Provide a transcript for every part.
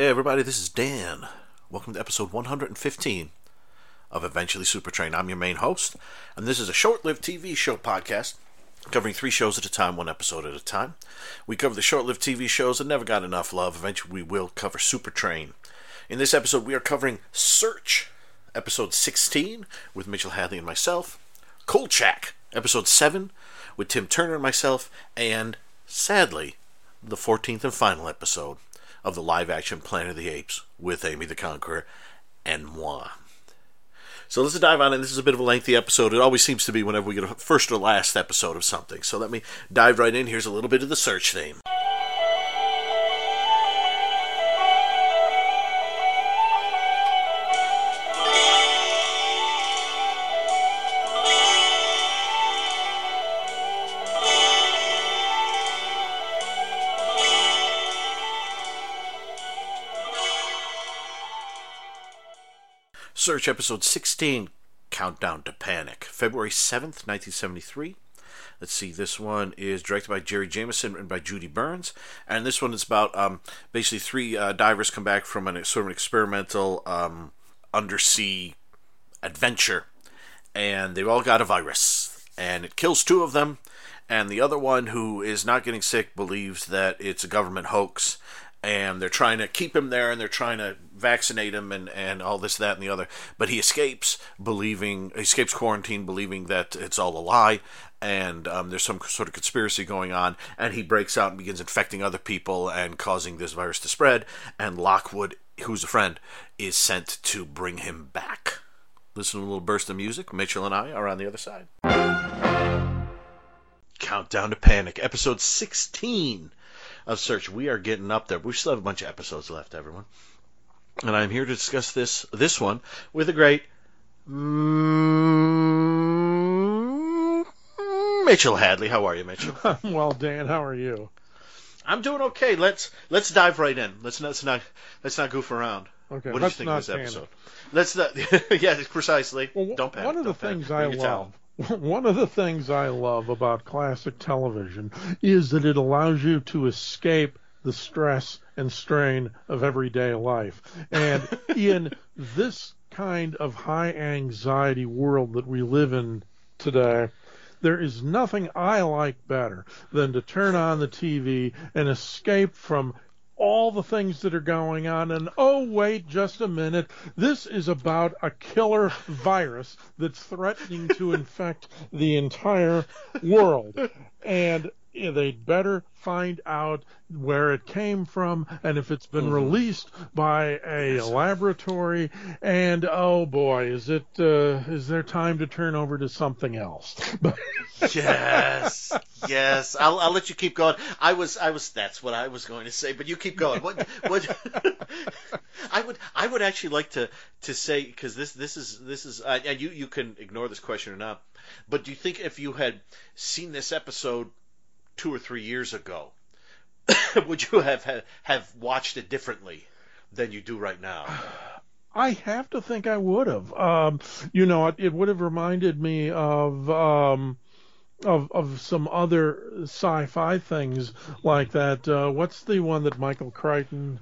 Hey everybody, this is Dan. Welcome to episode 115 of Eventually Super Train. I'm your main host, and this is a short-lived TV show podcast covering three shows at a time, one episode at a time. We cover the short-lived TV shows that never got enough love. Eventually, we will cover Super Train. In this episode, we are covering Search, episode 16, with Mitchell Hadley and myself. Kolchak, episode 7, with Tim Turner and myself, and sadly, the 14th and final episode of the live action Planet of the Apes with Amy the Conqueror and moi. So let's dive on in. This is a bit of a lengthy episode. It always seems to be whenever we get a first or last episode of something. So let me dive right in. Here's a little bit of the search theme. Search episode 16, Countdown to Panic, February 7th, 1973. Let's see, this one is directed by Jerry Jameson and by Judy Burns. And this one is about um, basically three uh, divers come back from an sort of an experimental um, undersea adventure. And they've all got a virus. And it kills two of them. And the other one, who is not getting sick, believes that it's a government hoax and they're trying to keep him there and they're trying to vaccinate him and, and all this, that, and the other. But he escapes, believing, he escapes quarantine, believing that it's all a lie and um, there's some sort of conspiracy going on. And he breaks out and begins infecting other people and causing this virus to spread. And Lockwood, who's a friend, is sent to bring him back. Listen to a little burst of music. Mitchell and I are on the other side. Countdown to Panic, episode 16 of Search. We are getting up there. We still have a bunch of episodes left, everyone. And I'm here to discuss this this one with the great mm, Mitchell Hadley. How are you, Mitchell? well, Dan, how are you? I'm doing okay. Let's let's dive right in. Let's not let's not let's not goof around. Okay, what do you think of this episode? Let's not. yeah, precisely. Well, Don't panic. One of the panic. things I love. One of the things I love about classic television is that it allows you to escape the stress and strain of everyday life. And in this kind of high anxiety world that we live in today, there is nothing I like better than to turn on the TV and escape from all the things that are going on and oh wait just a minute this is about a killer virus that's threatening to infect the entire world. And they'd better find out where it came from and if it's been Mhm. released by a laboratory and oh boy is it uh, is there time to turn over to something else yes, yes. I'll, I'll let you keep going. I was, I was. That's what I was going to say. But you keep going. What, what? I would, I would actually like to to say because this, this is, this is, uh, and you, you can ignore this question or not. But do you think if you had seen this episode two or three years ago, would you have have, watched it differently than you do right now? I have to think I would have. Um, you know, it, it would have reminded me of um, of of some other sci-fi things like that. Uh, what's the one that Michael Crichton?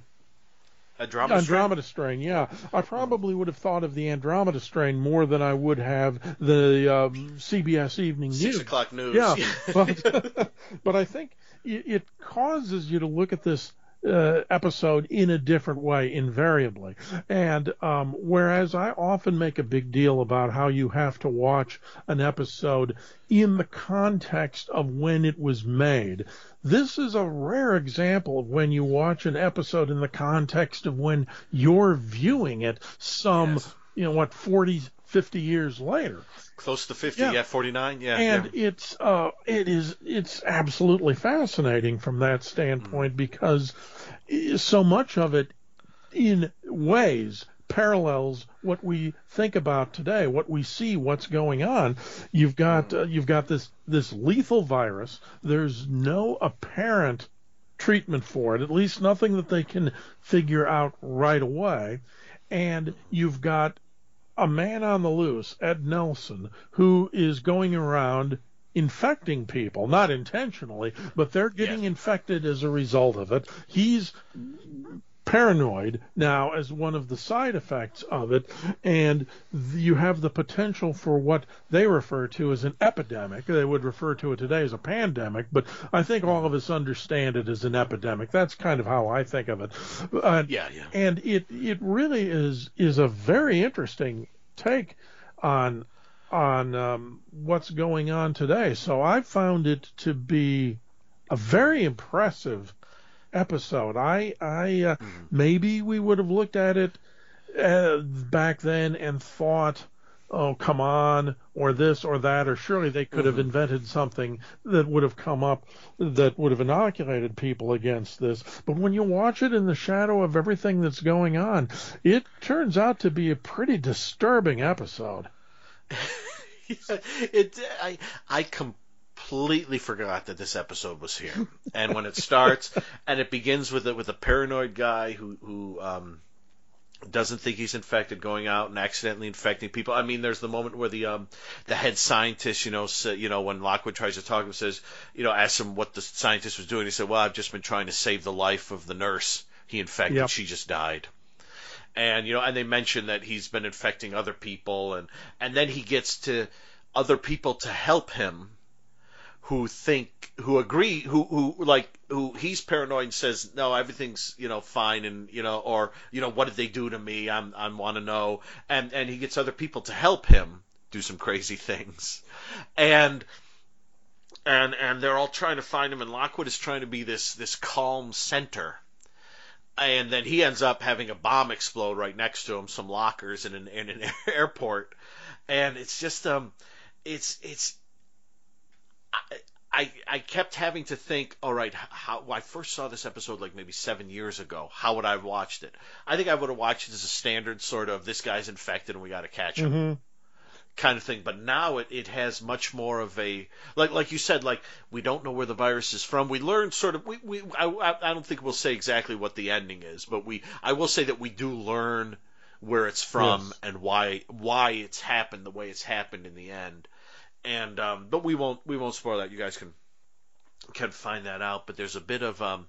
Andromeda. Andromeda Strain. Yeah, I probably would have thought of the Andromeda Strain more than I would have the um, CBS Evening Six News. o'clock news. Yeah, but but I think it, it causes you to look at this uh, episode in a different way, invariably. And um, whereas I often make a big deal about how you have to watch an episode in the context of when it was made, this is a rare example of when you watch an episode in the context of when you're viewing it some, Yes. you know, what, 40, 50 years later Close to fifty. Yeah. Yeah, forty nine. Yeah. and yeah. it's uh it is it's absolutely fascinating from that standpoint because so much of it in ways parallels what we think about today what we see what's going on you've got uh, you've got this this lethal virus there's no apparent treatment for it at least nothing that they can figure out right away and you've got a man on the loose, Ed Nelson, who is going around infecting people, not intentionally, but they're getting Yes. infected as a result of it. He's paranoid now as one of the side effects of it, and you have the potential for what they refer to as an epidemic. They would refer to it today as a pandemic, but I think all of us understand it as an epidemic. That's kind of how I think of it. Uh, yeah, yeah. And it it really is is a very interesting take on on um, what's going on today. So I found it to be a very impressive episode. I, I uh, mm-hmm. maybe we would have looked at it uh, back then and thought, oh, come on, or this or that, or surely they could mm-hmm. have invented something that would have come up that would have inoculated people against this. But when you watch it in the shadow of everything that's going on, it turns out to be a pretty disturbing episode. it, I, I completely completely forgot that this episode was here. And when it starts, and it begins with a, with a paranoid guy who who um, doesn't think he's infected, going out and accidentally infecting people. I mean, there's the moment where the um, the head scientist, you know, say, you know, when Lockwood tries to talk to him, says, you know, asks him what the scientist was doing. He said, "Well, I've just been trying to save the life of the nurse he infected. Yep. She just died." And you know, and they mention that he's been infecting other people, and and then he gets to other people to help him who think who agree who who like who he's paranoid and says no everything's you know fine and you know or you know what did they do to me? I'm I want to know. And and he gets other people to help him do some crazy things. And and and they're all trying to find him and Lockwood is trying to be this this calm center. And then he ends up having a bomb explode right next to him some lockers in an in an airport. And it's just um it's it's I, I kept having to think, all right, how I first saw this episode like maybe seven years ago. How would I have watched it? I think I would have watched it as a standard sort of this guy's infected and we got to catch him mm-hmm. kind of thing. But now it, it has much more of a like like you said, like we don't know where the virus is from. We learn sort of we, we I, I don't think we'll say exactly what the ending is, but we I will say that we do learn where it's from yes. and why why it's happened the way it's happened in the end and um, but we won't we won't spoil that. You guys can can find that out. But there's a bit of um,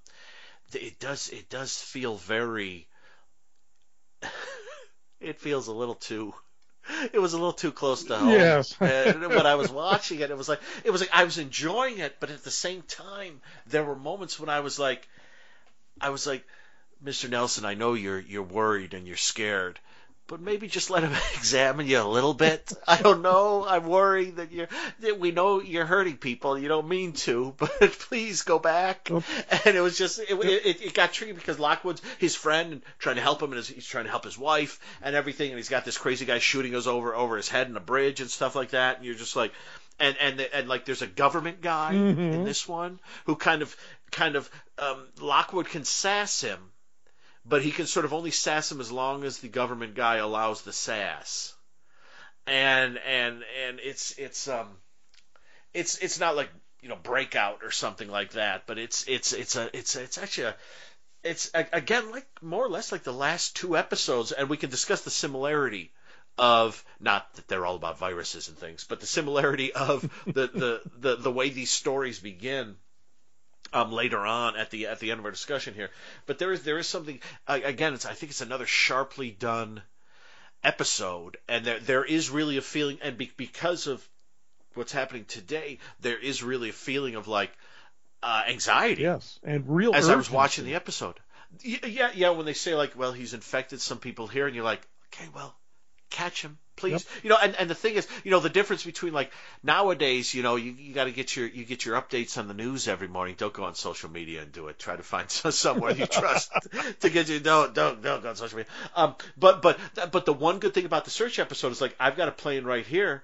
it does it does feel very. it feels a little too. It was a little too close to home. Yes. when I was watching it, it was like it was like I was enjoying it, but at the same time, there were moments when I was like, I was like, Mr. Nelson, I know you're you're worried and you're scared, but maybe just let him examine you a little bit. I don't know. I'm worried that you're that we know you're hurting people. You don't mean to, but please go back. And it was just it, it, it got tricky because Lockwood's his friend trying to help him, and he's trying to help his wife and everything, and he's got this crazy guy shooting us over over his head in a bridge and stuff like that. And you're just like, and and and like there's a government guy mm-hmm. in this one who kind of kind of um, Lockwood can sass him but he can sort of only sass him as long as the government guy allows the sass. And and and it's it's um it's it's not like you know breakout or something like that, but it's it's it's a it's it's actually a it's again like more or less like the last two episodes, and we can discuss the similarity of not that they're all about viruses and things, but the similarity of the the the, the way these stories begin um, later on at the at the end of our discussion here. But there is there is something uh, again. It's I think it's another sharply done episode, and there there is really a feeling, and be, because of what's happening today, there is really a feeling of like uh, anxiety. Yes, and real. As urgency. I was watching the episode, yeah, yeah. When they say like, well, he's infected some people here, and you're like, okay, well, catch him please. Yep. You know, and, and the thing is, you know, the difference between like nowadays, you know, you, you got to get your you get your updates on the news every morning. Don't go on social media and do it. Try to find somewhere you trust to get you. Don't don't don't go on social media. Um, but but but the one good thing about the search episode is like I've got a plane right here,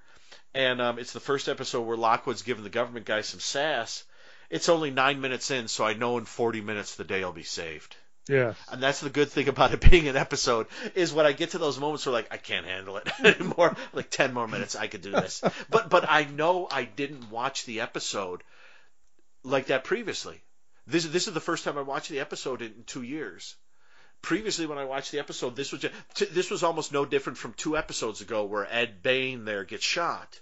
and um, it's the first episode where Lockwood's giving the government guy some sass. It's only nine minutes in, so I know in 40 minutes the day will be saved. Yeah. And that's the good thing about it being an episode is when I get to those moments where like I can't handle it anymore. like ten more minutes, I could do this. but but I know I didn't watch the episode like that previously. This this is the first time I watched the episode in two years. Previously, when I watched the episode, this was just, this was almost no different from two episodes ago, where Ed Bain there gets shot.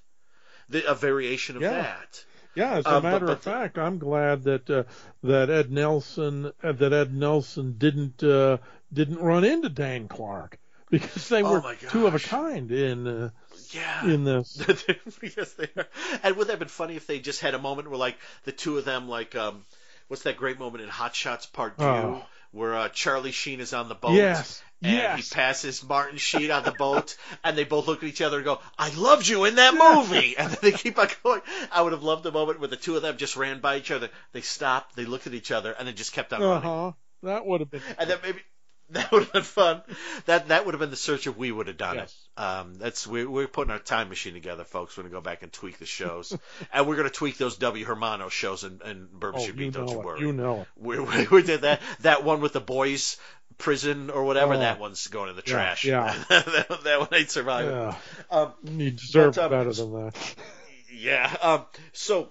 The, a variation of yeah. that. Yeah, as a um, matter but, but, of fact, I'm glad that uh, that Ed Nelson uh, that Ed Nelson didn't uh, didn't run into Dan Clark because they Oh were two of a kind in uh, Yeah. in this. yes, they are. And would that have been funny if they just had a moment where, like, the two of them, like, um, what's that great moment in Hot Shots Part Two, Oh. where uh, Charlie Sheen is on the boat, Yes, and yes. he passes Martin Sheen on the boat, and they both look at each other and go, "I loved you in that movie," and then they keep on going. I would have loved the moment where the two of them just ran by each other. They stopped, they looked at each other, and then just kept on Uh running. huh. That would have been. And then maybe. That would have been fun. That that would have been the search if we would have done Yes. it. Um, that's we're, we're putting our time machine together, folks. We're gonna go back and tweak the shows, and we're gonna tweak those W Hermano shows and and Bourbon Oh, you Beat. Don't you worry. You know we, we, we did that. That one with the boys prison or whatever. Oh. That one's going in the Yeah, trash. yeah. that, that one ain't surviving. Yeah, Um, you deserve But, um, better than that. yeah. Um, so,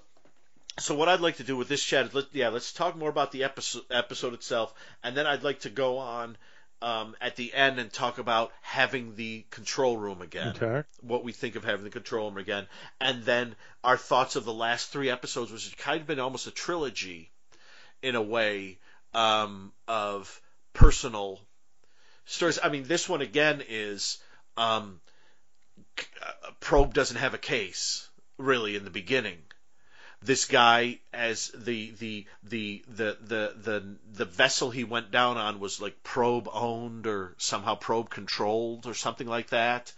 so what I'd like to do with this chat is, let, yeah, let's talk more about the episode episode itself, and then I'd like to go on um, at the end and talk about having the control room again. Okay. What we think of having the control room again, and then our thoughts of the last three episodes, which has kind of been almost a trilogy, in a way, um, of personal stories. I mean, this one again is um, Probe doesn't have a case really in the beginning. This guy, as the the the the the the vessel he went down on was like Probe owned or somehow Probe controlled or something like that,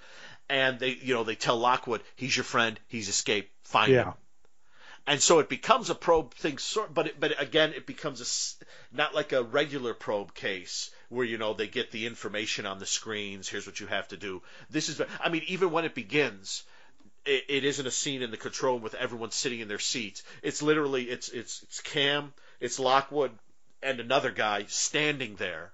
and they you know they tell Lockwood he's your friend, he's escaped, find him Yeah. And so it becomes a probe thing sort but it, but again it becomes a not like a regular probe case where you know they get the information on the screens here's what you have to do. This is i mean even when it begins it, it isn't a scene in the control room with everyone sitting in their seats. It's literally it's it's it's cam it's lockwood and another guy standing there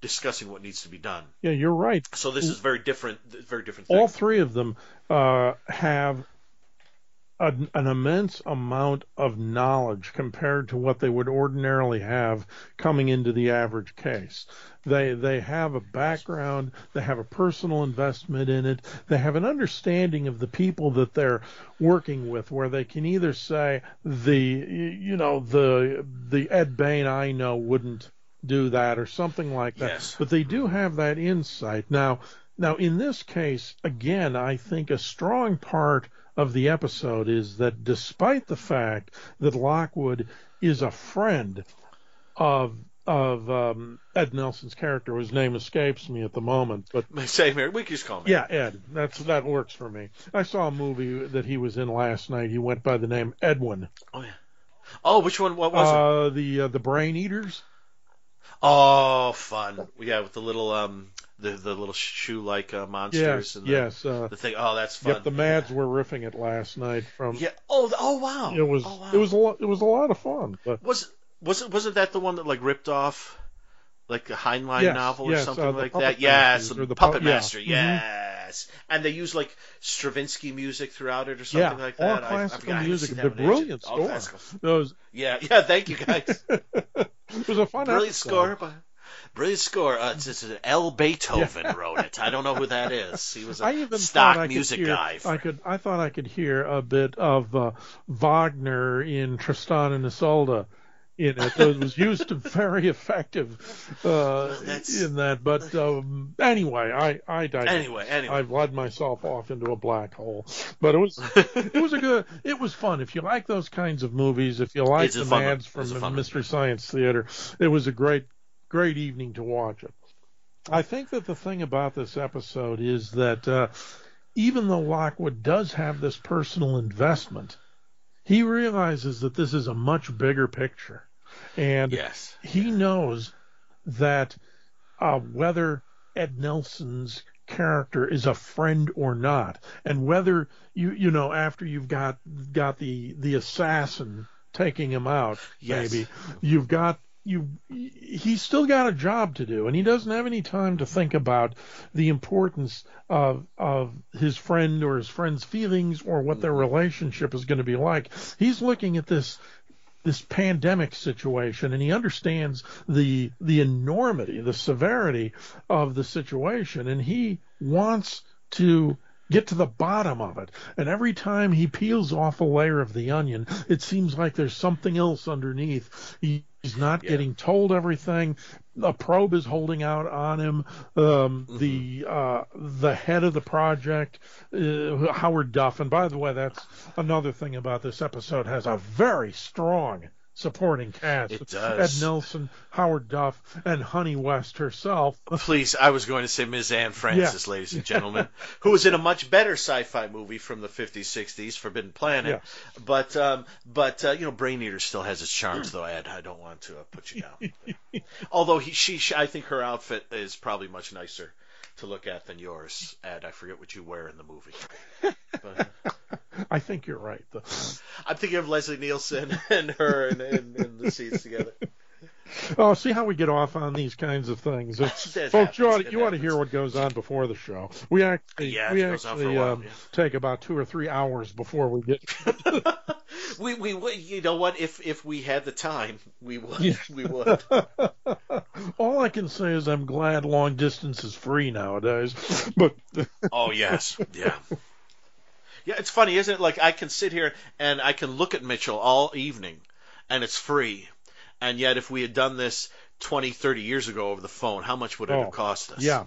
discussing what needs to be done. Yeah, you're right. so this is very different very different thing. All three of them uh, have an, an immense amount of knowledge compared to what they would ordinarily have coming into the average case. They they have a background, they have a personal investment in it, they have an understanding of the people that they're working with, where they can either say the you know the the Ed Bain I know wouldn't do that or something like that. Yes. But they do have that insight. Now now in this case, again, I think a strong part of the episode is that despite the fact that Lockwood is a friend of of um, Ed Nelson's character, whose name escapes me at the moment, but same here we can just call him yeah, Ed. That's that works for me. I saw a movie that he was in last night. He went by the name Edwin. oh yeah oh which one what was it Uh, the uh, the Brain Eaters. Oh, fun! Yeah, with the little um, the the little shoe like uh, monsters Yes, and the, yes. Uh, the thing. Oh, that's fun. yep, the Mads were riffing it last night. From Yeah. Oh, oh wow. it was Oh, wow. it was a lot, it was a lot of fun. But was was it wasn't that the one that like ripped off like a Heinlein Yes, novel or yes, something uh, like that? Yes, the, the Puppet pu- yeah. Master. Mhm. Yes, and they use like Stravinsky music throughout it or something yeah, like all that. I- I, classical forgot. I music. The that in ages. brilliant score. Those Yeah, yeah. Thank you guys. it was a fun Brilliant episode. score. By, brilliant score. Uh, it's, it's, L. Beethoven wrote it. I don't know who that is. He was a I even stock music hear, guy. I could I thought I could hear a bit of uh, Wagner in Tristan and Isolde in it. It was used to very effective uh, in that. But um, anyway, I I digress. Anyway, anyway. I've led myself off into a black hole. But it was it was a good it was fun. If you like those kinds of movies, if you like It's the ads from It's a the fun. Mystery Science Theater, it was a great great evening to watch it. I think that the thing about this episode is that uh, even though Lockwood does have this personal investment, he realizes that this is a much bigger picture. And yes. he knows that uh, whether Ed Nelson's character is a friend or not, and whether you you know after you've got got the the assassin taking him out, Yes. maybe you've got you he's still got a job to do and he doesn't have any time to think about the importance of of his friend or his friend's feelings or what their mm-hmm. relationship is going to be like. He's looking at this this pandemic situation and he understands the the enormity the severity of the situation and he wants to get to the bottom of it. And every time he peels off a layer of the onion, it seems like there's something else underneath. He, he's not Yeah. getting told everything. A probe is holding out on him. Um, Mm-hmm. The uh, the head of the project, uh, Howard Duff. And by the way, that's another thing about this episode has a very strong supporting cast. It does. Ed Nelson, Howard Duff, and Honey West herself. Please, I was going to say Ms. Anne Francis, ladies and gentlemen, who was in a much better sci-fi movie from the 50s, 60s, Forbidden Planet. Yes. But, um, but uh, you know, Brain Eater still has its charms, though. Ed, I don't want to uh, put you down. Although he, she, she, I think her outfit is probably much nicer to look at than yours. Ed, I forget what you wear in the movie. But, uh, I think you're right. The- I'm thinking of Leslie Nielsen and her in, in, in the scenes together. Oh, see how we get off on these kinds of things. Folks, you happens, ought, it you ought to hear what goes on before the show. We actually, Yeah, we goes on for a actually while, um, yeah. take about two or three hours before we get. We, we, we, you know what? If if we had the time, we would. Yeah. We would. All I can say is I'm glad long distance is free nowadays. But Oh yes, yeah, yeah. It's funny, isn't it? Like I can sit here and I can look at Mitchell all evening, and it's free. And yet, if we had done this 20, 30 years ago over the phone, how much would it Oh, have cost us? yeah,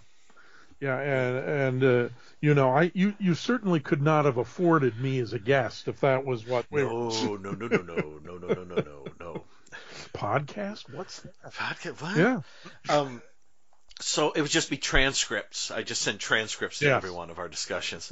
yeah, and and uh, you know, I you you certainly could not have afforded me as a guest if that was what we were. No, no, no, no, no, no, no, no, no, no, no. Podcast? What's that? Vodka, what? Yeah. Um, so it would just be transcripts. I just sent transcripts to Yes. every one of our discussions.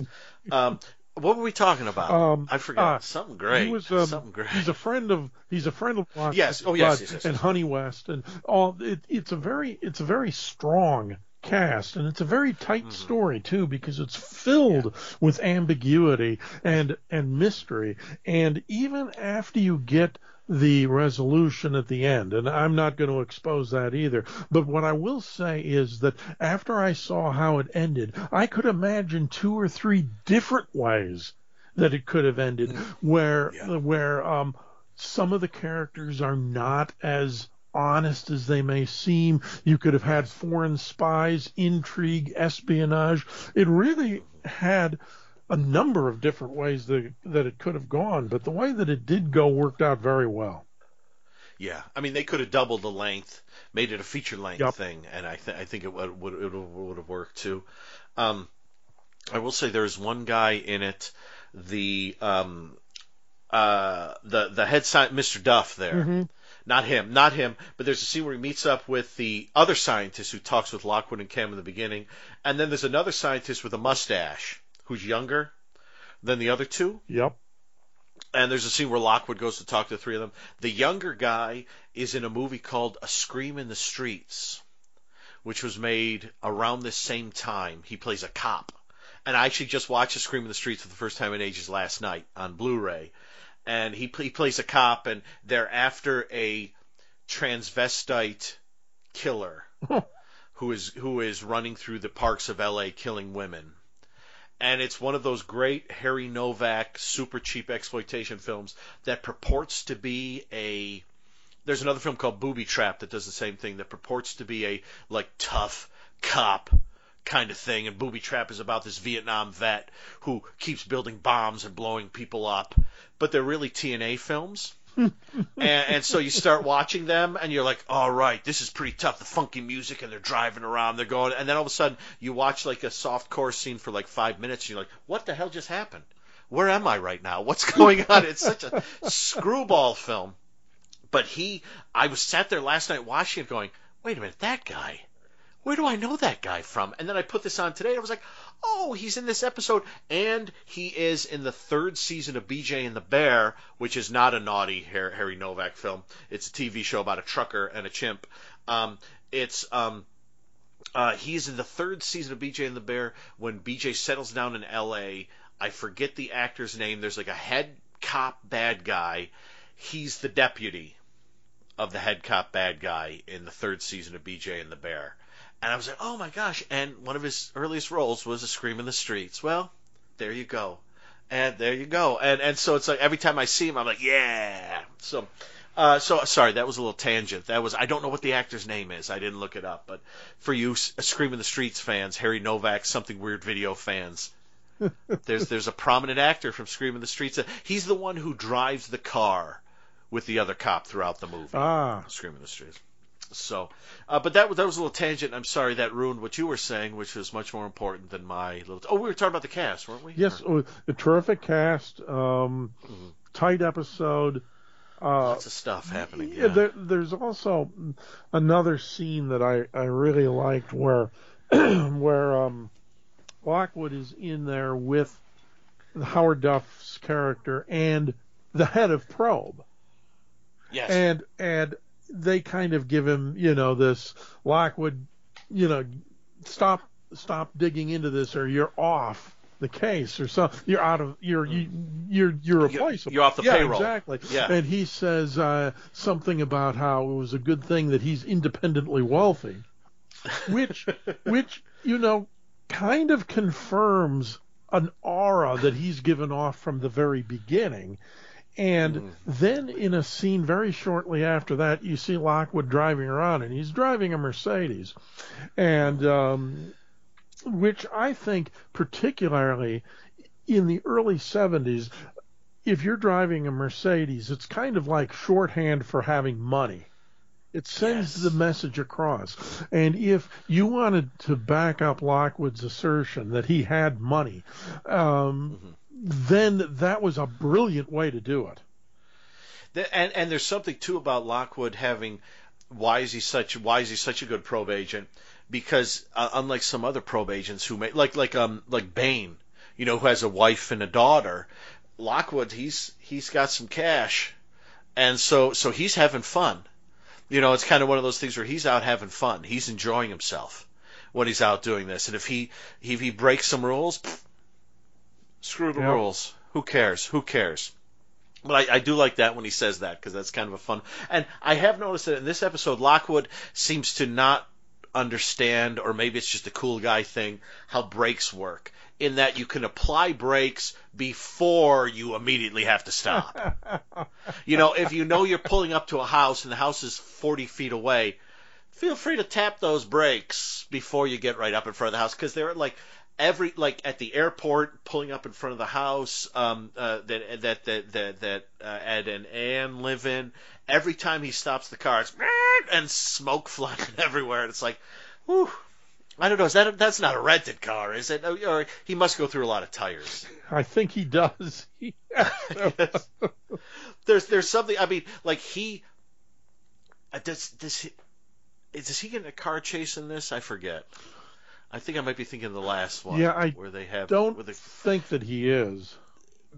Um, what were we talking about? Um, I forgot. uh, Something great. He was um, Something great. he's a friend of he's a friend of Lost Yes. Oh, yes, yes, yes, and yes. Honey West and all. It, it's a very it's a very strong cast and it's a very tight Mm-hmm. story too because it's filled with ambiguity and and mystery and even after you get the resolution at the end and I'm not going to expose that either but what I will say is that after I saw how it ended I could imagine two or three different ways that it could have ended where Mm. Yeah. where um some of the characters are not as honest as they may seem you could have had foreign spies intrigue espionage it really had a number of different ways that that it could have gone but the way that it did go worked out very well Yeah, I mean they could have doubled the length, made it a feature length Yep. thing, and I, th- I think it would would it would have worked too. Um, I will say there's one guy in it, the um, uh, the the head scientist, Mr. Duff there, Mhm. not him, not him, but there's a scene where he meets up with the other scientist who talks with Lockwood and Cam in the beginning, and then there's another scientist with a mustache who's younger than the other two. yep And there's a scene where Lockwood goes to talk to the three of them. The younger guy is in a movie called A Scream in the Streets, which was made around this same time. He plays a cop. And I actually just watched A Scream in the Streets for the first time in ages last night on Blu-ray. And he, he plays a cop, and they're after a transvestite killer who is who is running through the parks of LA killing women and it's one of those great Harry Novak super cheap exploitation films that purports to be a there's another film called Booby Trap that does the same thing that purports to be a like tough cop kind of thing. And Booby Trap is about this Vietnam vet who keeps building bombs and blowing people up. But they're really TNA films and, and so you start watching them and you're like, all right, this is pretty tough. The funky music and they're driving around, they're going, and then all of a sudden you watch like a soft core scene for like five minutes and you're like, what the hell just happened? Where am I right now? What's going on? It's such a screwball film. But he, I was sat there last night watching it going, wait a minute, that guy, where do I know that guy from? And then I put this on today and I was like, oh, he's in this episode. And he is in the third season of BJ and the Bear, which is not a naughty Harry Novak film. It's a TV show about a trucker and a chimp. Um, it's, um, uh, he's in the third season of BJ and the Bear when BJ settles down in LA. I forget the actor's name. There's like a head cop bad guy. He's the deputy of the head cop bad guy in the third season of BJ and the Bear. And I was like, oh my gosh. And one of his earliest roles was a Scream in the Streets. Well, there you go. And there you go. And and so it's like every time I see him, I'm like, yeah. So, uh, so sorry, that was a little tangent. That was I don't know what the actor's name is. I didn't look it up. But for you, S- Scream in the Streets fans, Harry Novak, something weird video fans, there's there's a prominent actor from Scream in the Streets. He's the one who drives the car with the other cop throughout the movie. Ah, Scream in the Streets. So, uh, but that was that was a little tangent. I'm sorry that ruined what you were saying, which was much more important than my little. Oh, we were talking about the cast, weren't we? yes, Or- uh, a terrific cast, um, Mhm. tight episode. Uh, lots of stuff happening. Yeah, Yeah. there, there's also another scene that I, I really liked where where um, Lockwood is in there with Howard Duff's character and the head of Probe, yes. and and they kind of give him you know this Lockwood, you know, stop stop digging into this or you're off the case or so you're out of you're you, you're you're replaceable. you're off the yeah, payroll. Exactly. Yeah. And he says uh, something about how it was a good thing that he's independently wealthy, which which you know kind of confirms an aura that he's given off from the very beginning. And Mm. then in a scene very shortly after that, you see Lockwood driving around, and he's driving a Mercedes, and um, which I think particularly in the early 70s, if you're driving a Mercedes, it's kind of like shorthand for having money. It sends Yes. the message across. And if you wanted to back up Lockwood's assertion that he had money, um, Mm-hmm. Then that was a brilliant way to do it. And and there's something too about Lockwood having why is he such why is he such a good probe agent? Because uh, unlike some other probe agents who may like like um like Bain, you know, who has a wife and a daughter, Lockwood he's he's got some cash, and so so he's having fun. You know, it's kind of one of those things where he's out having fun. He's enjoying himself when he's out doing this. And if he if he breaks some rules, screw the Yep. rules. Who cares? Who cares? But I, I do like that when he says that because that's kind of a fun. And I have noticed that in this episode, Lockwood seems to not understand, or maybe it's just a cool guy thing, how brakes work. In that you can apply brakes before you immediately have to stop. you know, if you know you're pulling up to a house and the house is 40 feet away, feel free to tap those brakes before you get right up in front of the house because they're like every like at the airport pulling up in front of the house um, uh, that that that that, that uh, Ed and Ann live in. Every time he stops the car, it's and smoke flying everywhere, and it's like, whew. I don't know. Is that that's not a rented car, is it? Or he must go through a lot of tires. I think he does. there's there's something. I mean, like he uh, does does he does he get in a car chase in this? I forget. I think I might be thinking of the last one. Yeah, I where they have Don't think that he is.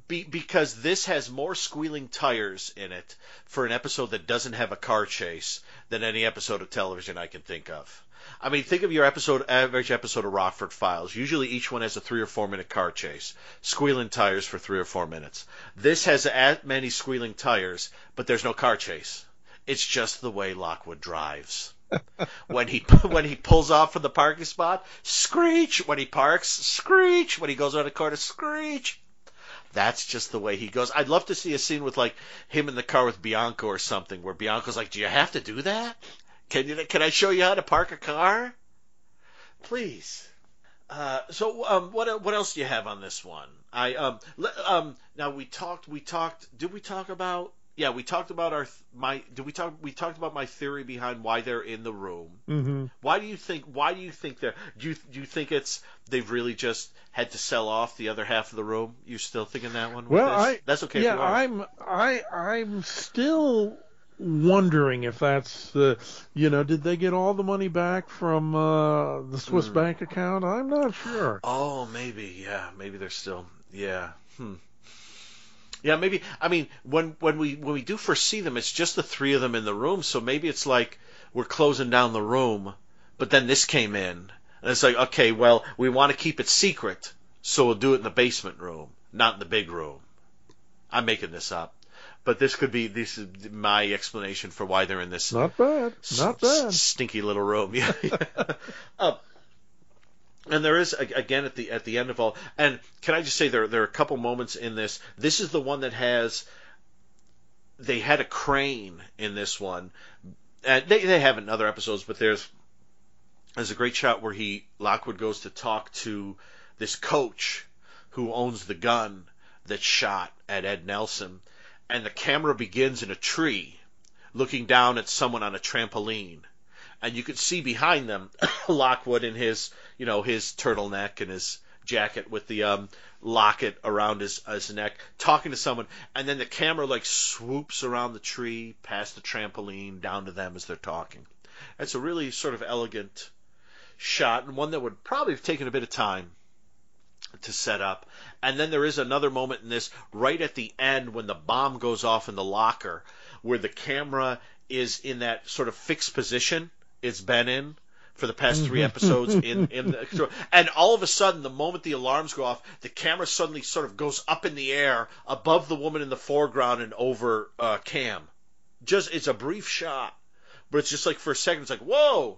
be, because this has more squealing tires in it for an episode that doesn't have a car chase than any episode of television I can think of. I mean, think of your episode, average episode of Rockford Files. Usually, each one has a three or four minute car chase, squealing tires for three or four minutes. This has as many squealing tires, but there's no car chase. It's just the way Lockwood drives. When he when he pulls off from the parking spot, screech. When he parks, screech. When he goes around the corner, screech. That's just the way he goes. I'd love to see a scene with like him in the car with Bianco or something, where Bianco's like, "Do you have to do that? Can you? Can I show you how to park a car? Please." Uh, so um, what what else do you have on this one? I um, um now we talked we talked did we talk about yeah we talked about our my did we talk we talked about my theory behind why they're in the room. hmm Why do you think why do you think they're do you do you think it's they've really just had to sell off the other half of the room? You still thinking that one? Well. I that's okay. yeah. I'm I I'm still wondering if that's the you know did they get all the money back from uh, the Swiss Hmm. bank account? I'm not sure. Oh, maybe, yeah, maybe they're still, yeah, hmm, yeah, maybe. I mean, when when we when we do first see them, it's just the three of them in the room, so maybe it's like we're closing down the room, but then this came in, and it's like, okay, well, we want to keep it secret, so we'll do it in the basement room, not in the big room. I'm making this up, but this could be this is my explanation for why they're in this Not bad. Not bad. stinky little room. Yeah. uh, and there is again at the at the end of all. And can I just say there there are a couple moments in this. This is the one that has. They had a crane in this one. And they they have in other episodes, but there's there's a great shot where he Lockwood goes to talk to this coach who owns the gun that shot at Ed Nelson, and the camera begins in a tree, looking down at someone on a trampoline, and you could see behind them Lockwood in his, you know, his turtleneck and his jacket with the um, locket around his, his neck, talking to someone, and then the camera like swoops around the tree, past the trampoline, down to them as they're talking. It's a really sort of elegant shot, and one that would probably have taken a bit of time to set up. And then there is another moment in this right at the end when the bomb goes off in the locker, where the camera is in that sort of fixed position it's been in for the past three episodes in, in the, and all of a sudden the moment the alarms go off the camera suddenly sort of goes up in the air above the woman in the foreground and over uh, cam. Just it's a brief shot but it's just like for a second it's like whoa!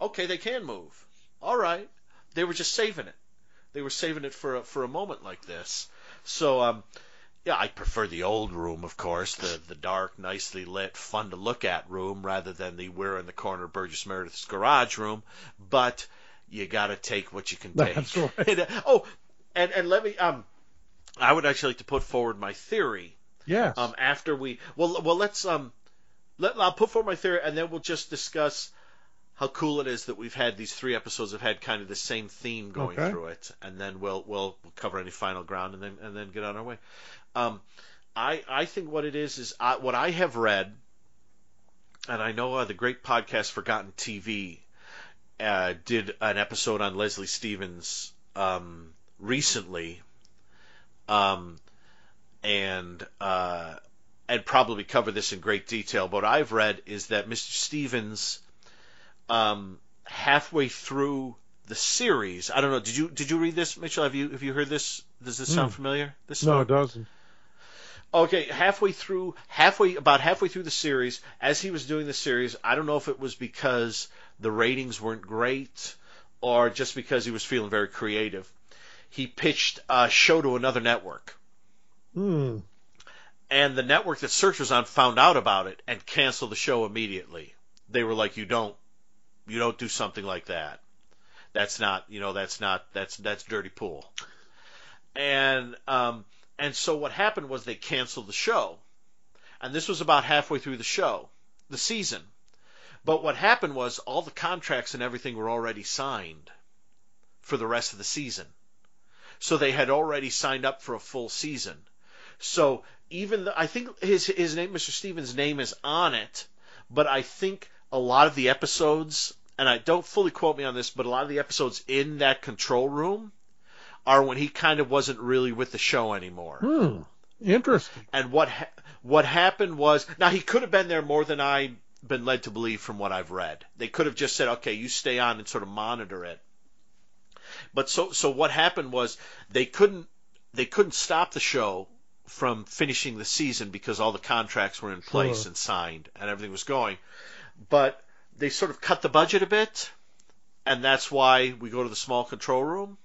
Okay they can move. All right. They were just saving it. They were saving it for a, for a moment like this. So um yeah, I prefer the old room, of course, the the dark, nicely lit, fun to look at room, rather than the we're in the corner Burgess Meredith's garage room. But you got to take what you can take. That's right. oh, and and let me um, I would actually like to put forward my theory. Yes. Um, after we well well let's um, let I'll put forward my theory, and then we'll just discuss how cool it is that we've had these three episodes have had kind of the same theme going Okay. through it, and then we'll we'll cover any final ground, and then and then get on our way. Um, I I think what it is is I, what I have read, and I know uh, the great podcast Forgotten TV uh, did an episode on Leslie Stevens um, recently, um, and uh, and probably cover this in great detail. But what I've read is that Mr. Stevens, um, halfway through the series, I don't know. Did you did you read this, Mitchell? Have you have you heard this? Does this sound Hmm. familiar? This no, it doesn't. Okay, halfway through, halfway about halfway through the series, as he was doing the series, I don't know if it was because the ratings weren't great or just because he was feeling very creative. He pitched a show to another network, Hmm. and the network that Search was on found out about it and canceled the show immediately. They were like, "You don't, you don't do something like that. That's not, you know, that's not, that's that's dirty pool." And um, and so what happened was they canceled the show. And this was about halfway through the show, the season. But what happened was all the contracts and everything were already signed for the rest of the season. So they had already signed up for a full season. So even the, I think his his name Mr. Stevens' name is on it, but I think a lot of the episodes and I don't fully quote me on this, but a lot of the episodes in that control room are when he kind of wasn't really with the show anymore. Hmm. Interesting. And what ha- what happened was now he could have been there more than I've been led to believe from what I've read. They could have just said, "Okay, you stay on and sort of monitor it." But so so what happened was they couldn't they couldn't stop the show from finishing the season because all the contracts were in place Sure. and signed and everything was going. But they sort of cut the budget a bit, and that's why we go to the small control room.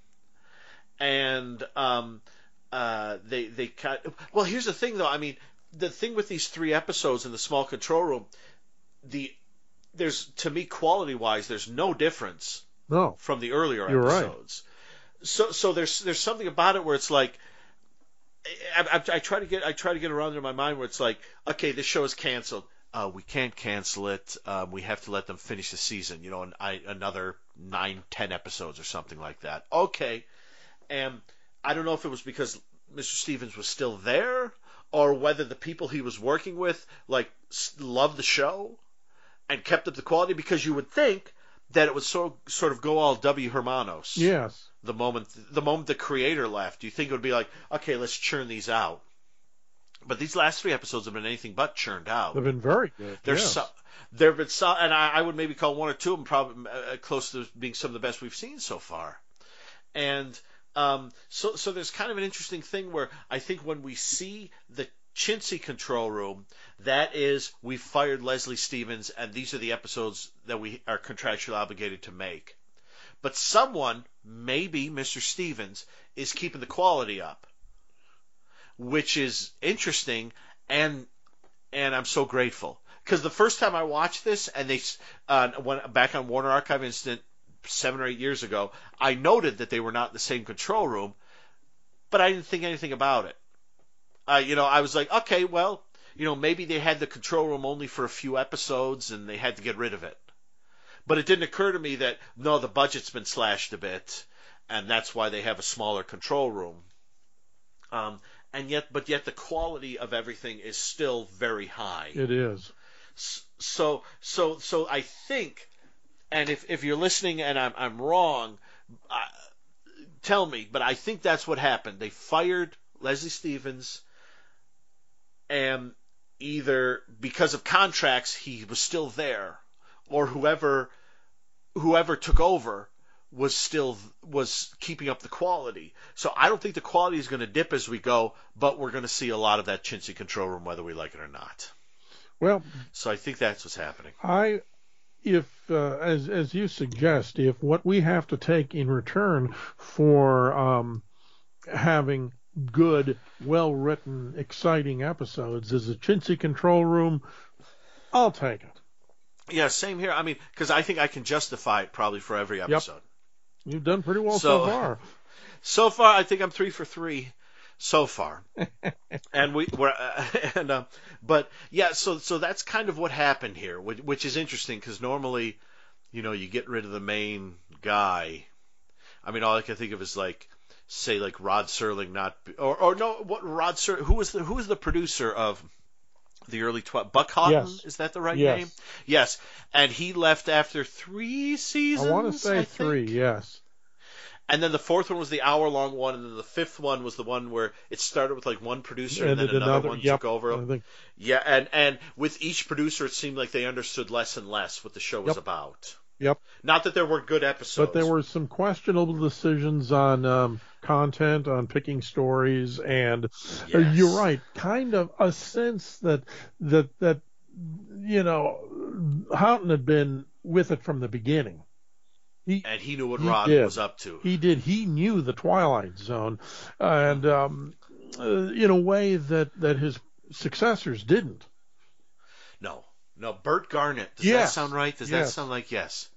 And um, uh, they they cut. Well, here's the thing, though. I mean, the thing with these three episodes in the small control room, the there's to me quality wise, there's no difference No. from the earlier You're right. episodes. So so there's there's something about it where it's like. I, I, I try to get I try to get around in my mind where it's like okay this show is canceled uh, we can't cancel it um, we have to let them finish the season you know and I, another nine ten episodes or something like that okay and I don't know if it was because Mr. Stevens was still there or whether the people he was working with like loved the show and kept up the quality because you would think that it would so sort of go all W Hermanos Yes. the moment the moment the creator left. You think it would be like, okay, let's churn these out. But these last three episodes have been anything but churned out. They've been very good. There's yes. so, there have been some, and I, I would maybe call one or two of them probably uh, close to being some of the best we've seen so far. And um, so, so there's kind of an interesting thing where I think when we see the chintzy control room, that is, we fired Leslie Stevens, and these are the episodes that we are contractually obligated to make. But someone, maybe Mr. Stevens, is keeping the quality up, which is interesting, and and I'm so grateful because the first time I watched this, and they uh, when back on Warner Archive Instant seven or eight years ago, I noted that they were not in the same control room. but I didn't think anything about it. Uh, you know, I was like, okay, well, you know, maybe they had the control room only for a few episodes and they had to get rid of it. But it didn't occur to me that no, the budget's been slashed a bit, and that's why they have a smaller control room. Um, and yet, but yet the quality of everything is still very high. It is. So, so, so I think, and if if you're listening and I'm I'm wrong, uh, tell me. But I think that's what happened. They fired Leslie Stevens, and either because of contracts he was still there, or whoever whoever took over was still was keeping up the quality. So I don't think the quality is going to dip as we go, but we're going to see a lot of that chintzy control room whether we like it or not. Well, so I think that's what's happening. I if uh, as as you suggest, if what we have to take in return for um, having good, well written, exciting episodes is a chintzy control room, I'll take it. Yeah, same here. I mean, because I think I can justify it probably for every episode. Yep. You've done pretty well so, so far. So far, I think I'm three for three so far. and we were, uh, and uh, but yeah, so so that's kind of what happened here, which, which is interesting because normally, you know, you get rid of the main guy. I mean, all I can think of is like, say, like Rod Serling, not or or no, what Rod Serling? Who was the who was the producer of the early 12 Buck Houghton yes. is that the right yes. name yes and he left after three seasons i want to say I three think. yes and then the fourth one was the hour long one and then the fifth one was the one where it started with like one producer and, and then another, another, one yep, took over yeah and and with each producer it seemed like they understood less and less what the show was yep. about Yep. Not that there were good episodes, but there were some questionable decisions on um, content, on picking stories, and uh, you're right. Kind of a sense that that that you know Houghton had been with it from the beginning. He, and he knew what he Rod did. was up to. He did. He knew the Twilight Zone, and um, uh, in a way that that his successors didn't. No, no, Bert Granet. Does yes. that sound right? Does yes. that sound like yes?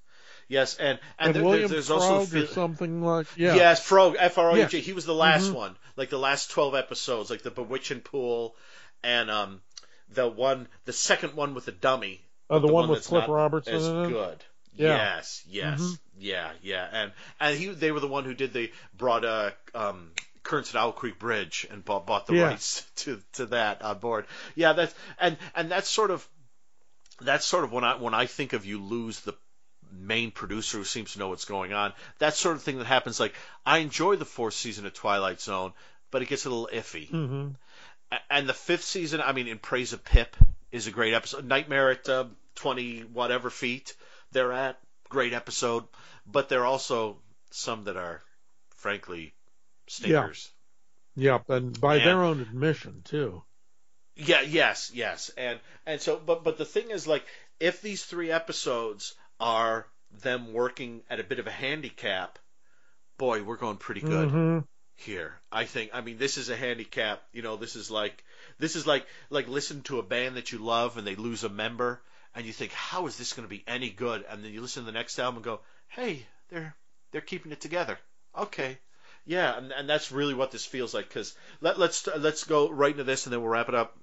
Yes, and and, and there, William there's Frog also something like yeah. Yes, Frog F R O G. He was the last Mhm. one, like the last twelve episodes, like the Bewitching Pool, and um the one, the second one with the dummy. Oh, the, the one, one with Cliff Robertson as good. Yeah. Yes, yes, Mhm. Yeah, yeah, and and he they were the one who did the brought uh um Occurrence at Owl Creek Bridge and bought bought the Yeah. rights to to that on board. Yeah, that's and and that's sort of that's sort of when I when I think of you lose the main producer who seems to know what's going on. That sort of thing that happens. Like I enjoy the fourth season of Twilight Zone, but it gets a little iffy. hmm And the fifth season, I mean, In Praise of Pip is a great episode. Nightmare at uh, twenty whatever feet they're at, great episode. But there are also some that are, frankly, stinkers. Yep, and by And- their own admission too. Yeah, yes, yes. And and so but but the thing is like if these three episodes are them working at a bit of a handicap, boy, we're going pretty good hmm here. I think I mean this is a handicap, you know, this is like this is like like listen to a band that you love and they lose a member and you think how is this going to be any good and then you listen to the next album and go, "Hey, they're they're keeping it together." Okay. Yeah, and, and that's really what this feels like cuz let let's let's go right into this and then we'll wrap it up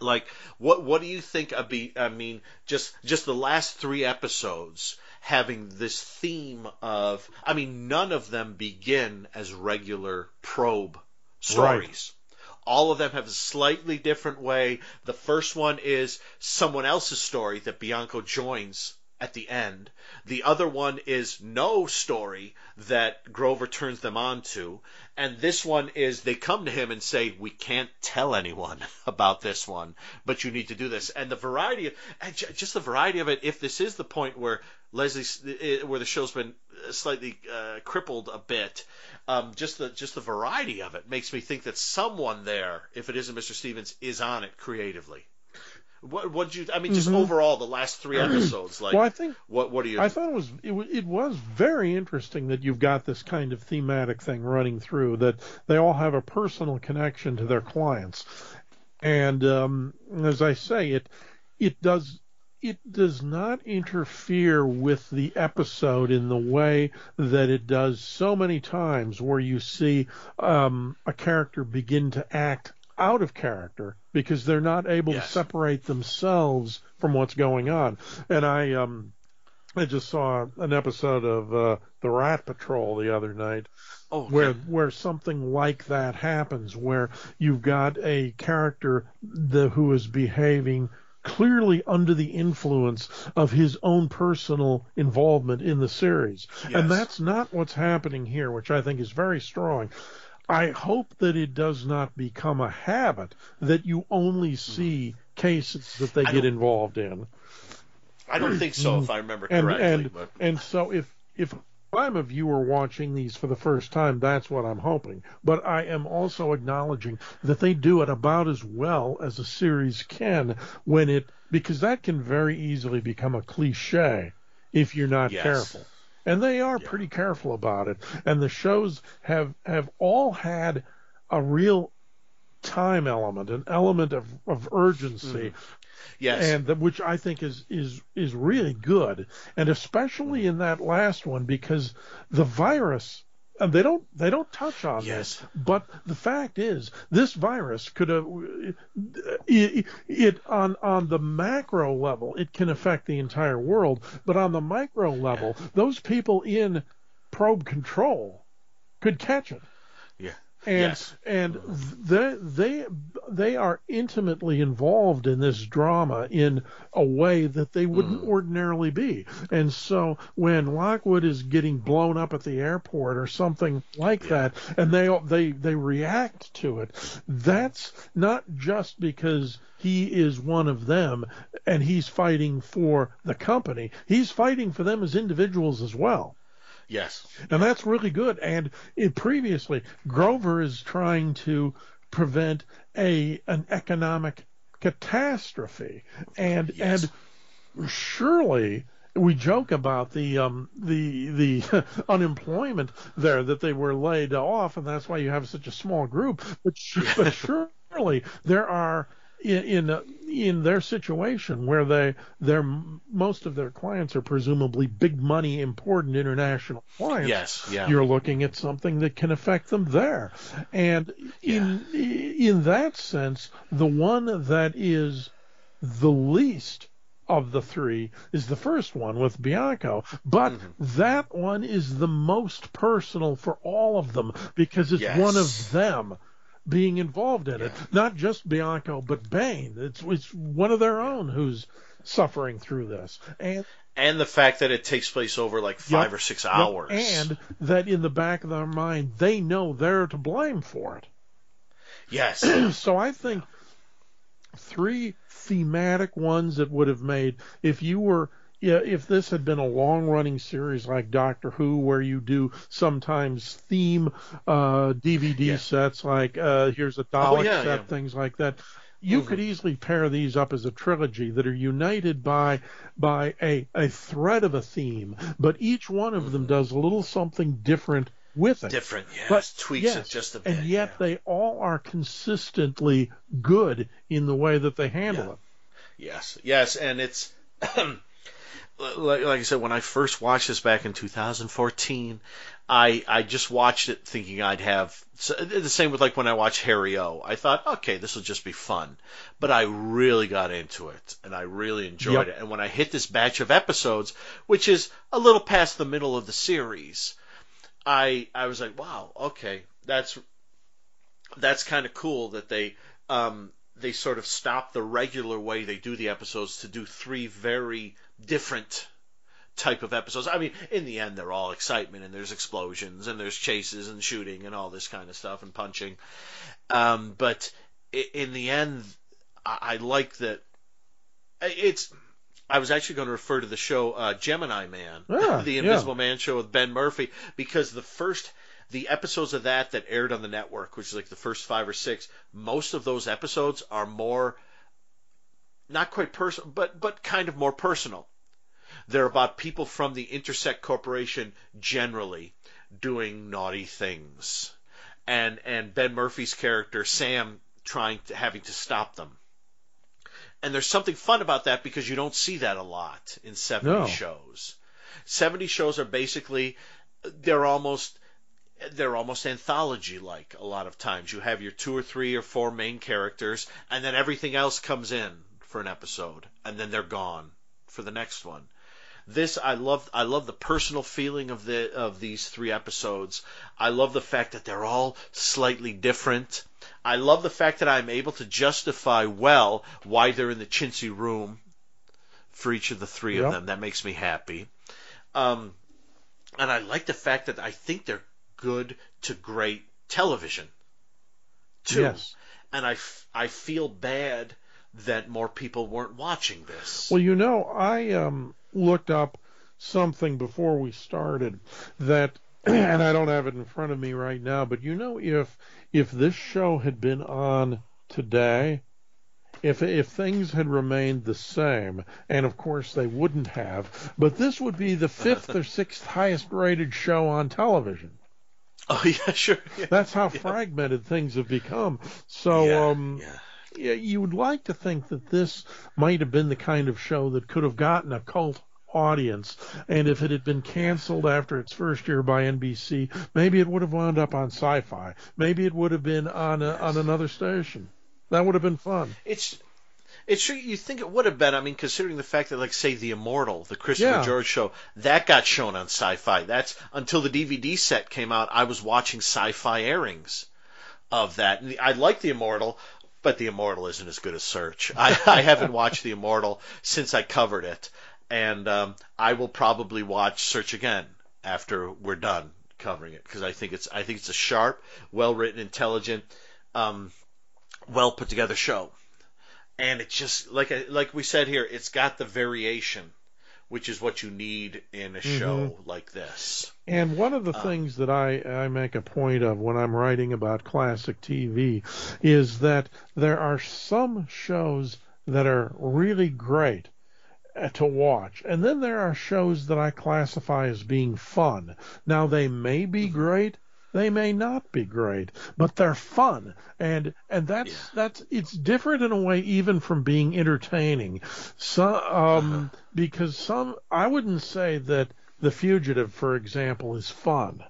like what what do you think of be I mean just just the last 3 episodes having this theme of I mean none of them begin as regular probe stories. All of them have a slightly different way. The first one is someone else's story that Bianco joins at the end. The other one is no story that Grover turns them on to. And this one is they come to him and say, We can't tell anyone about this one, but you need to do this. And the variety of, just the variety of it, if this is the point where Leslie, eh, where the show's been slightly uh, crippled a bit, um, just the just the variety of it makes me think that someone there, if it isn't Mr. Stevens, is on it creatively. What what you? I mean, just Mhm. overall, the last three episodes, like well, I think what what do you? I thought it was it, it was very interesting that you've got this kind of thematic thing running through that they all have a personal connection to their clients, and um, as I say, it it does it does not interfere with the episode in the way that it does so many times where you see um, a character begin to act out of character because they're not able Yes. to separate themselves from what's going on. And I um I just saw an episode of uh, the Rat Patrol the other night Oh, okay. where where something like that happens, where you've got a character the, who is behaving clearly under the influence of his own personal involvement in the series, Yes. and that's not what's happening here, which I think is very strong. I hope that it does not become a habit that you only hmm. see cases that they I get involved in I don't think so, if I remember and correctly. and but and so if if I'm a viewer watching these for the first time, that's what I'm hoping. But I am also acknowledging that they do it about as well as a series can when it because that can very easily become a cliche if you're not Yes. careful. And they are Yeah. pretty careful about it. And the shows have have all had a real time element, an element of, of urgency mm-hmm. Yes, and the, which I think is is is really good, and especially in that last one because the virus. And they don't they don't touch on Yes. this, but the fact is this virus could have it, it on on the macro level it can affect the entire world, but on the micro level those people in probe control could catch it and yes, and they they they are intimately involved in this drama in a way that they wouldn't Mm. ordinarily be. And so when Lockwood is getting blown up at the airport or something like that, and they they they react to it, that's not just because he is one of them and he's fighting for the company. He's fighting for them as individuals as well. Yes, And that's really good. And it, previously, Grover is trying to prevent a an economic catastrophe, and Yes. and surely we joke about the um the the unemployment there that they were laid off, and that's why you have such a small group. But but surely there are. In in, uh, in their situation where they their most of their clients are presumably big money important international clients yes, yeah, you're looking at something that can affect them there. And in in that sense, the one that is the least of the three is the first one with Bianco, but Mm-hmm. that one is the most personal for all of them because it's Yes. one of them being involved in it, not just Bianco, but Bane. It's it's one of their own who's suffering through this, and and the fact that it takes place over like five Yep. or six Yep, hours, And that in the back of their mind, they know they're to blame for it. yes, So I think three thematic ones that would have made if you were yeah, if this had been a long running series like Doctor Who where you do sometimes theme uh DVD Yeah. sets like uh here's a Dalek Oh, yeah, set, yeah. things like that. You could easily pair these up as a trilogy that are united by by a, a thread of a theme, but each one of them does a little something different with it. different, yes, But tweaks yes, it just a bit, and yet they all are consistently good in the way that they handle it. Yes, yes, and it's like, like I said when I first watched this back in 2014, I I just watched it thinking I'd have so, the same with like when I watched Harry O. I thought, okay, this will just be fun, but I really got into it and I really enjoyed Yep. it. And when I hit this batch of episodes, which is a little past the middle of the series, I I was like, wow, okay, that's that's kind of cool that they um, they sort of stop the regular way they do the episodes to do three very different type of episodes. I mean, in the end, they're all excitement and there's explosions and there's chases and shooting and all this kind of stuff and punching. Um, but in the end, I, I like that it's. I was actually going to refer to the show uh, Gemini Man, Ah, the yeah. Invisible Man show with Ben Murphy, because the first the episodes of that that aired on the network, which is like the first five or six, most of those episodes are more not quite personal, but but kind of more personal. They're about people from the Intersect Corporation generally doing naughty things, and and Ben Murphy's character Sam trying to having to stop them. And there's something fun about that because you don't see that a lot in 70 No. shows. 70 shows are basically they're almost they're almost anthology like a lot of times. You have your two or three or four main characters and then everything else comes in for an episode and then they're gone for the next one. This I love I love the personal feeling of the of these three episodes. I love the fact that they're all slightly different. I love the fact that I'm able to justify well why they're in the chintzy room for each of the three Yep. of them. That makes me happy. Um, and I like the fact that I think they're good to great television too. Yes. And I, f- I feel bad that more people weren't watching this. Well, you know, I um, looked up something before we started that, and I don't have it in front of me right now, but you know, if if this show had been on today, if if things had remained the same, and of course they wouldn't have, but this would be the fifth or sixth highest rated show on television. oh yeah, sure. Yeah. That's how fragmented things have become. So, yeah, um, yeah. yeah, you would like to think that this might have been the kind of show that could have gotten a cult audience, and if it had been canceled after its first year by NBC, maybe it would have wound up on Sci-Fi. Maybe it would have been on a, on another station. That would have been fun. It's it's true. You think it would have been? I mean, considering the fact that, like, say, The Immortal, the Christopher Yeah. George show, that got shown on Sci-Fi. That's until the DVD set came out. I was watching Sci-Fi airings of that. And I like The Immortal, but The Immortal isn't as good as Search. I, I haven't watched The Immortal since I covered it, and um, I will probably watch Search again after we're done covering it because I think it's I think it's a sharp, well written, intelligent, um, well put together show and it's just like I- like we said here, it's got the variation, which is what you need in a show like this. And one of the Um, things that I, I make a point of when I'm writing about classic TV is that there are some shows that are really great uh, to watch, and then there are shows that I classify as being fun. Now, they may Mm-hmm. be great. They may not be great, but they're fun, and and that's Yeah. that's it's different in a way even from being entertaining. So um, Uh-huh. because some I wouldn't say that The Fugitive, for example, is fun.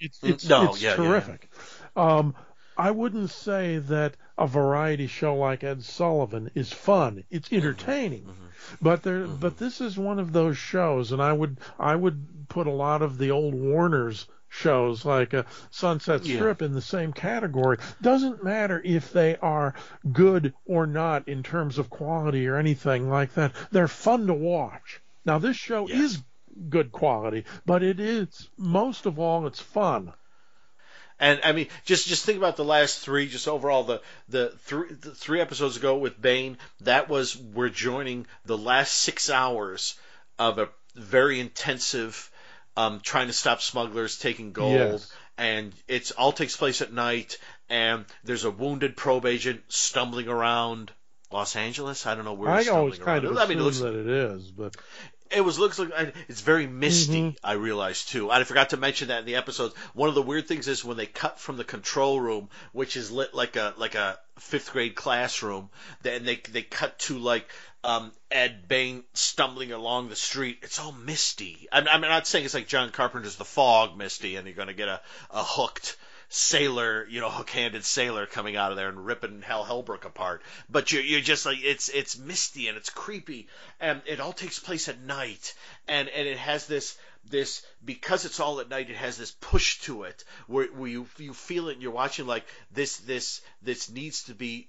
It's it's, no, it's yeah, yeah. terrific. Um, I wouldn't say that a variety show like Ed Sullivan is fun. It's Mm-hmm. entertaining. But there but this is one of those shows and I would I would put a lot of the old Warner's shows like uh, Sunset Yeah. Strip in the same category. Doesn't matter if they are good or not in terms of quality or anything like that. They're fun to watch. Now this show Yes. is good quality, but it is most of all it's fun. And I mean, just just think about the last three. Just overall, the the three the three episodes ago with Bane, that was we're joining the last six hours of a very intensive um, trying to stop smugglers taking gold. Yes. And it's all takes place at night, and there's a wounded probe agent stumbling around Los Angeles. I don't know where. I he's always kind of around. assume I mean, it looks that it is, but it was looks like it's very misty. Mhm. I realized too. I forgot to mention that in the episodes. One of the weird things is when they cut from the control room, which is lit like a like a fifth grade classroom, then they they cut to like um, Ed Bain stumbling along the street. It's all misty. I'm, I'm not saying it's like John Carpenter's The Fog, misty, and you're going to get a, a hooked sailor, you know, hook-handed sailor coming out of there and ripping Hal Holbrook apart. But you're, you're just like it's it's misty and it's creepy, and it all takes place at night, and and it has this this because it's all at night. It has this push to it where, where you you feel it. and You're watching like this this this needs to be.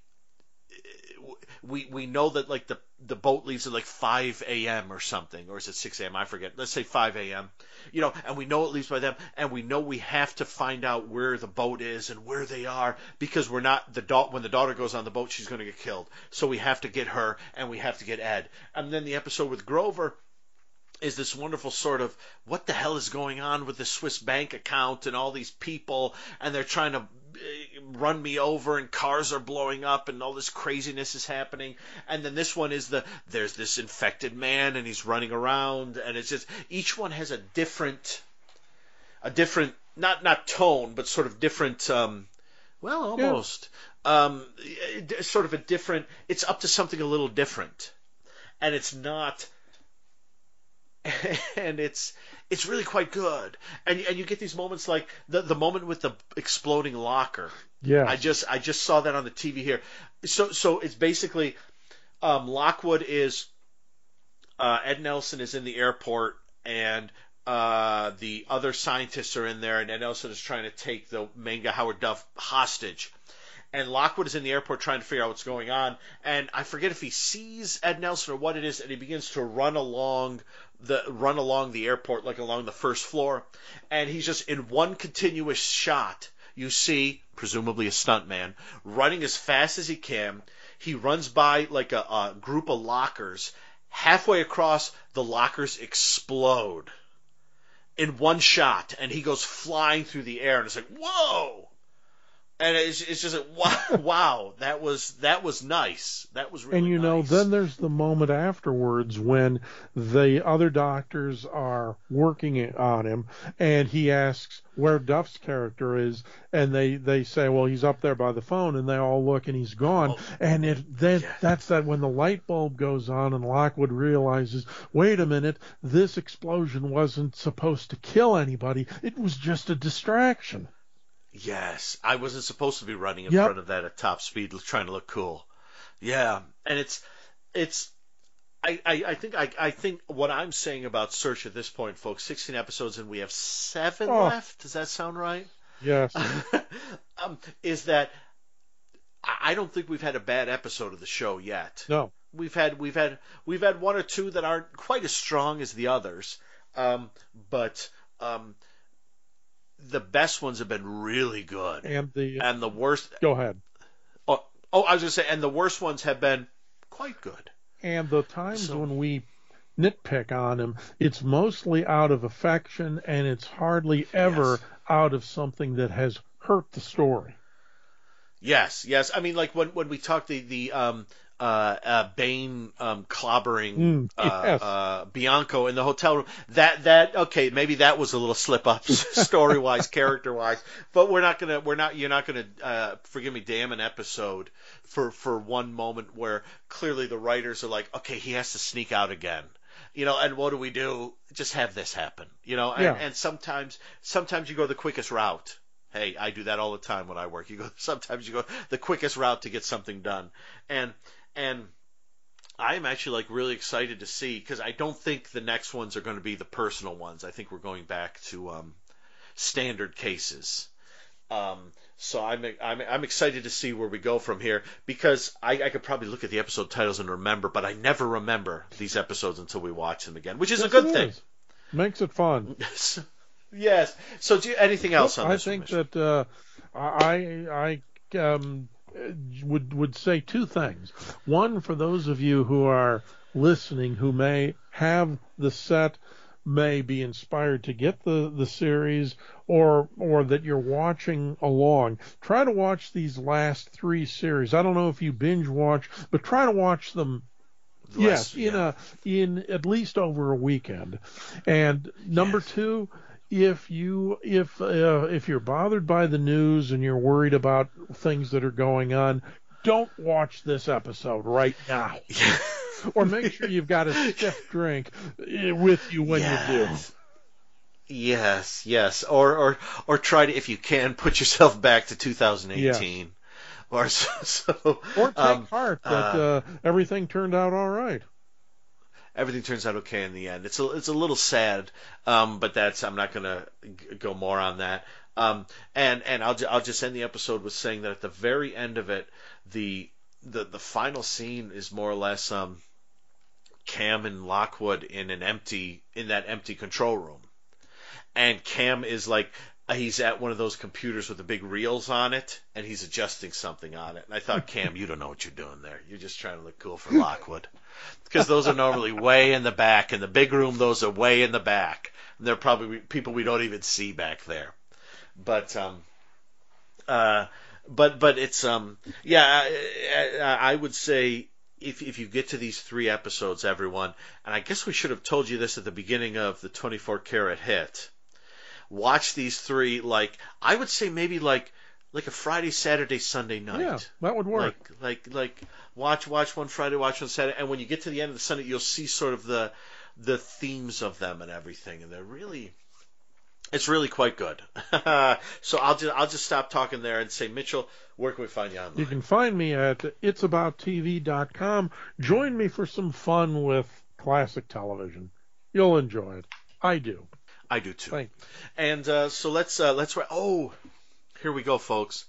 We we know that like the the boat leaves at like 5 a.m. or something, or is it 6 a.m.? I forget. Let's say 5 a.m. You know, and we know it leaves by them, and we know we have to find out where the boat is and where they are because we're not the da- when the daughter goes on the boat, she's going to get killed. So we have to get her, and we have to get Ed. And then the episode with Grover is this wonderful sort of what the hell is going on with the Swiss bank account and all these people and they're trying to run me over and cars are blowing up and all this craziness is happening and then this one is the there's this infected man and he's running around and it's just each one has a different a different not not tone but sort of different um Well, almost. Um, sort of a different. It's up to something a little different, and it's not. And it's it's really quite good, and and you get these moments like the the moment with the exploding locker. Yeah. I just I just saw that on the TV here. So so it's basically um, Lockwood is uh, Ed Nelson is in the airport and uh, the other scientists are in there and Ed Nelson is trying to take the main guy Howard Duff hostage. And Lockwood is in the airport trying to figure out what's going on. And I forget if he sees Ed Nelson or what it is, and he begins to run along the run along the airport, like along the first floor. And he's just in one continuous shot. You see, presumably a stuntman, running as fast as he can. He runs by like a, a group of lockers. Halfway across, the lockers explode in one shot, and he goes flying through the air, and it's like, whoa! And it's, it's just like, wow, wow, that was that was nice. That was really and you know, then there's the moment afterwards when the other doctors are working on him, and he asks where Duff's character is, and they they say, well, he's up there by the phone, and they all look, and he's gone, Oh, and it then yeah. that's that when the light bulb goes on, and Lockwood realizes, wait a minute, this explosion wasn't supposed to kill anybody, it was just a distraction. Yes, I wasn't supposed to be running in Yep. front of that at top speed, trying to look cool. Yeah, and it's it's. I, I, I think I, I think what I'm saying about Search at this point, folks, 16 episodes and we have seven Oh. left. Does that sound right? Yes. um, is that I I don't think we've had a bad episode of the show yet. No. We've had we've had we've had one or two that aren't quite as strong as the others, um, but um, the best ones have been really good, And the and the worst. go ahead. Oh, oh, I was gonna say, and the worst ones have been quite good. And the times So- when we nitpick on them, it's mostly out of affection and it's hardly ever Yes. out of something that has hurt the story. Yes, yes. I mean, like when when we talked the the um uh, uh Bane um clobbering Mm, uh, yes. uh Bianco in the hotel room. That that okay, maybe that was a little slip up story wise, character wise. But we're not gonna we're not you're not gonna uh forgive me, damn an episode for for one moment where clearly the writers are like, okay, he has to sneak out again. You know, and what do we do? Just have this happen. You know, and, Yeah. and sometimes sometimes you go the quickest route. Hey, I do that all the time when I work. You go sometimes you go the quickest route to get something done. And and I'm actually like really excited to see because I don't think the next ones are going to be the personal ones. I think we're going back to um, standard cases. Um, so I'm, I'm I'm excited to see where we go from here because I, I could probably look at the episode titles and remember, but I never remember these episodes until we watch them again, which is a good thing. is. Makes it fun. yes. So do you, anything else on I this? one, think that uh, I I um, Uh, would would say two things. One, for those of you who are listening who may have the set, may be inspired to get the, the series, or or that you're watching along. Try to watch these last three series. I don't know if you binge watch, but try to watch them Less- yes, in yeah. a in at least over a weekend. And number Yes. two, if you if uh, if you're bothered by the news and you're worried about things that are going on, don't watch this episode right now. or make sure you've got a stiff drink eh, with you when you do. Yes. Yes, yes. Or or or try to if you can put yourself back to 2018. Or so, so Or take um, heart that uh, uh, everything turned out all right. Everything turns out okay in the end. It's a it's a little sad, um, but that's I'm not gonna g- go more on that. Um, and and I'll ju- I'll just end the episode with saying that at the very end of it, the the the final scene is more or less um, Cam and Lockwood in an empty in that empty control room, and Cam is like. He's at one of those computers with the big reels on it, and he's adjusting something on it. And I thought, Cam, you don't know what you're doing there. You're just trying to look cool for Lockwood because those are normally way in the back. In the big room, those are way in the back. And they're probably people we don't even see back there. But um, uh, but but it's um, yeah. I, I I would say if if you get to these three episodes, everyone, and I guess we should have told you this at the beginning of the 24 karat hit. Watch these three like I would say maybe like like a Friday, Saturday, Sunday night. Yeah, that would work. Like like like watch watch one Friday, watch one Saturday, and when you get to the end of the Sunday, you'll see sort of the the themes of them and everything, and they're really it's really quite good. so I'll just I'll just stop talking there and say, Mitchell, where can we find you online? You can find me at itsabouttv.com. Join me for some fun with classic television. You'll enjoy it. I do. I do too. Thank And uh, so let's uh, let's oh, here we go, folks.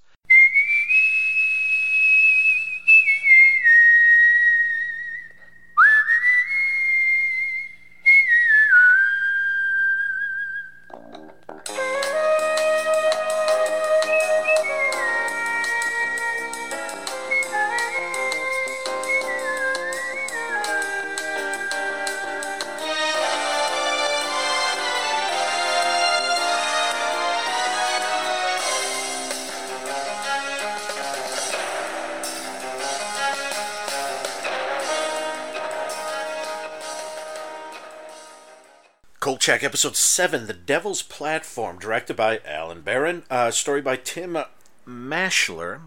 Kolchak, episode 7, The Devil's Platform, directed by Allen Baron, uh, story by Tim Maschler,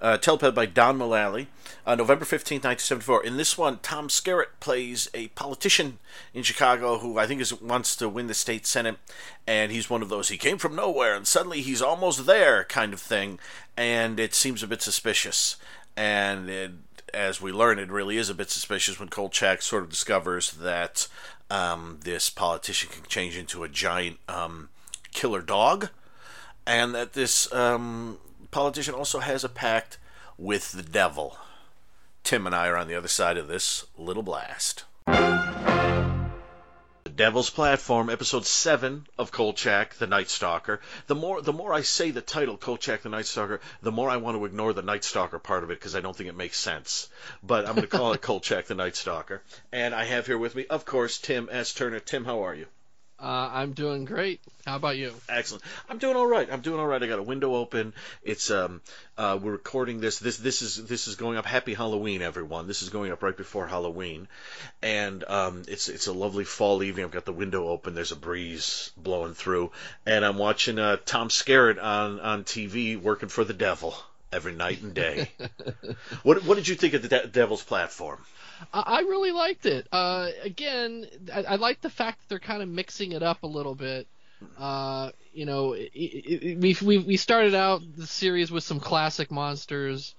uh, by Donn Mullally, uh, November 15th, 1974. In this one, Tom Skerritt plays a politician in Chicago who I think is wants to win the state senate, and he's one of those, he came from nowhere, and suddenly he's almost there kind of thing, and it seems a bit suspicious. And it, as we learn, it really is a bit suspicious when Kolchak sort of discovers that um, this politician can change into a giant um, killer dog, and that this um, politician also has a pact with the devil. Tim and I are on the other side of this little blast. Devil's Platform, episode seven of Kolchak, the Night Stalker. The more the more I say the title Kolchak, the Night Stalker, the more I want to ignore the Night Stalker part of it because I don't think it makes sense. But I'm going to call it Kolchak, the Night Stalker. And I have here with me, of course, Tim S. Turner. Tim, how are you? Uh, I'm doing great. How about you? Excellent. I'm doing all right. I'm doing all right. I got a window open. It's um uh we're recording this. This this is this is going up. Happy Halloween, everyone. This is going up right before Halloween, and um it's it's a lovely fall evening. I've got the window open. There's a breeze blowing through, and I'm watching uh Tom Skerritt on on TV working for the devil every night and day. what what did you think of the De- Devil's Platform? I really liked it. Uh, again, I, I like the fact that they're kind of mixing it up a little bit. Uh, you know, we we we started out the series with some classic monsters,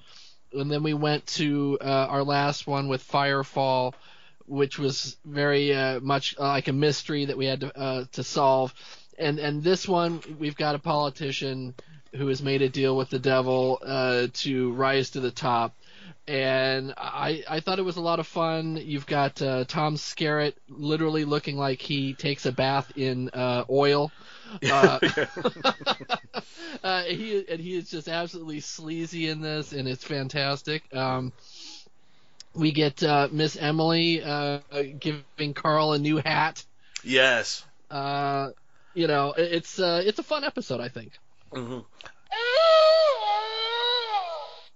and then we went to uh, our last one with Firefall, which was very uh, much like a mystery that we had to uh, to solve. And and this one, we've got a politician who has made a deal with the devil uh, to rise to the top and I, I thought it was a lot of fun. You've got uh, Tom Skerritt literally looking like he takes a bath in uh, oil. Uh, uh, he and he is just absolutely sleazy in this, and it's fantastic. Um, we get uh, Miss Emily uh, giving Carl a new hat. Yes. Uh, you know, it's uh, it's a fun episode, I think. Mm-hmm.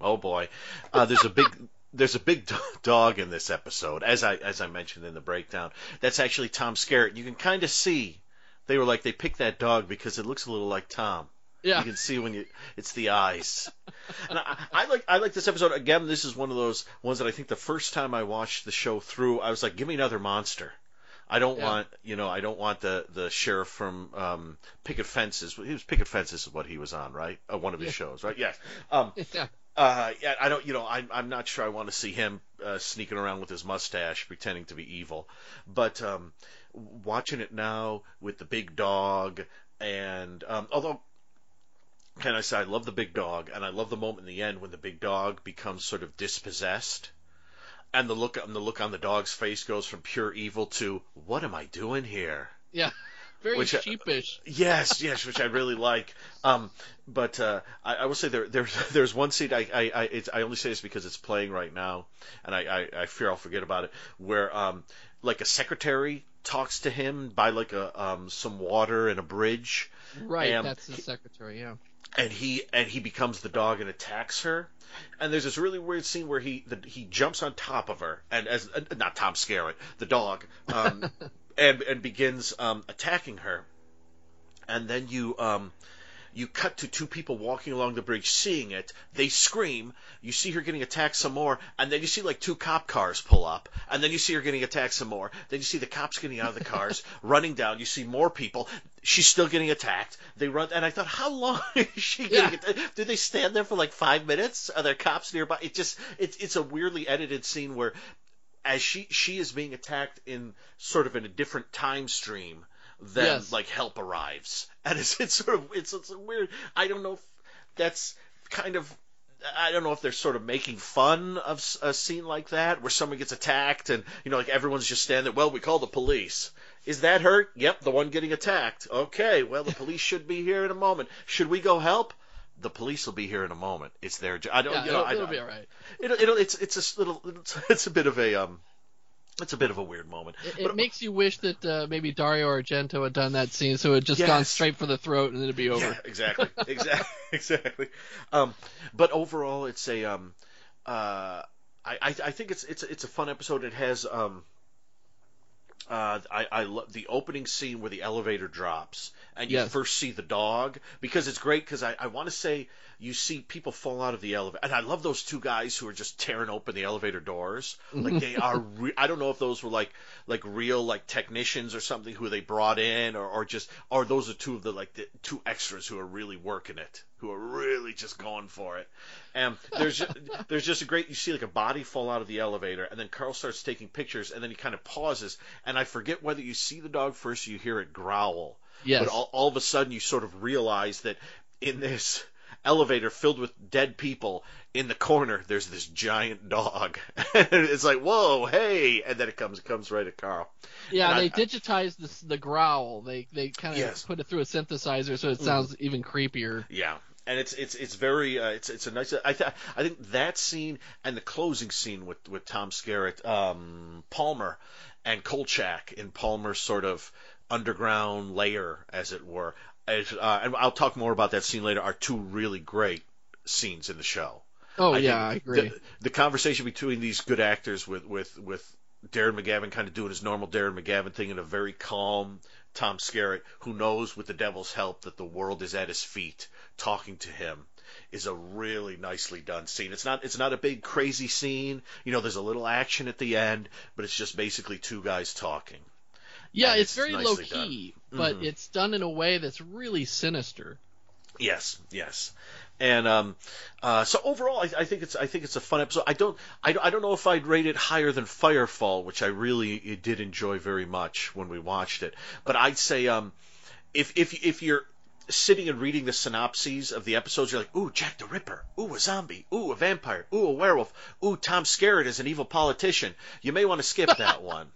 Oh boy, uh, there's a big there's a big dog in this episode, as I as I mentioned in the breakdown. That's actually Tom Skerritt. You can kind of see they were like they picked that dog because it looks a little like Tom. Yeah. You can see when you it's the eyes. and I, I like I like this episode again. This is one of those ones that I think the first time I watched the show through, I was like, give me another monster. I don't Yeah. want, you know, I don't want the the sheriff from um, Picket Fences. He was Picket Fences is what he was on, right? Uh, one of his Yeah. shows, right? Yes. Um, Yeah. Uh, I don't, you know, I'm, I'm not sure I want to see him uh, sneaking around with his mustache, pretending to be evil. But um, watching it now with the big dog, and um, although, can I say, I love the big dog, and I love the moment in the end when the big dog becomes sort of dispossessed, and the look and the look on the dog's face goes from pure evil to what am I doing here? Yeah. Very Which, sheepish. Yes, yes, which I really like. Um, but uh, I, I will say there, there's there's one scene I I I, it's, I only say this because it's playing right now, and I, I, I fear I'll forget about it. Where um, like a secretary talks to him by like a um some water and a bridge, Right. um, that's the secretary. Yeah. and he and he becomes the dog and attacks her. And there's this really weird scene where he the, he jumps on top of her and as uh, not Tom Skerritt, the dog, um, and and begins um, attacking her. And then you um, you cut to two people walking along the bridge, seeing it. They scream. You see her getting attacked some more, and then you see like two cop cars pull up, and then you see her getting attacked some more. Then you see the cops getting out of the cars, running down. You see more people. She's still getting attacked. They run, and I thought, how long is she getting Yeah. attacked? Did they stand there for like five minutes? Are there cops nearby? It just, it's it's a weirdly edited scene where as she she is being attacked in sort of in a different time stream than Yes. like help arrives and it's it's sort of it's it's a weird i don't know if that's kind of I don't know if they're sort of making fun of a scene like that where someone gets attacked and you know like everyone's just standing there. Well, we call the police. Is that her? Yep, the one getting attacked. Okay, well the police should be here in a moment. Should we go help? The police will be here in a moment. It's their job. I don't. Yeah, you know, it'll, I, it'll be all right. It'll, it'll, it's it's a little it's, it's a bit of a um it's a bit of a weird moment. It, But- it makes you wish that uh, maybe Dario Argento had done that scene, so it had just Yes. gone straight for the throat and then it'd be over. Yeah, exactly, exactly, exactly. Um, but overall, it's a um, uh, I, I I think it's it's it's a fun episode. It has um. Uh, I, I love the opening scene where the elevator drops and you Yes. first see the dog because it's great because I, I want to say you see people fall out of the elevator and I love those two guys who are just tearing open the elevator doors. Like they are re- I don't know if those were like like real like technicians or something who they brought in or, or just or those are two of the like the two extras who are really working it who are really just going for it and there's just, there's just a great you see like a body fall out of the elevator and then Carl starts taking pictures and then he kind of pauses and I forget whether you see the dog first or you hear it growl Yes. but all, all of a sudden you sort of realize that in this elevator filled with dead people in the corner there's this giant dog and it's like whoa hey and then it comes it comes right at Carl yeah, and I- they digitized the, s- the growl. They they kind of Yes. Mm-hmm. put it through a synthesizer so it sounds even creepier. Yeah, and it's it's it's very uh, it's it's a nice. I th- I think that scene and the closing scene with with Tom Skerritt, um, Palmer, and Kolchak in Palmer's sort of underground layer, as it were. As, uh, and I'll talk more about that scene later. Are two really great scenes in the show. Oh I yeah, I agree. The, the conversation between these good actors with with with Darren McGavin kind of doing his normal Darren McGavin thing in a very calm Tom Skerritt who knows with the devil's help that the world is at his feet talking to him is a really nicely done scene. It's not it's not a big crazy scene. You know, there's a little action at the end, but it's just basically two guys talking. yeah, it's, it's very low done. key, but Mhm. it's done in a way that's really sinister. Yes, yes, and um, uh, so overall, I, I think it's I think it's a fun episode. I don't I, don't- I don't know if I'd rate it higher than Firefall, which I really did enjoy very much when we watched it. But I'd say um, if if if you're sitting and reading the synopses of the episodes, you're like, ooh, Jack the Ripper, ooh, a zombie, ooh, a vampire, ooh, a werewolf, ooh, Tom Skerritt is an evil politician. You may want to skip that one.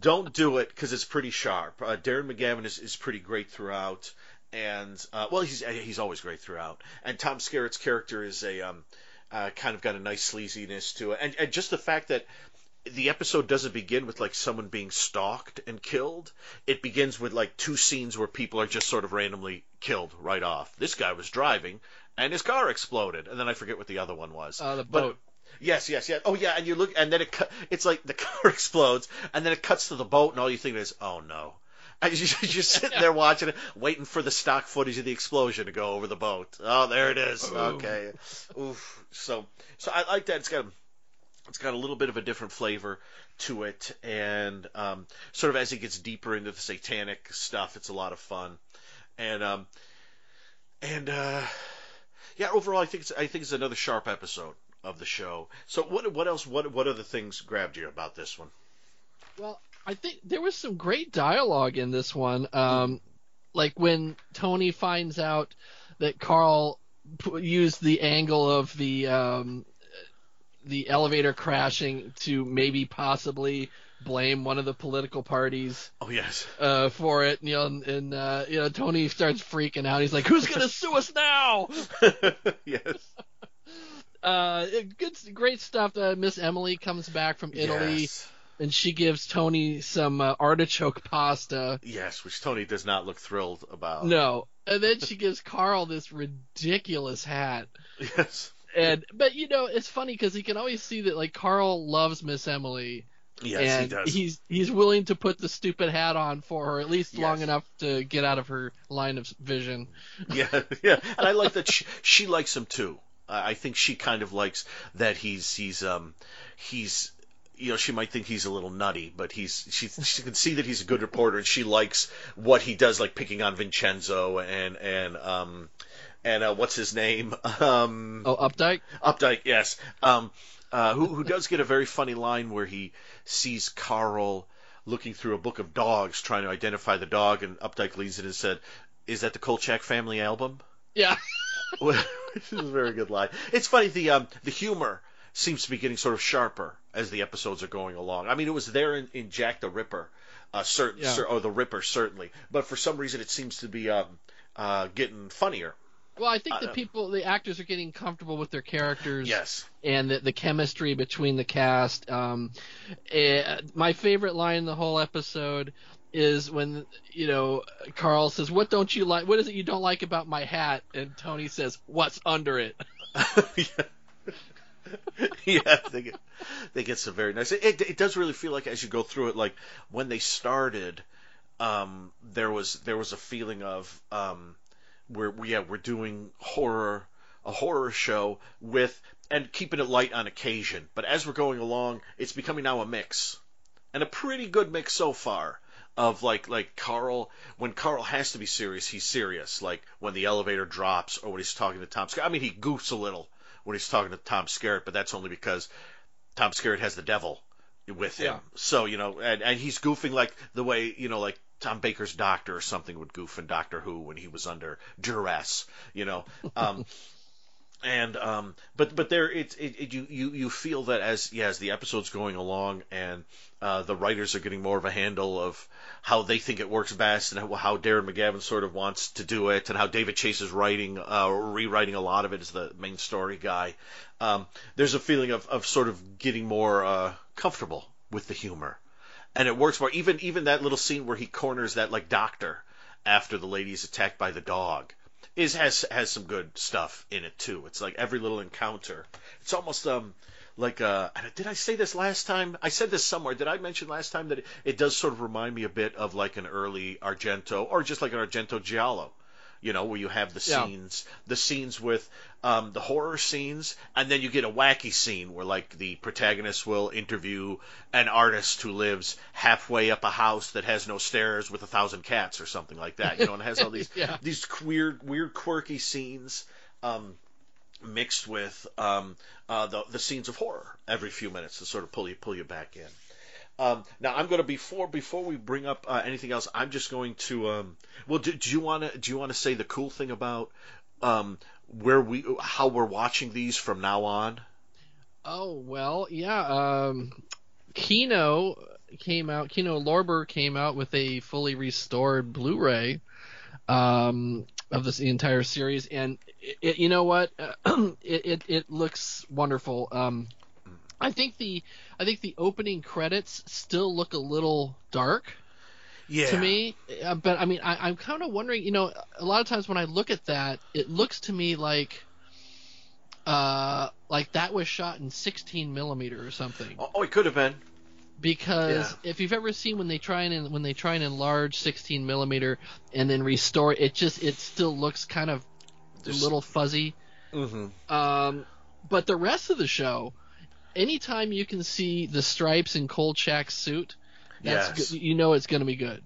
Don't do it because it's pretty sharp. Uh, Darren McGavin is, is pretty great throughout, and uh, well, he's he's always great throughout. And Tom Skerritt's character is a um, uh, kind of got a nice sleaziness to it, and, and just the fact that the episode doesn't begin with like someone being stalked and killed. It begins with like two scenes where people are just sort of randomly killed right off. This guy was driving and his car exploded, and then I forget what the other one was. Uh, the But- boat. Yes, yes, yes. Oh, yeah, and you look, and then it cut. It's like the car explodes, and then it cuts to the boat, and all you think is, "Oh no!" And you- you're just sitting there watching it, waiting for the stock footage of the explosion to go over the boat. Oh, there it is. Okay. Oof. So, so I like that. It's got, it's got a little bit of a different flavor to it, and um, sort of as it gets deeper into the satanic stuff, it's a lot of fun, and um, and uh, yeah, overall, I think it's I think it's another sharp episode of the show. So what what else what what other things grabbed you about this one? Well, I think there was some great dialogue in this one. Um, like when Tony finds out that Carl used the angle of the um, the elevator crashing to maybe possibly blame one of the political parties Oh yes, uh, for it. You know, and, and uh, you know Tony starts freaking out. He's like, "Who's gonna sue us now?" yes, Uh, good, great stuff. Uh, Miss Emily comes back from Italy, yes, and she gives Tony some uh, artichoke pasta. yes, which Tony does not look thrilled about. No. And then she gives Carl this ridiculous hat. Yes. And but you know, it's funny cuz you can always see that like Carl loves Miss Emily Yes, and he does. he's he's willing to put the stupid hat on for her at least long enough to get out of her line of vision. Yeah, yeah, and I like that she, she likes him too. I I think she kind of likes that he's he's um he's you know she might think he's a little nutty, but he's she she can see that he's a good reporter and she likes what he does, like picking on Vincenzo and and um and uh, what's his name um Oh, Updike. Updike, yes. Um, uh, who, who does get a very funny line where he sees Carl looking through a book of dogs trying to identify the dog, and Updike leans it and said, "Is that the Kolchak family album?" Yeah. Which is a very good line. It's funny the um, the humor seems to be getting sort of sharper as the episodes are going along. I mean, it was there in, in Jack the Ripper, uh, certain, Yeah. cer- or the Ripper certainly, but for some reason it seems to be um, uh, getting funnier. Well, I think Uh, the people, the actors, are getting comfortable with their characters. Yes. and the, the chemistry between the cast. Um, eh, my favorite line in the whole episode is when you know Carl says, "What don't you like? What is it you don't like about my hat?" And Tony says, "What's under it?" yeah, they get they get some very nice. It, it it does really feel like as you go through it, like when they started, um, there was there was a feeling of um, we're we, yeah we're doing horror a horror show with and keeping it light on occasion, but as we're going along, it's becoming now a mix, and a pretty good mix so far. Of like like Carl when Carl has to be serious, he's serious. Like when the elevator drops or when he's talking to Tom Skerritt. I mean, he goofs a little when he's talking to Tom Skerritt, but that's only because Tom Skerritt has the devil with him. Yeah. So, you know, and, and he's goofing like the way, you know, like Tom Baker's doctor or something would goof in Doctor Who when he was under duress, you know. Um, and um, but but there it, it, it you, you you feel that as yeah as the episode's going along and uh, the writers are getting more of a handle of how they think it works best and how, how Darren McGavin sort of wants to do it and how David Chase is writing uh, rewriting a lot of it as the main story guy. Um, there's a feeling of, of sort of getting more uh, comfortable with the humor, and it works more. Even even that little scene where he corners that like doctor after the lady's attacked by the dog is has has some good stuff in it too. It's like every little encounter. It's almost um like uh did I say this last time? I said this somewhere. Did I mention last time that it, it does sort of remind me a bit of like an early Argento or just like an Argento Giallo. You know, where you have the Yeah. scenes, the scenes with um, the horror scenes, and then you get a wacky scene where, like, the protagonist will interview an artist who lives halfway up a house that has no stairs with a thousand cats or something like that. You know, and it has all these Yeah. these weird, weird, quirky scenes um, mixed with um, uh, the the scenes of horror every few minutes to sort of pull you pull you back in. Um, now I'm going to before before we bring up uh, anything else, I'm just going to um, well, do, do you want to do you want to say the cool thing about um, where we how we're watching these from now on? Oh well, yeah. Um, Kino came out. Kino Lorber came out with a fully restored Blu-ray um, of this entire series, and it, it, you know what? it, it it looks wonderful. Um, I think the I think the opening credits still look a little dark Yeah, to me. Uh, but I mean, I, I'm kind of wondering. You know, a lot of times when I look at that, it looks to me like, uh, like that was shot in 16 millimeter or something. Oh, oh, it could have been. Because Yeah. if you've ever seen when they try and when they try and enlarge 16 millimeter and then restore it, it just it still looks kind of a little fuzzy. Mm-hmm. Um, but the rest of the show, anytime you can see the stripes in Kolchak's suit, that's Yes. good, you know it's going to be good.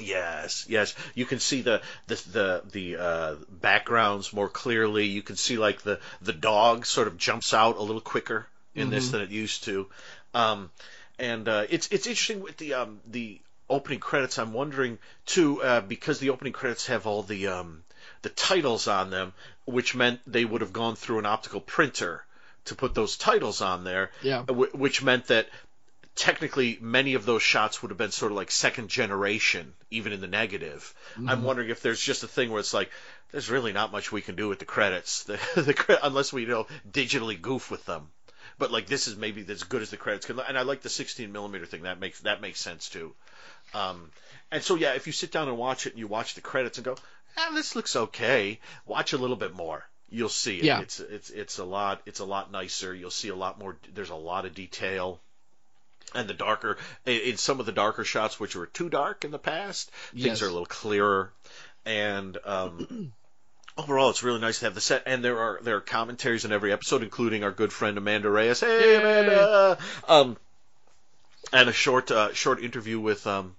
Yes, yes. You can see the the the, the uh, backgrounds more clearly. You can see like the the dog sort of jumps out a little quicker in this Mhm. than it used to. Um, and uh, it's it's interesting with the um, the opening credits. I'm wondering too uh, because the opening credits have all the um, the titles on them, which meant they would have gone through an optical printer to put those titles on there. Yeah. wh- which meant that technically many of those shots would have been sort of like second generation, even in the negative. I'm wondering if there's just a thing where it's like, there's really not much we can do with the credits, the, the unless we you know digitally goof with them. But like this is maybe as good as the credits can, and I like the 16 millimeter thing. That makes that makes sense too. Um, and so yeah, if you sit down and watch it and you watch the credits and go, ah, this looks okay. Watch a little bit more. You'll see it. Yeah. It's it's it's a lot it's a lot nicer. You'll see a lot more. There's a lot of detail. and the darker in, some of the darker shots, which were too dark in the past, things Yes. are a little clearer, and um, overall, it's really nice to have the set. And there are there are commentaries in every episode, including our good friend Amanda Reyes. Hey, Yay. Amanda! Um, and a short uh, short interview with um,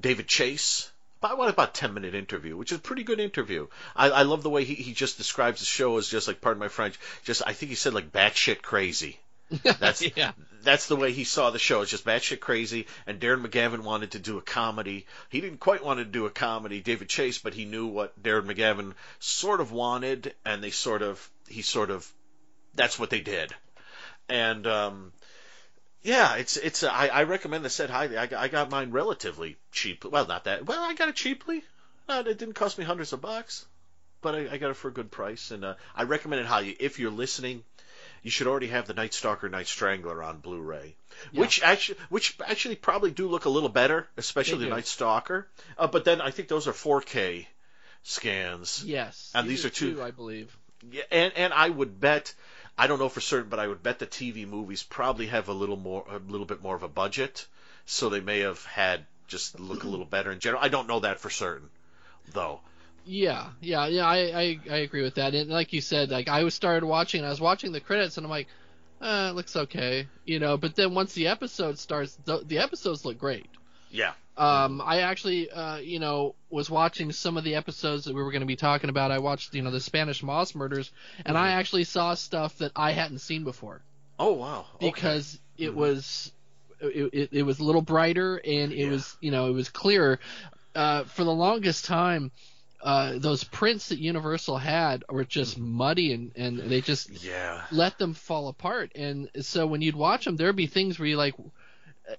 David Chase. About what about ten minute interview, which is a pretty good interview. I, I love the way he, he just describes the show as just like pardon my French, just I think he said like batshit crazy. That's yeah. that's the way he saw the show. It's just batshit crazy. And Darren McGavin wanted to do a comedy. He didn't quite want to do a comedy, David Chase, but he knew what Darren McGavin sort of wanted, and they sort of he sort of that's what they did. And um, yeah, it's it's I, I recommend the set highly. I, got- I got mine relatively cheap. Well, not that. Well, I got it cheaply. Uh, it didn't cost me hundreds of bucks, but I, I got it for a good price, and uh, I recommend it highly. If you're listening, you should already have the Night Stalker, Night Strangler on Blu-ray, Yeah. which actually, which actually probably do look a little better, especially the. Night Stalker. Uh, but then I think those are 4K scans. Yes. And these are two- I believe. Yeah, and and I would bet, I don't know for certain, but I would bet the TV movies probably have a little more, a little bit more of a budget, so they may have had just look a little better in general. I don't know that for certain, though. Yeah, yeah, yeah. I, I, I agree with that. And like you said, like I was started watching, and I was watching the credits, and I'm like, uh, it looks okay, you know. But then once the episode starts, the, the episodes look great. Yeah. Um, I actually, uh, you know, was watching some of the episodes that we were going to be talking about. I watched, you know, the Spanish Moss murders, and I actually saw stuff that I hadn't seen before Oh wow. Okay. because it Mhm. was, it, it, it was a little brighter and it Yeah. was, you know, it was clearer. Uh, for the longest time, uh, those prints that Universal had were just muddy and, and they just Yeah. let them fall apart. And so when you'd watch them, there'd be things where you like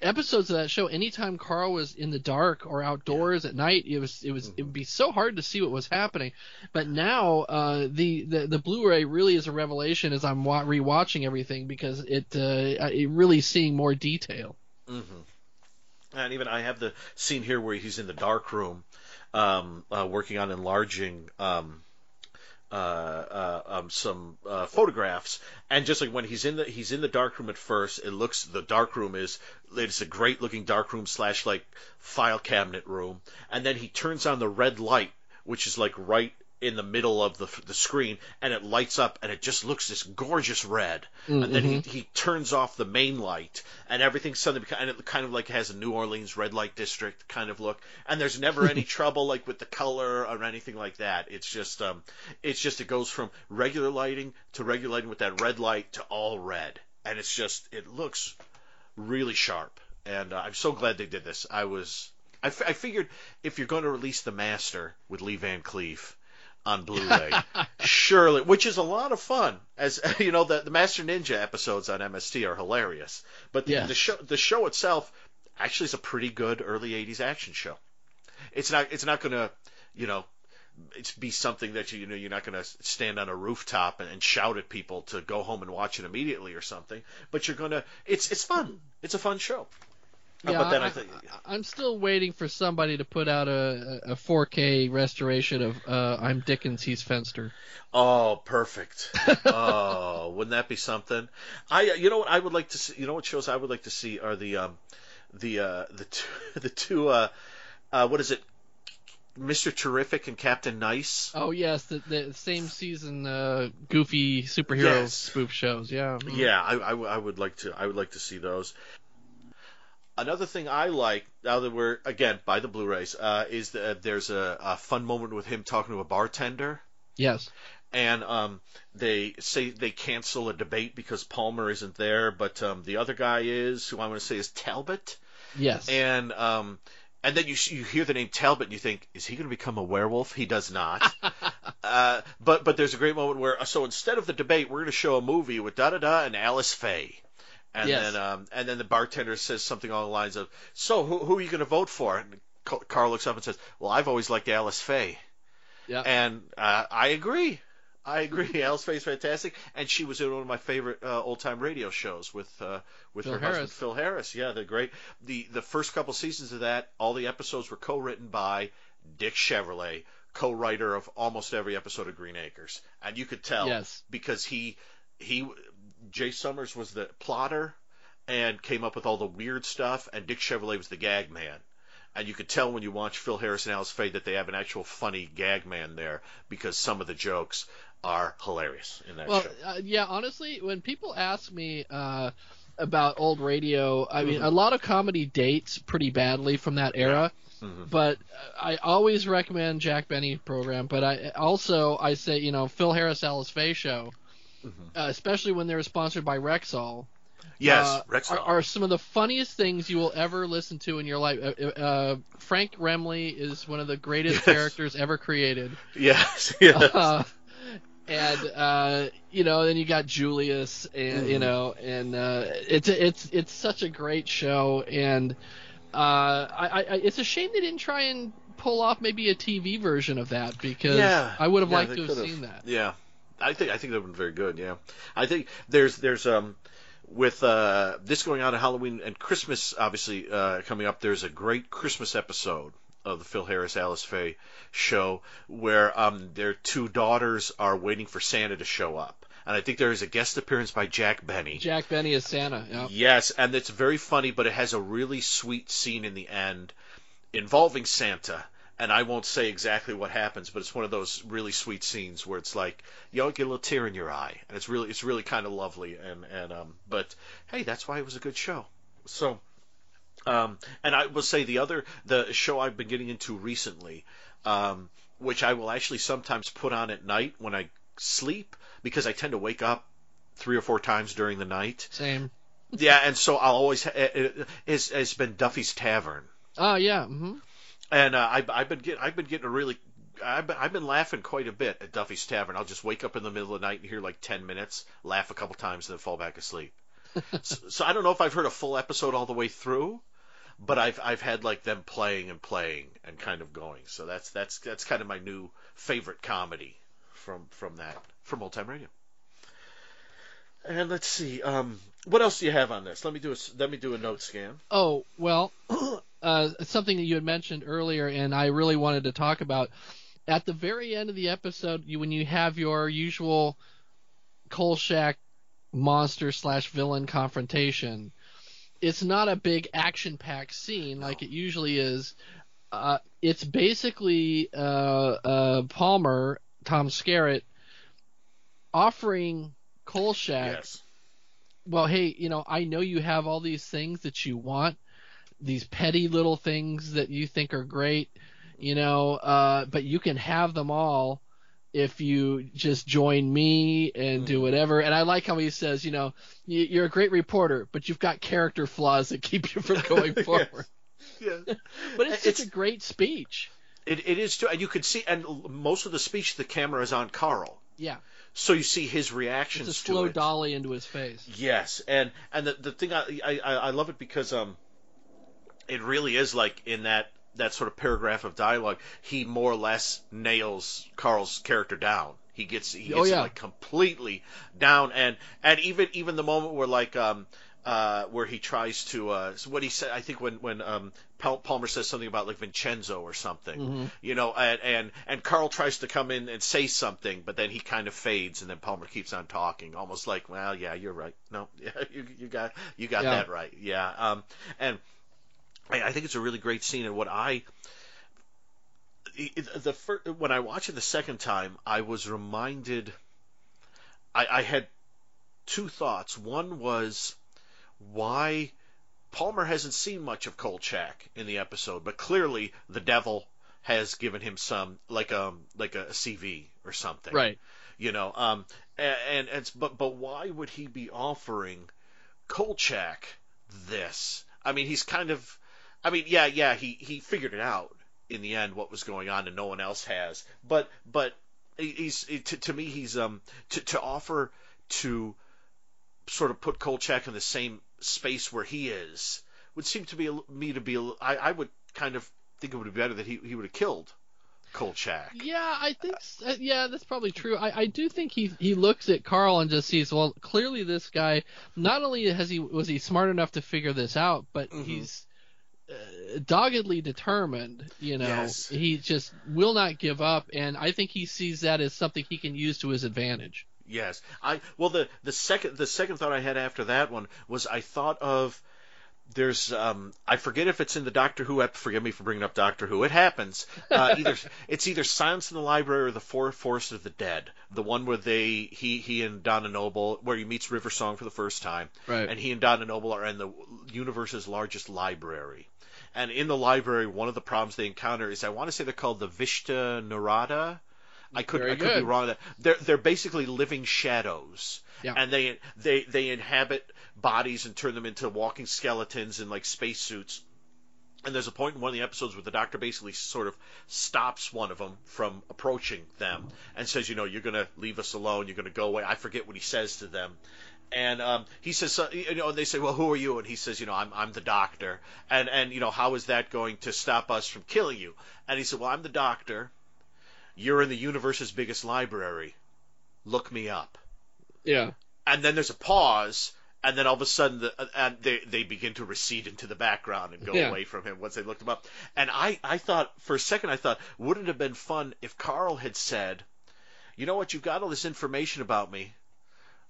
episodes of that show. Anytime Carl was in the dark or outdoors at night, it was it was it would be so hard to see what was happening. But now uh, the, the the Blu-ray really is a revelation as I'm wa- rewatching everything because it uh, it really seeing more detail. hmm And even I have the scene here where he's in the dark room, um, uh, working on enlarging um, uh, uh, um, some uh, photographs, and just like when he's in the he's in the dark room at first, it looks the dark room is it's a great looking dark room slash like file cabinet room, and then he turns on the red light, which is like right in the middle of the the screen, and it lights up, and it just looks this gorgeous red, and then he, he turns off the main light, and everything suddenly becomes, and it kind of like has a New Orleans red light district kind of look, and there's never any trouble like with the color or anything like that. It's just um, it's just it goes from regular lighting to regular lighting with that red light to all red, and it's just it looks really sharp, and uh, I'm so glad they did this. I was I, f- I figured if you're going to release the Master with Lee Van Cleef on Blu-ray, surely, which is a lot of fun. As you know, the the Master Ninja episodes on MST are hilarious, but the, Yes. the show the show itself actually is a pretty good early '80s action show. It's not it's not going to you know it's be something that you, you know you're not going to stand on a rooftop and, and shout at people to go home and watch it immediately or something. But you're going to it's it's fun. It's a fun show. Uh, Yeah, but then I, I, am still waiting for somebody to put out a, a 4K restoration of uh, I'm Dickens, he's Fenster. Oh, perfect. oh, wouldn't that be something? I, you know what I would like to see. You know what shows I would like to see are the, um, the, uh, the two, the two, uh, uh, what is it? Mr. Terrific and Captain Nice. Oh yes, the, the same season uh, goofy superhero Yes. spoof shows. Yeah. Yeah, I, I, I would like to. I would like to see those. Another thing I like now that we're again by the Blu-rays uh, is that there's a, a fun moment with him talking to a bartender. Yes. and um, they say they cancel a debate because Palmer isn't there, but um, the other guy is, who I want to say is Talbot, Yes. and um, and then you you hear the name Talbot and you think, is he going to become a werewolf? He does not. uh, but but there's a great moment where so instead of the debate, we're going to show a movie with da da da and Alice Faye. And Yes. then, um, and then the bartender says something along the lines of, "So, who, who are you going to vote for?" And Carl looks up and says, "Well, I've always liked Alice Faye." yeah. And uh, I agree. I agree. Alice Faye's fantastic, and she was in one of my favorite uh, old time radio shows with uh, with Phil her husband Phil Harris. Yeah, they're great. the The first couple seasons of that, all the episodes were co-written by Dick Chevillat, co-writer of almost every episode of Green Acres, and you could tell Yes. because he he Jay Sommers was the plotter, and came up with all the weird stuff, and Dick Chevillat was the gag man. And you could tell when you watch Phil Harris and Alice Faye that they have an actual funny gag man there because some of the jokes are hilarious in that Well, show. uh, yeah, honestly, when people ask me uh, about old radio, I mean, Mhm. a lot of comedy dates pretty badly from that era. Mhm. But uh, I always recommend Jack Benny program. But I also I say you know Phil Harris Alice Faye show, Mhm. uh, especially when they're sponsored by Rexall. Yes, uh, Rex. are, are some of the funniest things you will ever listen to in your life. Uh, uh, Frank Remley is one of the greatest Yes. characters ever created. yes, yes. Uh, and uh, you know, then you got Julius, and you Mhm. know, and uh, it's it's it's such a great show, and uh, I, I it's a shame they didn't try and pull off maybe a TV version of that because Yeah. I would have Yeah, liked to have could've. seen that. Yeah, I think I think that would been very good. Yeah, I think there's there's um with uh this going on at Halloween and Christmas obviously uh, coming up. There's a great Christmas episode of the Phil Harris Alice Faye show where um their two daughters are waiting for Santa to show up, and I think there is a guest appearance by Jack Benny. Jack Benny is Santa. Yeah. Yes, and it's very funny, but it has a really sweet scene in the end involving Santa. And I won't say exactly what happens, but it's one of those really sweet scenes where it's like you know, get a little tear in your eye, and it's really it's really kind of lovely. And and um, but hey, that's why it was a good show. So, um, and I will say the other the show I've been getting into recently, um, which I will actually sometimes put on at night when I sleep because I tend to wake up three or four times during the night. Same. Yeah, and so I'll always ha- it, it, it's, it's been Duffy's Tavern, Oh yeah. hmm and uh, I, I've been getting I've been getting a really I've been, I've been laughing quite a bit at Duffy's Tavern. I'll just wake up in the middle of the night and hear like ten minutes, laugh a couple times, and then fall back asleep. so, so I don't know if I've heard a full episode all the way through, but I've I've had like them playing and playing and kind of going. So that's that's that's kind of my new favorite comedy from from that from old time radio. And let's see, um, what else do you have on this? Let me do a let me do a note scan. Oh well, uh, something that you had mentioned earlier, and I really wanted to talk about. At the very end of the episode, you, when you have your usual Kolchak monster slash villain confrontation, it's not a big action-packed scene like it usually is. Uh, it's basically uh, uh, Palmer, Tom Skerritt, offering Kolchak Yes. well, hey, you know, I know you have all these things that you want, these petty little things that you think are great, you know, uh, but you can have them all if you just join me and do whatever. And I like how he says, you know, "You- you're a great reporter, but you've got character flaws that keep you from going Yes. forward. Yeah. But it's, It's- a great speech. It, it is too, and you can see, and most of the speech, the camera is on Carl, Yeah, so you see his it's reactions a to slow dolly into his face. Yes, and and the the thing I, I I I love it because um, it really is like in that that sort of paragraph of dialogue, he more or less nails Carl's character down. He gets he gets Oh, yeah. like completely down, and and even even the moment where like um uh where he tries to uh what he said I think when when um Pal- Palmer says something about like Vincenzo or something, Mhm. you know, and, and and Carl tries to come in and say something, but then he kind of fades, and then Palmer keeps on talking, almost like, well, yeah, you're right. No, yeah, you you got you got Yeah. that right. Yeah, um, and I, I think it's a really great scene, and what I the first, when I watched it the second time, I was reminded. I, I had two thoughts. One was why Palmer hasn't seen much of Kolchak in the episode, but clearly the devil has given him some like um like a, CV or something, Right. You know, um, and, and it's but but why would he be offering Kolchak this? I mean, he's kind of, I mean, yeah, yeah, he he figured it out in the end what was going on, and no one else has. But but he- he's to, to me he's um to to offer to sort of put Kolchak in the same space where he is would seem to be me to be I, I would kind of think it would be better that he he would have killed Kolchak. Yeah, I think uh, yeah, that's probably true. I, I do think he he looks at Carl and just sees well, clearly this guy not only has he was he smart enough to figure this out, but Mhm. he's doggedly determined. You know, Yes. he just will not give up, and I think he sees that as something he can use to his advantage. Yes, I well the the second the second thought I had after that one was I thought of there's um I forget if it's in the Doctor Who ep. Forgive me for bringing up Doctor Who. It happens. Uh, either it's either Silence in the Library or the Four Forest of the Dead, the one where they he he and Donna Noble where he meets River Song for the first time, Right. and he and Donna Noble are in the universe's largest library. And in the library, one of the problems they encounter is I want to say they're called the Vashta Nerada. I could Very I could be wrong. that. They're they're basically living shadows, Yeah. and they they they inhabit bodies and turn them into walking skeletons in like spacesuits. And there's a point in one of the episodes where the doctor basically sort of stops one of them from approaching them and says, you know, you're going to leave us alone. You're going to go away. I forget what he says to them. And um, he says, so, you know, and they say, well, who are you? And he says, you know, I'm, I'm the doctor. And, and, you know, how is that going to stop us from killing you? And he said, well, I'm the doctor. You're in the universe's biggest library. Look me up Yeah. and then there's a pause, and then all of a sudden, the, uh, and they they begin to recede into the background and go Yeah. away from him once they looked him up. And I I thought for a second I thought wouldn't it have been fun if Carl had said, you know what, you've got all this information about me.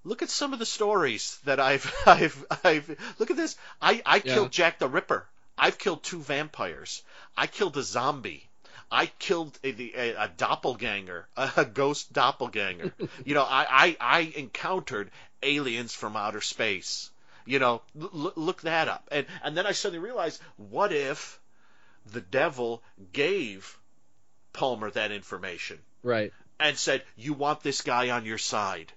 Look at some of the stories that I've I've I've look at this. I I Yeah. killed Jack the Ripper. I've killed two vampires. I killed a zombie. I killed a, a, a doppelganger, a ghost doppelganger. you know, I, I, I encountered aliens from outer space. You know, l- l- look that up. And, and then I suddenly realized, what if the devil gave Palmer that information Right. and said, you want this guy on your side?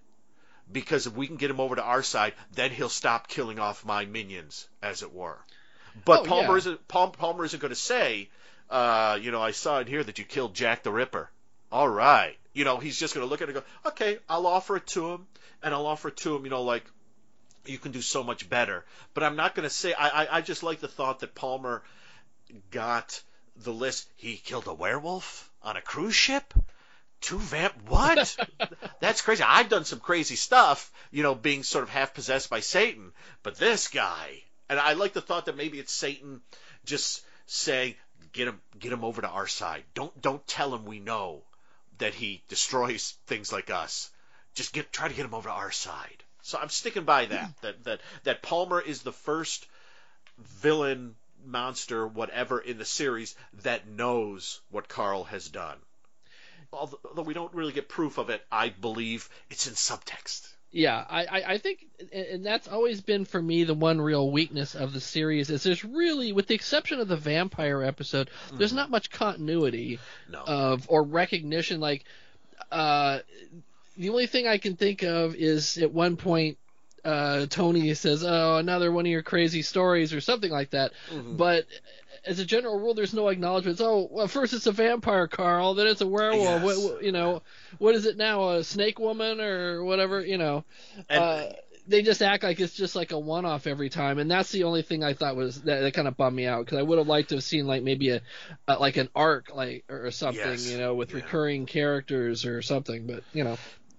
Because if we can get him over to our side, then he'll stop killing off my minions, as it were. But Oh, Palmer yeah. isn't Palm, Palmer isn't going to say, uh, you know, I saw in here that you killed Jack the Ripper. All right, you know, he's just going to look at it and go, okay, I'll offer it to him, and I'll offer it to him, you know, like you can do so much better. But I'm not going to say. I, I I just like the thought that Palmer got the list. He killed a werewolf on a cruise ship. Two vamp. What? That's crazy. I've done some crazy stuff, you know, being sort of half possessed by Satan. But this guy, and I like the thought that maybe it's Satan just saying, "Get him, get him over to our side. Don't, don't tell him we know that he destroys things like us. Just get, try to get him over to our side." So I'm sticking by that. Hmm. That that that Palmer is the first villain, monster, whatever in the series that knows what Carl has done. Although we don't really get proof of it, I believe it's in subtext. Yeah, I, I, think, and that's always been for me the one real weakness of the series is there's really, with the exception of the vampire episode, there's not much continuity No. of or recognition. Like, uh, the only thing I can think of is at one point, uh, Tony says, "Oh, another one of your crazy stories" or something like that. Mhm. But as a general rule, there's no acknowledgments. Oh, well, first it's a vampire, Carl. Then it's a werewolf. Yes. What, what- you know, what is it now? A snake woman or whatever? You know, And- uh, they just act like it's just like a one-off every time, and that's the only thing I thought was that, that kind of bummed me out because I would have liked to have seen like maybe a, uh like an arc like or something, Yes. you know, with Yeah. recurring characters or something. But you know,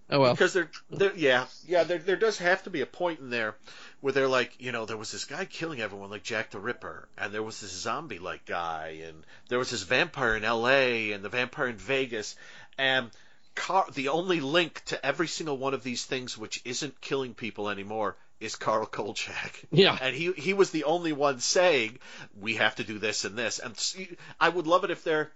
oh well. because there, yeah, yeah, there, there does have to be a point in there where they're like, you know, there was this guy killing everyone like Jack the Ripper, and there was this zombie-like guy, and there was this vampire in L.A. and the vampire in Vegas, and Car- the only link to every single one of these things which isn't killing people anymore is Carl Kolchak. Yeah. And he he was the only one saying we have to do this and this. And I would love it if there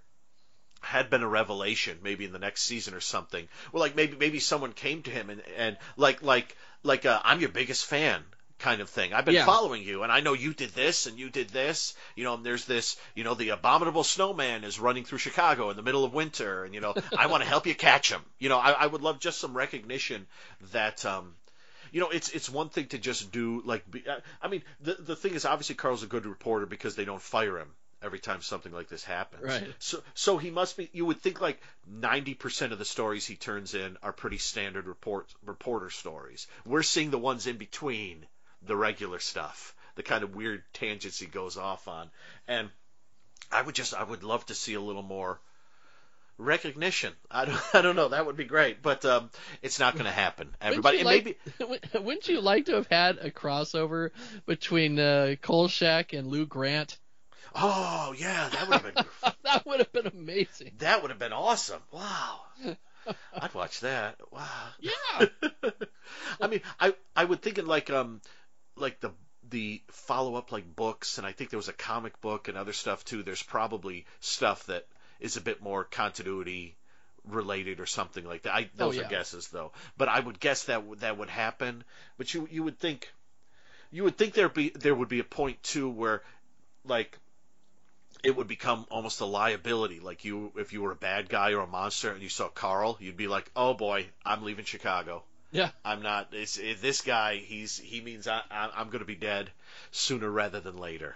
had been a revelation maybe in the next season or something. Or like maybe maybe someone came to him and and like like like uh, I'm your biggest fan kind of thing. I've been Yeah. following you and I know you did this and you did this. You know, and there's this, you know, the abominable snowman is running through Chicago in the middle of winter and you know, I want to help you catch him. You know, I, I would love just some recognition that um you know, it's it's one thing to just do like be, uh, I mean, the the thing is obviously Carl's a good reporter because they don't fire him every time something like this happens. Right. So so he must be you would think like 90% of the stories he turns in are pretty standard report reporter stories. We're seeing the ones in between the regular stuff, the kind of weird tangents he goes off on. And I would just I would love to see a little more recognition. I don't, I don't know. That would be great, but um, it's not going to happen. Everybody, Wouldn't maybe you like, wouldn't you like to have had a crossover between uh, Kolchak and Lou Grant? oh yeah, that would have been that would have been amazing. that would have been awesome. Wow. I'd watch that. Wow. Yeah. I mean, I I would think in like um like the the follow up like books, and I think there was a comic book and other stuff too. There's probably stuff that is a bit more continuity related or something like that. I, oh, those Oh, yeah. are guesses though, but I would guess that would- that would happen. But you you would think you would think there be there would be a point too where like it would become almost a liability. Like you, if you were a bad guy or a monster and you saw Carl, you'd be like, "Oh boy, I'm leaving Chicago. Yeah. I'm not. It's, it, this guy. He's he means I, I, I'm going to be dead sooner rather than later."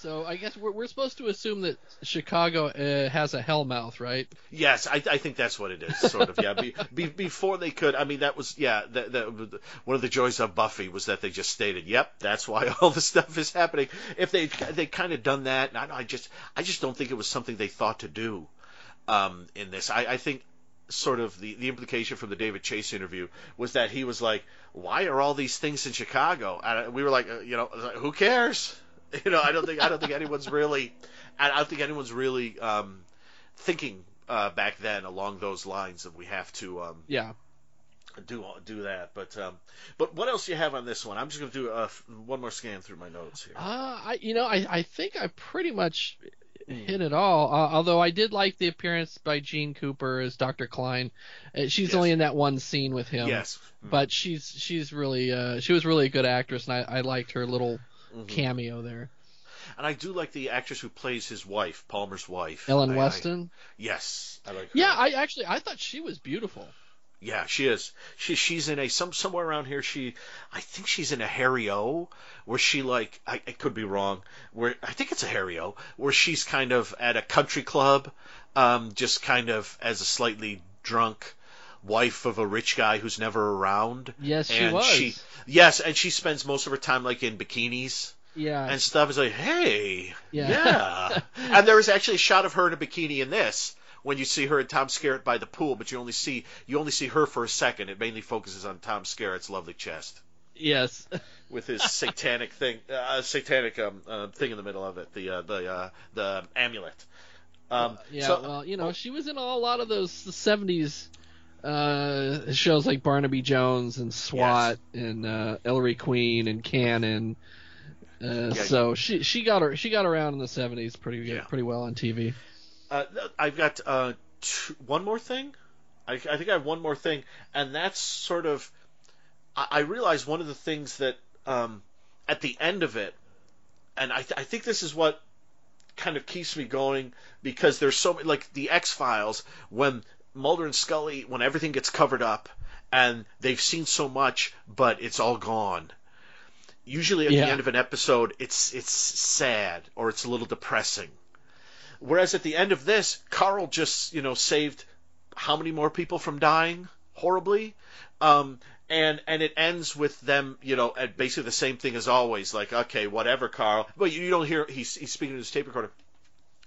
So I guess we're, we're supposed to assume that Chicago uh, has a hellmouth, right? Yes, I, I think that's what it is. Sort of, yeah. Be, be, before they could, I mean, that was yeah. The, the, one of the joys of Buffy was that they just stated, "Yep, that's why all this stuff is happening." If they they kind of done that, and I, I just I just don't think it was something they thought to do um, in this. I, I think sort of the, the implication from the David Chase interview was that he was like, "Why are all these things in Chicago?" And we were like, uh, you know, who cares? You know, I don't think I don't think anyone's really, I I don't think anyone's really um, thinking uh, back then along those lines that we have to um, Yeah. do do that. But um, but what else do you have on this one? I'm just going to do uh, one more scan through my notes here. Uh, I you know I I think I pretty much hit it all. Uh, although I did like the appearance by Jeanne Cooper as Dr. Klein. Uh, she's Yes. only in that one scene with him. yes, But she's she's really uh, she was really a good actress, and I, I liked her little Mhm. cameo there. and I do like the actress who plays his wife, Palmer's wife, Ellen I- I- Weston. yes, I like. Her. Yeah, I actually I thought she was beautiful. Yeah, she is. She she's in a some somewhere around here. She, I think she's in a Harry O, where she like I, I could be wrong. Where I think it's a Harry O, where she's kind of at a country club, um, just kind of as a slightly drunk wife of a rich guy who's never around. Yes, she and was. She, yes, and she spends most of her time like in bikinis yeah. and stuff. Is like, hey, Yeah. yeah. and there is actually a shot of her in a bikini in this when you see her and Tom Skerritt by the pool, but you only see you only see her for a second. It mainly focuses on Tom Skerritt's lovely chest yes. with his satanic thing, uh, satanic um, uh, thing in the middle of it, the uh, the uh, the amulet. Um, Yeah, so- well, you know, she was in a lot of those '70s uh, shows like Barnaby Jones and SWAT and uh, Ellery Queen and Cannon. Uh, Yeah. So she she got her she got around in the '70s pretty Yeah. pretty well on TV. Uh, I've got uh, two, one more thing. I, I think I have one more thing, and that's sort of. I, I realize one of the things that um, at the end of it, and I, th- I think this is what kind of keeps me going because there's so many like the X Files when Mulder and Scully when everything gets covered up and they've seen so much but it's all gone. Usually at Yeah. the end of an episode it's it's sad or it's a little depressing. Whereas at the end of this, Carl just, you know, saved how many more people from dying horribly? Um, and and it ends with them, you know, at basically the same thing as always. Like, okay, whatever, Carl. But you, you don't hear he's he's speaking to his tape recorder.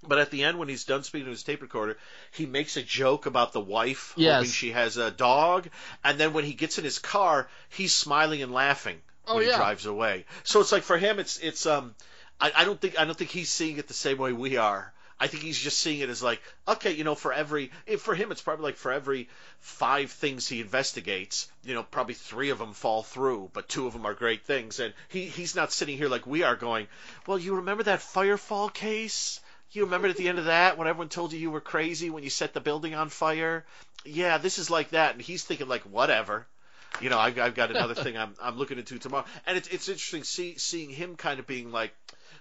But at the end, when he's done speaking to his tape recorder, he makes a joke about the wife Yes. hoping she has a dog, and then when he gets in his car, he's smiling and laughing Oh, when he drives away. So it's like for him, it's it's um, I, I don't think I don't think he's seeing it the same way we are. I think he's just seeing it as like, okay, you know, for every eh, for him it's probably like for every five things he investigates, you know, probably three of them fall through, but two of them are great things, and he he's not sitting here like we are going, well, you remember that Firefall case? You remember at the end of that when everyone told you you were crazy when you set the building on fire? Yeah, this is like that, and he's thinking like, whatever. You know, I've, I've got another thing I'm I'm looking into tomorrow, and it's it's interesting see, seeing him kind of being like,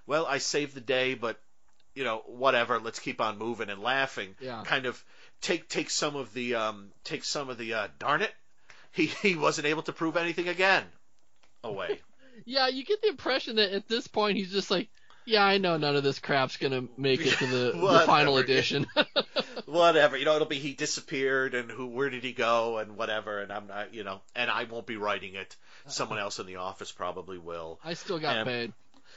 well, I saved the day, but you know, whatever. Let's keep on moving and laughing. Yeah. Kind of take take some of the um take some of the uh, darn it, he he wasn't able to prove anything again away. Yeah, you get the impression that at this point he's just like, yeah, I know none of this crap's gonna make it to the, the final edition. whatever. You know, it'll be he disappeared and who where did he go and whatever. And I'm not, you know, and I won't be writing it. Someone else in the office probably will. I still got Um, paid.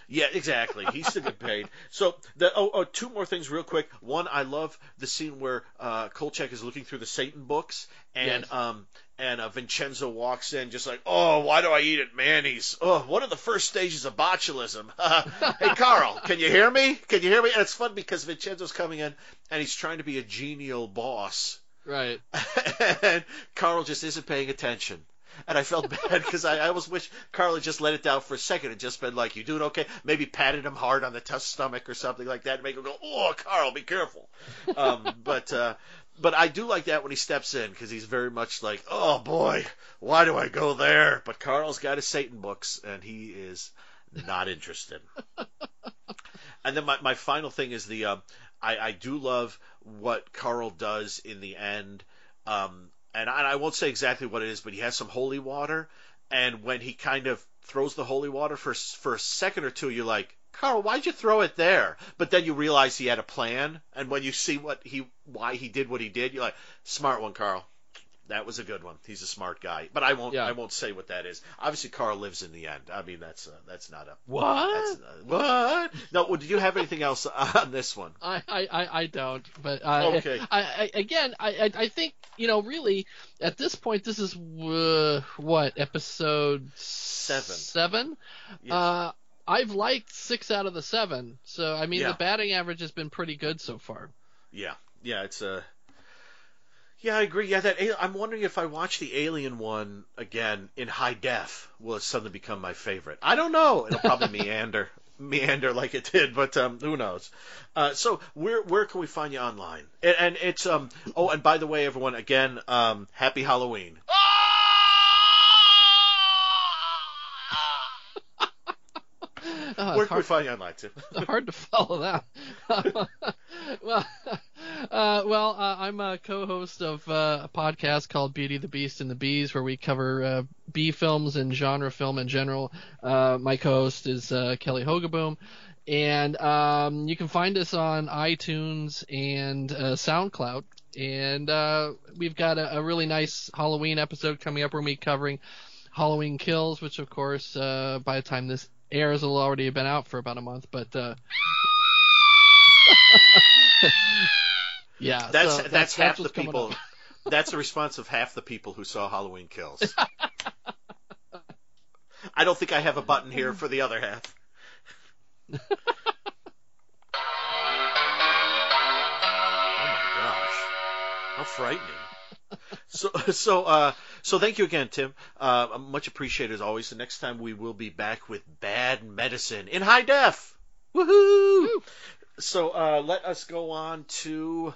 Yeah, exactly. He's still getting paid. So the oh, oh two more things real quick. One, I love the scene where uh, Kolchak is looking through the Satan books and Yes. um and uh, Vincenzo walks in just like, oh, why do I eat at Manny's? Oh, one of the first stages of botulism. hey, Carl, can you hear me? Can you hear me? And it's fun because Vincenzo's coming in and he's trying to be a genial boss Right. and Carl just isn't paying attention. And I felt bad because I, I almost wish Carl had just let it down for a second and just been like, "You doing okay?" Maybe patted him hard on the t- stomach or something like that, and make him go, "Oh, Carl, be careful." Um, but uh, but I do like that when he steps in because he's very much like, "Oh boy, why do I go there?" But Carl's got his Satan books, and he is not interested. and then my my final thing is the uh, I I do love what Carl does in the end. Um, and I, I won't say exactly what it is, but he has some holy water, and when he kind of throws the holy water for for a second or two, you're like, Carl, why'd you throw it there? But then you realize he had a plan, and when you see what he why he did what he did, you're like, smart one, Carl. That was a good one. He's a smart guy, but I won't. Yeah. I won't say what that is. Obviously, Carl lives in the end. I mean, that's uh, that's not a What? not, what. No, well, did you have anything else on this one? I, I, I, don't, but uh, Okay. I, I, again, I, I, I think you know, really, at this point, this is uh, what episode Seven. Seven. Yes. Uh, I've liked six out of the seven, so I mean, Yeah. the batting average has been pretty good so far. Yeah, yeah, it's a. Yeah, I agree. Yeah, that I'm wondering if I watch the Alien one again in high def, will it suddenly become my favorite? I don't know. It'll probably meander, meander like it did, but um, who knows? Uh, so where where can we find you online? And, and it's um. Oh, and by the way, everyone, again, um, happy Halloween. It's can hard, find you online, Tim? hard to follow that. well, uh, well, uh, I'm a co-host of uh, a podcast called Beauty, the Beast, and the Bees, where we cover uh, bee films and genre film in general. Uh, my co-host is uh, Kelly Hogaboom, and um, you can find us on iTunes and uh, SoundCloud. And uh, we've got a, a really nice Halloween episode coming up where we'll be covering Halloween Kills, which of course uh, by the time this airs will already have been out for about a month. But uh, yeah, That's so that's, half the people. That's the response of half the people who saw Halloween Kills. I don't think I have a button here for the other half. oh my gosh, how frightening! So, so, uh, so thank you again, Tim. Uh, much appreciated as always. The next time we will be back with bad medicine in high def. Woohoo! So, uh, let us go on to.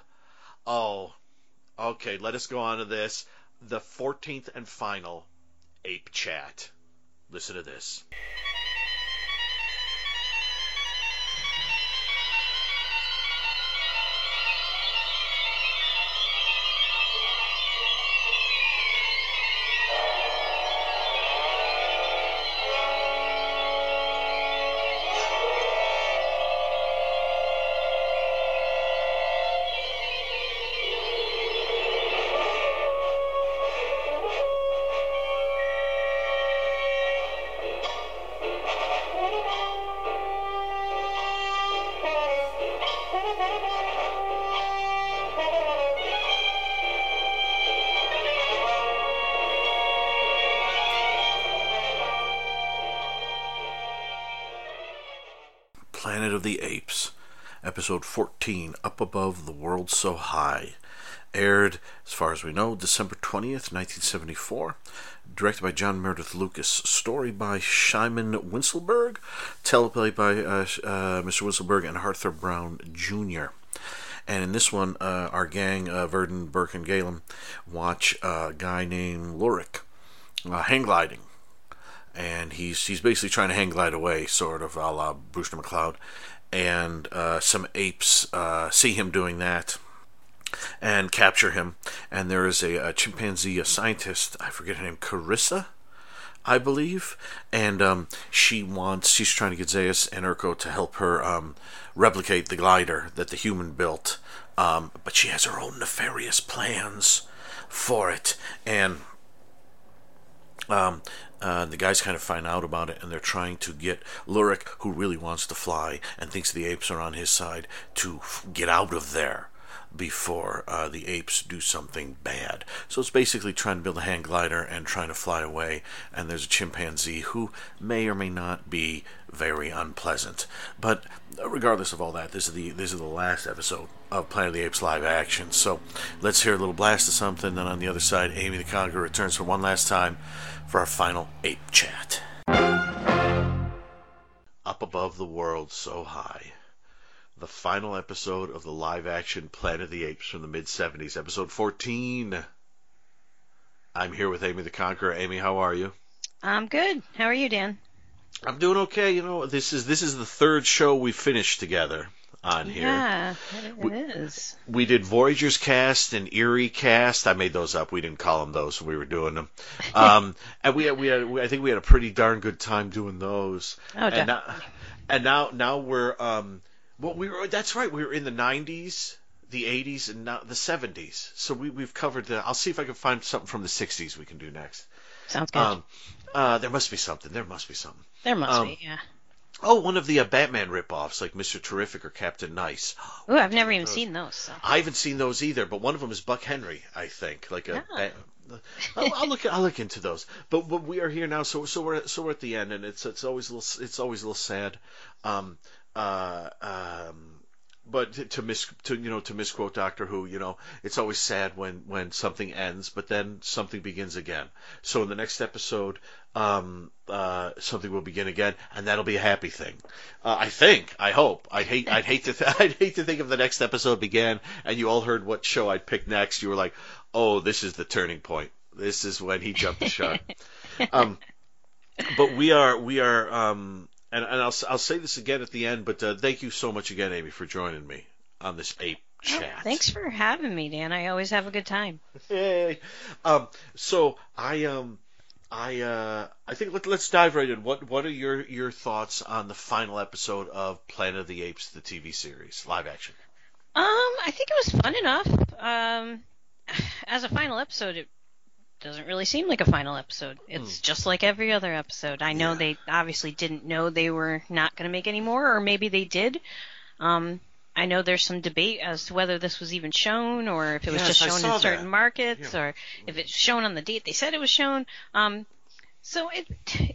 Oh, okay. Let us go on to this. The 14th and final ape chat. Listen to this. Episode 14, Up Above the World So High. Aired, as far as we know, December 20th, 1974. Directed by John Meredith Lucas. Story by Shimon Wincelberg. Teleplay by uh, uh, Mr. Wincelberg and Arthur Browne Jr. And in this one, uh, our gang, Virdon, Burke, and Galen, watch a guy named Lurik uh, hang gliding and he's he's basically trying to hang glide away, sort of a la Brewster McCloud. And uh, some apes uh, see him doing that and capture him. And there is a, a chimpanzee, a scientist, I forget her name, Carissa, I believe. And um, she wants, she's trying to get Zaius and Urko to help her um, replicate the glider that the human built. Um, but she has her own nefarious plans for it. And um, uh, the guys kind of find out about it, and they're trying to get Lurik, who really wants to fly and thinks the apes are on his side, to f- get out of there. Before uh, the apes do something bad. So it's basically trying to build a hang glider and trying to fly away. And there's a chimpanzee who may or may not be very unpleasant. But regardless of all that, this is the this is the last episode of Planet of the Apes live action. So let's hear a little blast of something. Then on the other side, Amy the Conqueror returns for one last time for our final ape chat. Up above the world so high. The final episode of the live action Planet of the Apes from the mid 70s, episode 14. I'm here with Amy the Conqueror. Amy, how are you? I'm good. How are you, Dan? I'm doing okay. You know, this is this is the third show we finished together on here. Yeah, it is. We did Voyager's cast and Eerie cast. I made those up. We didn't call them those we were doing them. Um, and we had, we had we, I think we had a pretty darn good time doing those. Oh, and now, and now now we're um well we were that's right we were in the 90s the 80s and now the 70s so we we've covered the I'll see if I can find something from the 60s we can do next Sounds good. um uh there must be something there must be something there must um, be, yeah. oh one of the uh, Batman ripoffs like Mr. Terrific or Captain Nice Ooh, I've never even those. seen those. So. I haven't seen those either, but one of them is Buck Henry, I think. Like a. Bat- I'll, I'll look. I'll look into those. But, but we are here now, so so we're so we're at the end, and it's it's always a little it's always a little sad. Um, uh, um, but to, to mis to you know to misquote Doctor Who, you know, it's always sad when when something ends, but then something begins again. So in the next episode, um, uh, something will begin again, and that'll be a happy thing. Uh, I think. I hope. I'd hate. I'd hate to. Th- I'd hate to think of the next episode began and you all heard what show I'd pick next. You were like, "Oh, this is the turning point. This is when he jumped the shark." um, but we are. We are. Um, and, and I'll I'll say this again at the end. But uh, thank you so much again, Amy, for joining me on this ape Oh, chat. thanks for having me, Dan. I always have a good time. Yay. Um, so I um I uh I think let, let's dive right in. What what are your your thoughts on the final episode of Planet of the Apes, the TV series, live action? Um, I think it was fun enough. Um, as a final episode, it doesn't really seem like a final episode. It's just like every other episode. I know Yeah. they obviously didn't know they were not going to make any more, or maybe they did. Um, I know there's some debate as to whether this was even shown, or if it was Yes, just shown in certain that. markets, Yeah. or if it's shown on the date they said it was shown. Um, so it,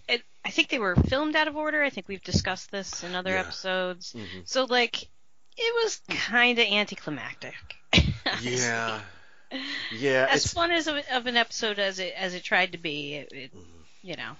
it, I think they were filmed out of order. I think we've discussed this in other Yeah. episodes. Mhm. So like, it was kind of anticlimactic. Yeah. Yeah, as it's fun as of, of an episode as it as it tried to be, it, it mm-hmm. you know.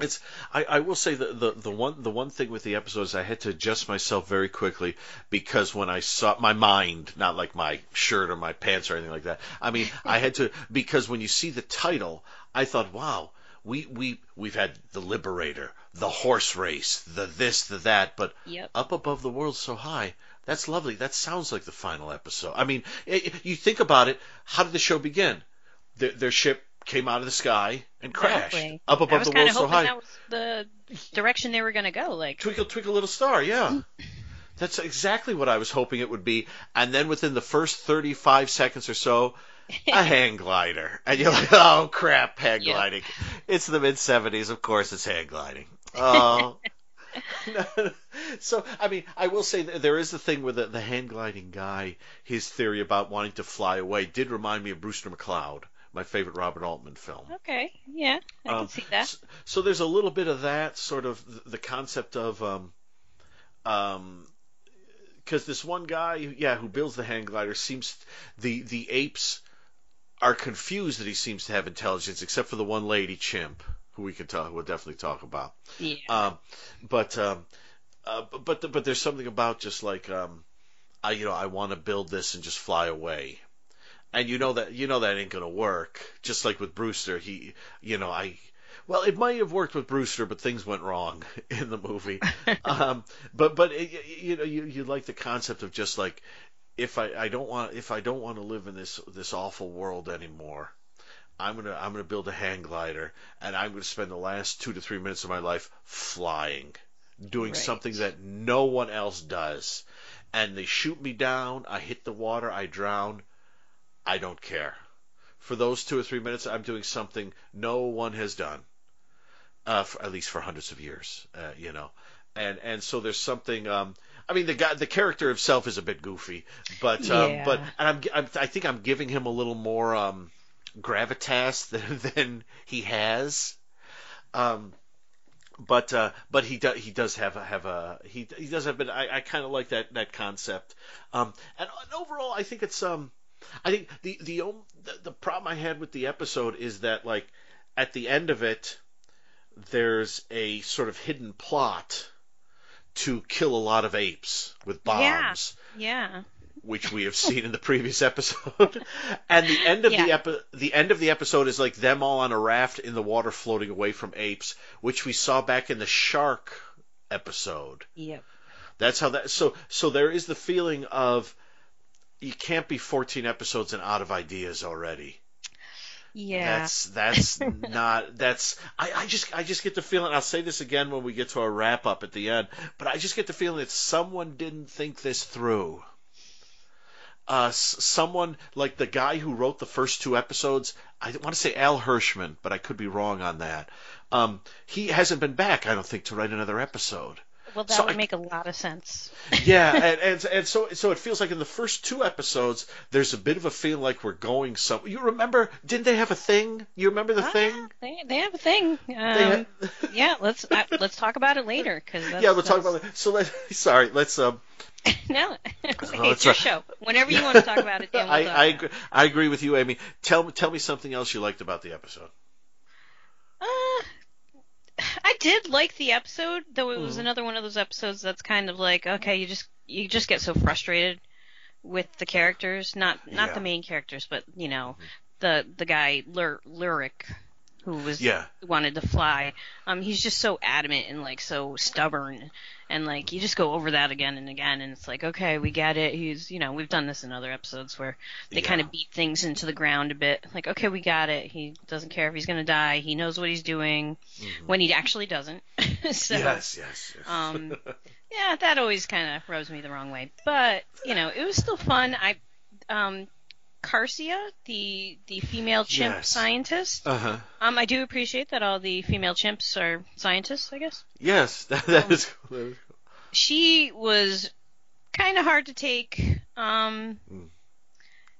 It's. I, I will say the, the the one the one thing with the episodes I had to adjust myself very quickly because when I saw my mind, not like my shirt or my pants or anything like that. I mean, I had to because when you see the title, I thought, wow, we we we've had the Liberator, the horse race, the this, the that, but Yep. up above the world so high. That's lovely. That sounds like the final episode. I mean, i i- you think about it. How did the show begin? Their, their ship came out of the sky and crashed Exactly. up I above was the kind world of so hoping high. that was the direction they were going to go. Like, Twinkle, twinkle, little star. Yeah, that's exactly what I was hoping it would be. And then within the first 35 seconds or so, a hang glider, and you're like, oh crap, hang gliding. It's the mid 70s, of course, it's hang gliding. Oh. so I mean, I will say that there is the thing with the, the hang gliding guy. His theory about wanting to fly away did remind me of Brewster McCloud, my favorite Robert Altman film. okay, yeah, I Um, can see that. s- So, there's a little bit of that sort of the concept of um um because this one guy, yeah, who builds the hang glider seems the the apes are confused that he seems to have intelligence, except for the one lady chimp who we can talk, we'll definitely talk about. Yeah. Um, but um, uh, but but but there's something about just like um, I you know I want to build this and just fly away, and you know that you know that ain't gonna work. Just like with Brewster, he you know I. Well, it might have worked with Brewster, but things went wrong in the movie. um, but but it, you know you you like the concept of just like if I, I don't want if I don't want to live in this this awful world anymore, I'm gonna I'm gonna build a hang glider and I'm gonna spend the last two to three minutes of my life flying, doing Right. something that no one else does, and they shoot me down. I hit the water. I drown. I don't care. For those two or three minutes, I'm doing something no one has done, uh, for, at least for hundreds of years. Uh, you know, and and so there's something. Um, I mean, the guy, the character himself is a bit goofy, but um, Yeah. but and I'm, I'm I think I'm giving him a little more um, gravitas than, than he has. Um, but uh, but he does he does have a have a he he does have but I, I kind of like that that concept. Um, and, and overall, I think it's um, I think the the, the problem I had with the episode is that like at the end of it, there's a sort of hidden plot to kill a lot of apes with bombs Yeah. Yeah. Which we have seen in the previous episode. and the end of the Yeah. epi- the end of the episode is like them all on a raft in the water floating away from apes, which we saw back in the shark episode. Yep. That's how that so so there is the feeling of you can't be 14 episodes and out of ideas already. Yeah. That's that's not that's I, I just I just get the feeling I'll say this again when we get to our wrap up at the end, but I just get the feeling that someone didn't think this through. Uh, someone like the guy who wrote the first two episodes, I want to say Al Hirschman, but I could be wrong on that. Um, he hasn't been back, I don't think, to write another episode. Well, that so would I- make a lot of sense. Yeah, and, and and so so it feels like in the first two episodes, there's a bit of a feeling like we're going some. You remember? Didn't they have a thing? You remember the Ah, thing? They, they have a thing. Um, yeah. Let's uh, let's talk about it later because yeah, we'll talk about it. So let sorry, let's um. No, it's your right. show. Whenever you want to talk about it, we'll I I agree, I agree with you, Amy. Tell me tell me something else you liked about the episode. Uh, I did like the episode, though it was Mhm. another one of those episodes that's kind of like, okay, you just you just get so frustrated with the characters, not not Yeah. The main characters, but you know, the the guy Lur- Leuric who was Yeah, wanted to fly. Um, he's just so adamant and like so stubborn, and like you just go over that again and again, and it's like, okay, we get it. He's, you know, we've done this in other episodes where they Yeah. kind of beat things into the ground a bit. Like, okay, we got it. He doesn't care if he's gonna die. He knows what he's doing Mhm. when he actually doesn't. so, yes, yes, yes. um, yeah, that always kind of rubs me the wrong way. But you know, it was still fun. I, um, Carsia, the the female chimp Yes. scientist. uh huh. Um, I do appreciate that all the female chimps are scientists. I guess Yes, that, that Um, is cool. That is cool. she was kind of hard to take. Um, Mm.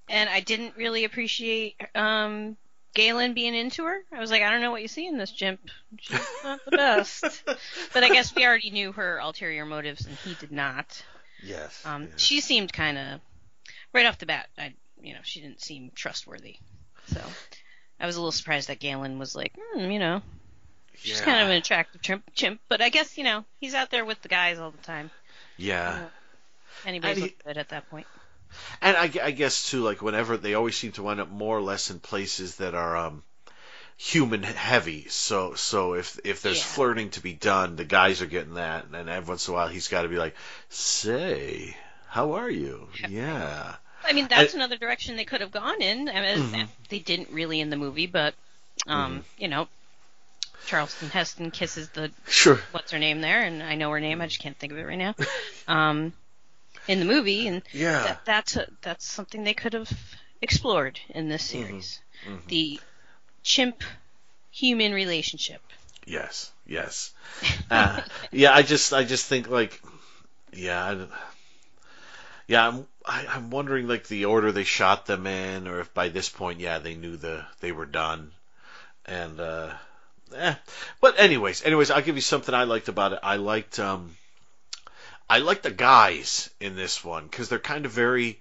and I didn't really appreciate um Galen being into her. I was like, I don't know what you see in this chimp. She's not the best. but I guess we already knew her ulterior motives, and he did not. Yes. Um, yes. she seemed kind of right off the bat. I, you know, she didn't seem trustworthy. So I was a little surprised that Galen was like, hmm, you know, she's Yeah. kind of an attractive chimp, chimp. But I guess you know he's out there with the guys all the time. Yeah. Anybody's And he- good at that point. And I, I guess too, like whenever they always seem to wind up more or less in places that are um, human heavy. So so if if there's Yeah. flirting to be done, the guys are getting that, and then every once in a while he's got to be like, "Say, how are you? Yeah, I mean, that's another direction they could have gone in. I mean, Mhm. they didn't really in the movie, but um, Mm-hmm. you know, Charleston Heston kisses the sure, what's her name there, and I know her name, I just can't think of it right now. Um, in the movie, and yeah, that, that's a, that's something they could have explored in this series. mhm. The chimp human relationship. yes, yes, uh, yeah." I just I just think like, yeah, I, yeah. I'm I, I'm wondering like the order they shot them in, or if by this point, yeah, they knew the they were done, and. uh Eh. But anyways, anyways, I'll give you something I liked about it. I liked um, I liked the guys in this one because they're kind of very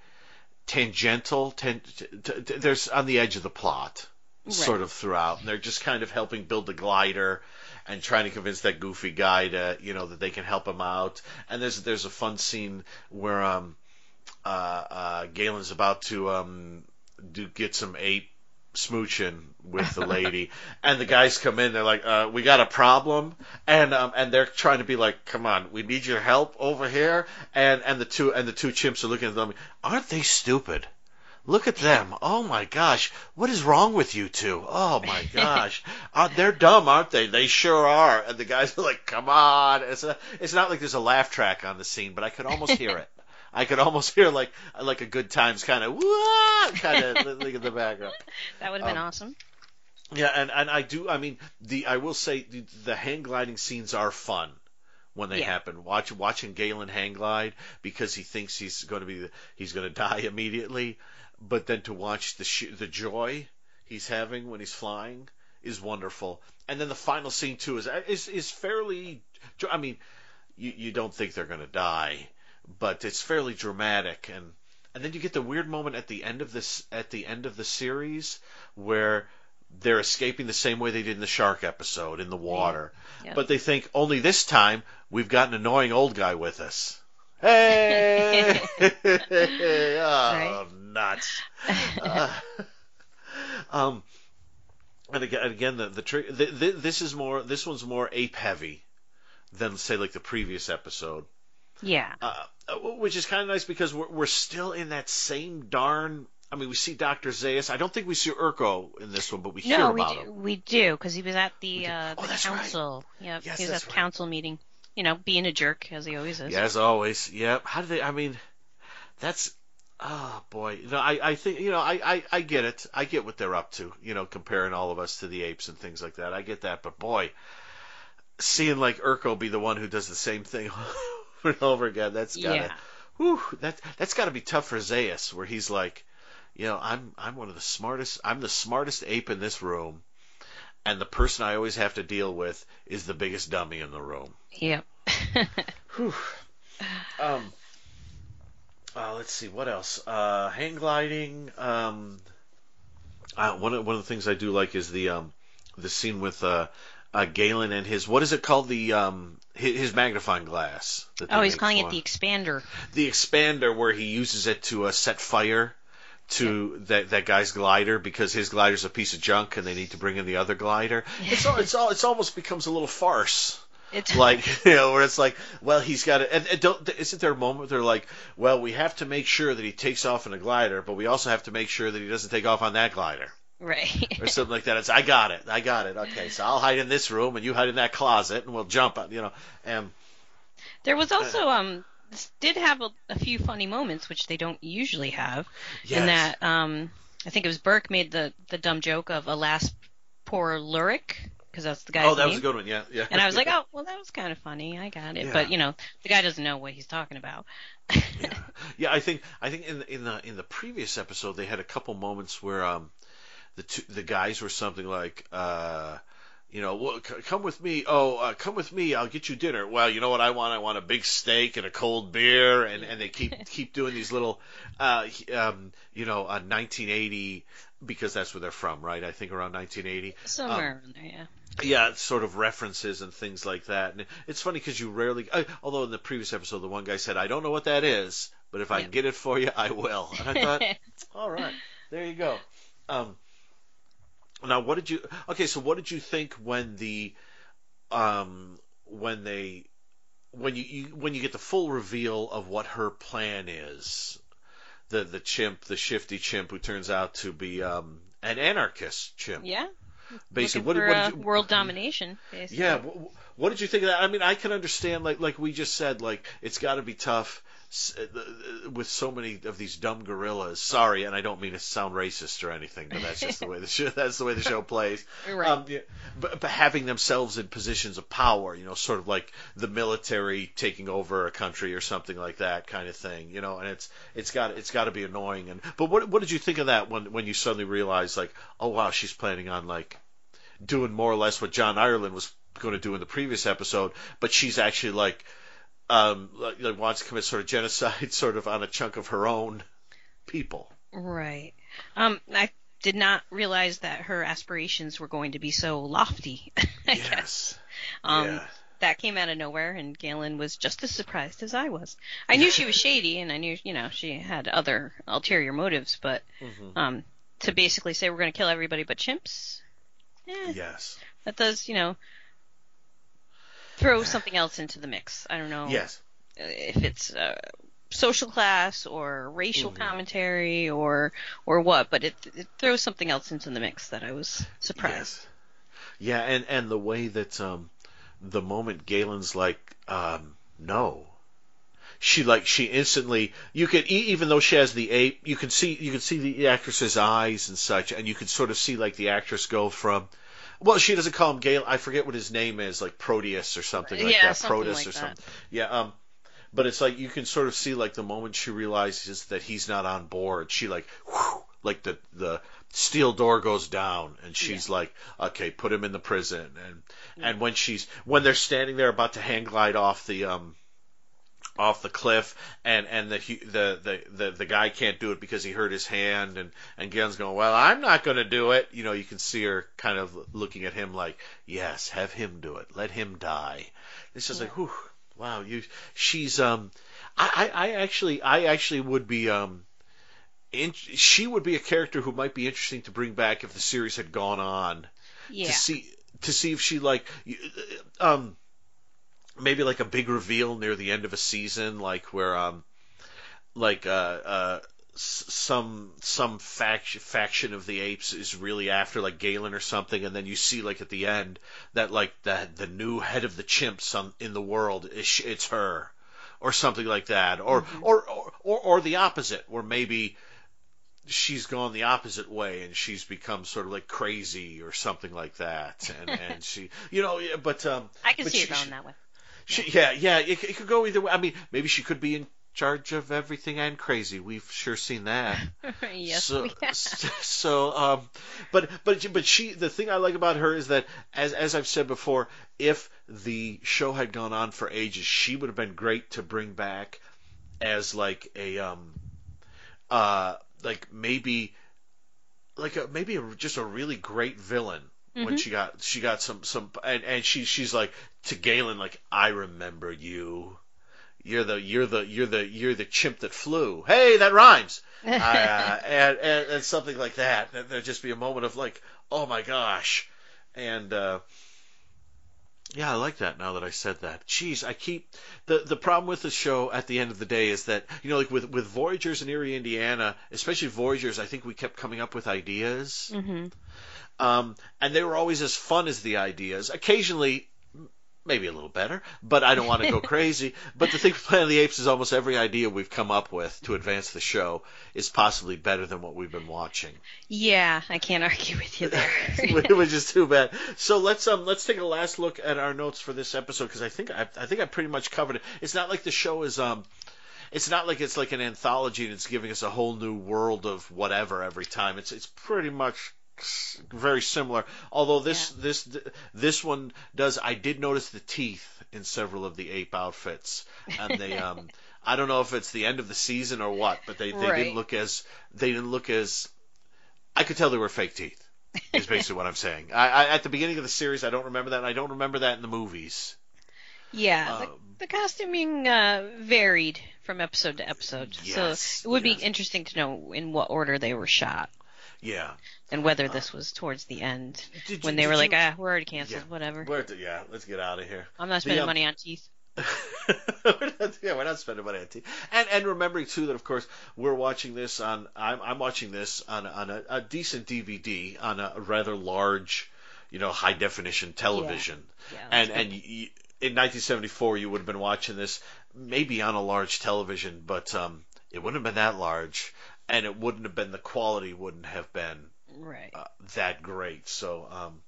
tangential. Ten, t- t- t- there's on the edge of the plot, sort of throughout, and they're just kind of helping build the glider and trying to convince that goofy guy to, you know, that they can help him out. And there's there's a fun scene where um, Galen's about to um, do get some ape smooching with the lady. And the guys come in they're like uh, we got a problem. And um, and they're trying to be like come on we need your help over here. And and the two and the two chimps are looking at them aren't they stupid? Look at them. Oh my gosh. What is wrong with you two? Oh my gosh. Uh, they're dumb aren't they? They sure are. And the guys are like come on. It's a, it's not like there's a laugh track on the scene but i could almost hear it I could almost hear like like a good times kind of kind of like in the background. That would have been Um, awesome. Yeah, and and I do. I mean, the I will say the, the hang gliding scenes are fun when they Yeah. happen. Watch watching Galen hang glide because he thinks he's going to be he's going to die immediately, but then to watch the sh- the joy he's having when he's flying is wonderful. And then the final scene too is is is fairly. I mean, you you don't think they're going to die, but it's fairly dramatic and. And then you get the weird moment at the end of this at the end of the series where they're escaping the same way they did in the shark episode in the water. Yep. But they think only this time we've got an annoying old guy with us. Hey! oh, nuts. Uh, um, and again, and again the the, the, the this is more this one's more ape heavy than say like the previous episode Yeah. uh, which is kind of nice because we're, we're still in that same darn. I mean, we see Doctor Zaius. I don't think we see Urko in this one, but we hear No, we about do. him. We do because he was at the uh, Oh, the that's right. council. Yep, Yes, he was at the right. council meeting. You know, being a jerk as he always is. Yeah, as always. Yep. How do they? I mean, that's. Oh boy, no, I, I think you know, I, I, I get it. I get what they're up to. You know, comparing all of us to the apes and things like that. I get that, but boy, seeing like Urko be the one who does the same thing over and over again, that's gotta, Yeah. whew, that that's gotta be tough for Zaius, where he's like, you know, I'm I'm one of the smartest. I'm the smartest ape in this room, and the person I always have to deal with is the biggest dummy in the room. Yep. Whew. Um. Uh, let's see what else. Uh, hang gliding. Um. Uh, one of one of the things I do like is the um the scene with uh, uh Galen and his what is it called the um his, his magnifying glass. oh, he's calling for it the expander. the expander where he uses it to uh, set fire to that that guy's glider because his glider's a piece of junk and they need to bring in the other glider. It's all it's all it's almost becomes a little farce It's like you know where it's like well he's got it and, and don't isn't there a moment they're like well we have to make sure that he takes off in a glider but we also have to make sure that he doesn't take off on that glider right. or something like that it's i got it i got it okay so i'll hide in this room and you hide in that closet and we'll jump on you know and There was also um this did have a, a few funny moments which they don't usually have. yes In that um I think it was Burke made the the dumb joke of alas poor Leuric because that's the guy. oh that name. was a good one yeah yeah and I was like, oh, well, that was kind of funny. I got it. Yeah. But you know, the guy doesn't know what he's talking about. yeah. yeah, I think I think in the, in the in the previous episode they had a couple moments where um the two, the guys were something like uh you know, well, c- come with me. Oh, uh, come with me. I'll get you dinner. Well, you know what I want? I want a big steak and a cold beer. And and they keep keep doing these little, uh, um, you know, uh, 1980 because that's where they're from, right? I think around 1980 Somewhere around there, yeah. yeah, sort of references and things like that. And it's funny because you rarely, uh, although in the previous episode, the one guy said, I don't know what that is, but if I can get it for you, I will. And I thought, all right, there you go. Um, now, what did you, okay, so what did you think when the, um, when they, when you, you when you get the full reveal of what her plan is, the the chimp, the shifty chimp who turns out to be um, an anarchist chimp. yeah. Basically, what, for, what uh, did you, world domination, basically. yeah, wh- wh- what did you think of that? I mean, I can understand, like like we just said, like it's got to be tough uh, uh, with so many of these dumb gorillas. Sorry, and I don't mean to sound racist or anything, but that's just the way the show, that's the way the show plays. Right. Um, yeah, but, but having themselves in positions of power, you know, sort of like the military taking over a country or something like that kind of thing, you know, and it's it's got it's got to be annoying. And but what what did you think of that when when you suddenly realized like, oh wow, she's planning on like doing more or less what John Ireland was going to do in the previous episode, but she's actually like um like, wants to commit sort of genocide sort of on a chunk of her own people. Right. Um, I did not realize that her aspirations were going to be so lofty. I guess. Yes. Um, yeah. that came out of nowhere, and Galen was just as surprised as I was. I knew she was shady, and I knew, you know, she had other ulterior motives, but Mhm. um, to basically say we're going to kill everybody but chimps, eh, Yes. that does, you know, throw something else into the mix. I don't know Yes. if it's uh, social class or racial Mhm. commentary or or what, but it, it throws something else into the mix that I was surprised. Yes. Yeah, and and the way that um the moment Galen's like um no she like she instantly you could e- even though she has the ape you can see you can see the actress's eyes and such and you can sort of see like the actress go from Well, she doesn't call him Galen. I forget what his name is, like Proteus or something like Yeah, that. something Protus like or that. something. Yeah. Um, but it's like you can sort of see like the moment she realizes that he's not on board, she like, whew, like the the steel door goes down, and she's like, okay, put him in the prison, and and when she's when they're standing there about to hang glide off the um off the cliff and and the the the the, the guy can't do it because he hurt his hand and and Galen's going well I'm not going to do it. You know you can see her kind of looking at him like yes have him do it. Let him die. It's just like whew, wow you she's um I, I I actually I actually would be um in, she would be a character who might be interesting to bring back if the series had gone on. Yeah. to see to see if she like um maybe like a big reveal near the end of a season like where um like uh uh some some faction faction of the apes is really after like Galen or something and then you see like at the end that like the the new head of the chimps on, in the world is it's her or something like that or, or or or or the opposite where maybe she's gone the opposite way and she's become sort of like crazy or something like that and and she you know yeah, but um I can see she- it going she- that way. She, yeah, yeah, it, it could go either way. I mean, maybe she could be in charge of everything and crazy. We've sure seen that. yes. So, we have. so, um, but but but she. The thing I like about her is that, as as I've said before, if the show had gone on for ages, she would have been great to bring back as like a um, uh, like maybe like a maybe a, just a really great villain when Mhm. she got she got some some and and she she's like to Galen like I remember you. You're the you're the you're the you're the chimp that flew. Hey, that rhymes. uh, and, and and something like that. And There'd just be a moment of like, oh my gosh, and uh, yeah, I like that. Now that I said that, jeez, I keep the the problem with the show at the end of the day is that you know like with with Voyagers in Eerie, Indiana, especially Voyagers, I think we kept coming up with ideas. hmm Um, and they were always as fun as the ideas. Occasionally, maybe a little better, but I don't want to go crazy. But the thing with Planet of the Apes is almost every idea we've come up with to advance the show is possibly better than what we've been watching, Yeah, I can't argue with you there. which is too bad. So let's um let's take a last look at our notes for this episode because I think I, I think I pretty much covered it. It's not like the show is um. It's not like it's like an anthology and it's giving us a whole new world of whatever every time. It's it's pretty much very similar. Although this this this one does. I did notice the teeth in several of the ape outfits, and they um. I don't know if it's the end of the season or what, but they, they Right. didn't look as they didn't look as. I could tell they were fake teeth. Is basically what I'm saying. I, I at the beginning of the series, I don't remember that. and I don't remember that in the movies. yeah, the, Um, the costuming uh, varied from episode to episode, Yes, so it would yes. be interesting to know in what order they were shot Yeah. and whether this was towards the end when you- they were like, you- ah, we're already canceled, Yeah. whatever. Yeah, let's get out of here. I'm not spending um, money on teeth. we're not, yeah, we're not spending money on tea. And and remembering too that of course we're watching this on I'm I'm watching this on on a, a decent DVD on a rather large, you know, high definition television. Yeah, and that's and y in 1974 you would have been watching this maybe on a large television, but um it wouldn't have been that large, and it wouldn't have been the quality wouldn't have been right. uh, that great. So um,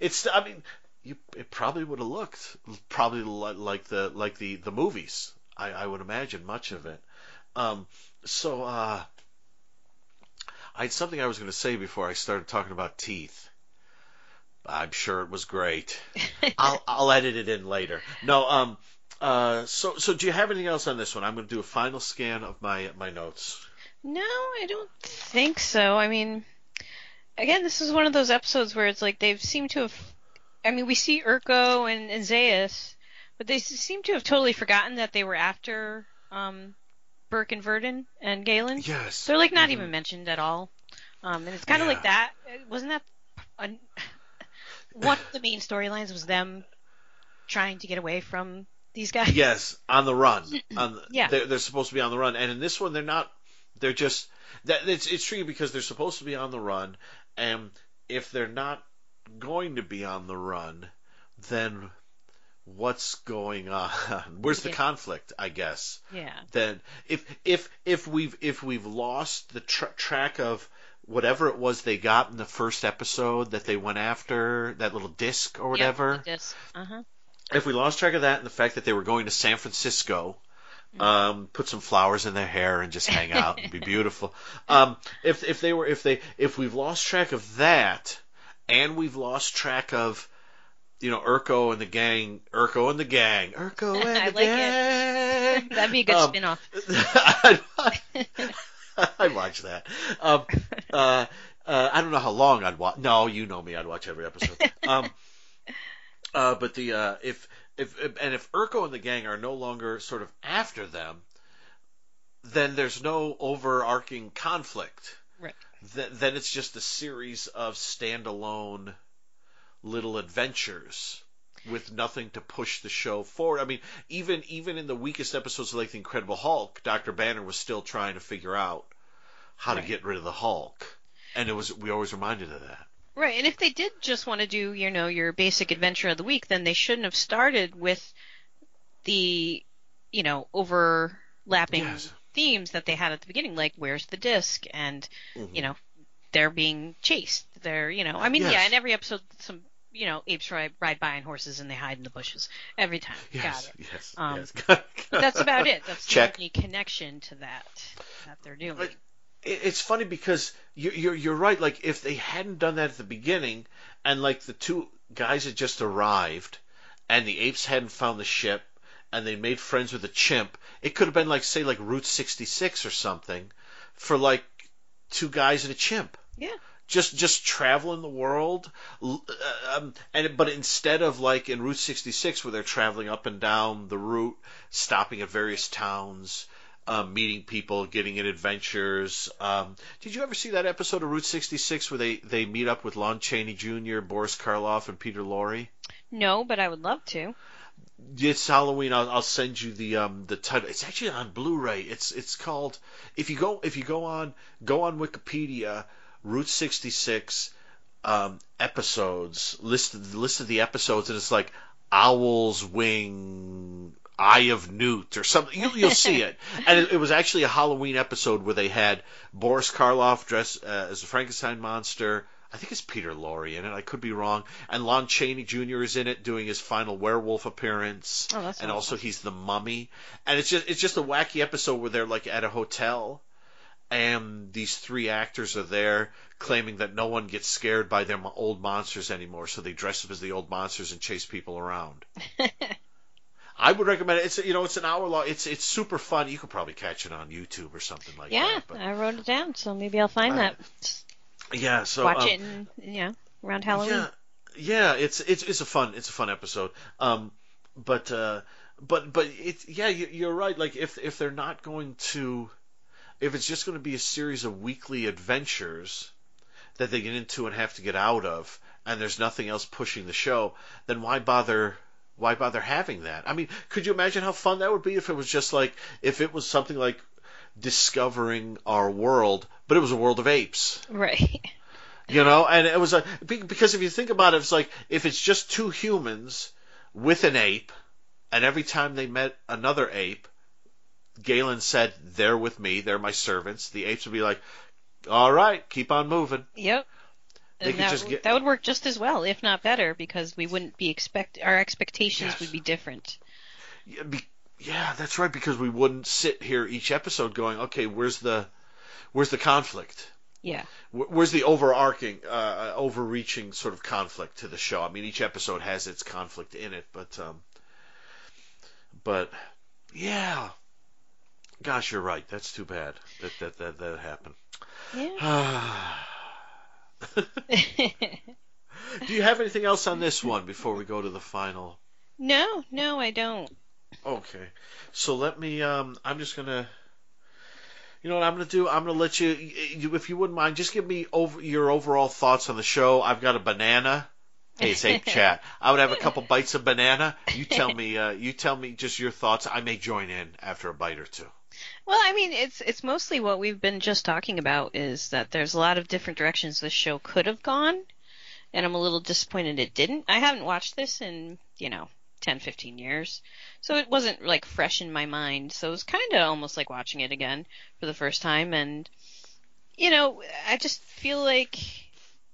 it's I mean you it probably would have looked probably li- like the like the the movies. I, I would imagine much of it. Um, so uh, I had something I was going to say before I started talking about teeth. I'm sure it was great. I'll I'll edit it in later. No, um, uh, so so do you have anything else on this one? I'm going to do a final scan of my my notes. No, I don't think so. I mean, again, this is one of those episodes where it's like they've seemed to have. I mean, we see Urko and, and Zaius, but they seem to have totally forgotten that they were after um, Burke and Virdon and Galen. Yes. They're like not Mhm. even mentioned at all. Um, and it's kind of Yeah. like that. Wasn't that a, one of the main storylines was them trying to get away from these guys? Yes, on the run. On the, Yeah. they're, they're supposed to be on the run, and in this one they're not. They're just that it's it's tricky because they're supposed to be on the run, and if they're not going to be on the run, then what's going on? Where's the Yeah. conflict? I guess Yeah. then if if if we've if we've lost the tr- track of whatever it was they got in the first episode that they went after, that little disc or whatever. Yep, uh-huh. If we lost track of that and the fact that they were going to San Francisco, um, put some flowers in their hair and just hang out and be beautiful. Um, if if they were if they if we've lost track of that and we've lost track of you know Urko and the gang, Urko and the gang, Urko and I the like it. gang. That'd be a good Um, spin-off. I watch that. Um, uh, uh, I don't know how long I'd watch. No, you know me. I'd watch every episode. Um, uh, but the uh, if, if if and if Urko and the gang are no longer sort of after them, then there's no overarching conflict. Right. Th- then it's just a series of standalone little adventures with nothing to push the show forward. I mean, even even in the weakest episodes of like the Incredible Hulk, Doctor Banner was still trying to figure out how to get rid of the Hulk, and it was we always reminded of that. Right, and if they did just want to do, you know, your basic adventure of the week, then they shouldn't have started with the, you know, overlapping Yes. themes that they had at the beginning, like where's the disc, and Mhm. you know, they're being chased. They're, you know, I mean, Yes. yeah, in every episode, some, you know, apes ride, ride by on horses and they hide in the bushes every time. Yes, Got it. yes, Um, yes. But that's about it. That's Check. the only connection to that that they're doing. It's funny because you're, you're you're right. Like if they hadn't done that at the beginning, and like the two guys had just arrived, and the apes hadn't found the ship, and they made friends with a chimp, it could have been like say like Route 66 or something, for like two guys and a chimp. Yeah. Just just traveling the world, l- uh, um, and but instead of like in Route 66 where they're traveling up and down the route, stopping at various towns, um, meeting people, getting in adventures. Um, did you ever see that episode of Route 66 where they, they meet up with Lon Chaney Jr., Boris Karloff, and Peter Lorre? no, but I would love to. It's Halloween. I'll, I'll send you the um the title. It's actually on Blu-ray. It's it's called if you go if you go on go on Wikipedia Route 66 um, episodes list of, list of the episodes and it's like Owl's Wing Eye of Newt or something. You'll, you'll see it. And it, it was actually a Halloween episode where they had Boris Karloff dressed uh, as a Frankenstein monster. I think it's Peter Lorre in it. I could be wrong. And Lon Chaney Jr. is in it doing his final werewolf appearance. Oh, that's and awesome. also he's the mummy. And it's just it's just a wacky episode where they're like at a hotel and these three actors are there claiming that no one gets scared by their old monsters anymore, so they dress up as the old monsters and chase people around. I would recommend it. It's you know it's an hour long. It's it's super fun. You could probably catch it on YouTube or something like Yeah, that. Yeah, I wrote it down, so maybe I'll find Uh, that. yeah, so Watch um, it, in, yeah, around Halloween. Yeah, yeah, it's it's it's a fun it's a fun episode. Um, but uh, but but it's yeah, you- you're right. Like if if they're not going to, if it's just going to be a series of weekly adventures that they get into and have to get out of, and there's nothing else pushing the show, then why bother? Why bother having that? I mean, could you imagine how fun that would be if it was just like if it was something like discovering our world, but it was a world of apes Right. you know and it was be- because if you think about it it's like if it's just two humans with an ape and every time they met another ape galen said they're with me they're my servants the apes would be like all right keep on moving Yep. They could that, just get- that would work just as well, if not better, because we wouldn't be expect our expectations Yes. would be different. yeah, be, yeah that's right because we wouldn't sit here each episode going okay where's the where's the conflict Yeah. Where's the overarching, uh, overreaching sort of conflict to the show? I mean, each episode has its conflict in it, but, um, but, yeah. Gosh, you're right. That's too bad that that that, that happened. Yeah. Do you have anything else on this one before we go to the final? no, no, I don't. Okay. So let me. Um, I'm just gonna. You know what I'm gonna do? I'm gonna let you, you, if you wouldn't mind, just give me over your overall thoughts on the show. I've got a banana. Hey, it's ape chat. I would have a couple bites of banana. You tell me. Uh, you tell me just your thoughts. I may join in after a bite or two. Well, I mean, it's it's mostly what we've been just talking about is that there's a lot of different directions this show could have gone, and I'm a little disappointed it didn't. I haven't watched this in, you know, 10, 15 years, so it wasn't like fresh in my mind. So it was kind of almost like watching it again for the first time, and you know, I just feel like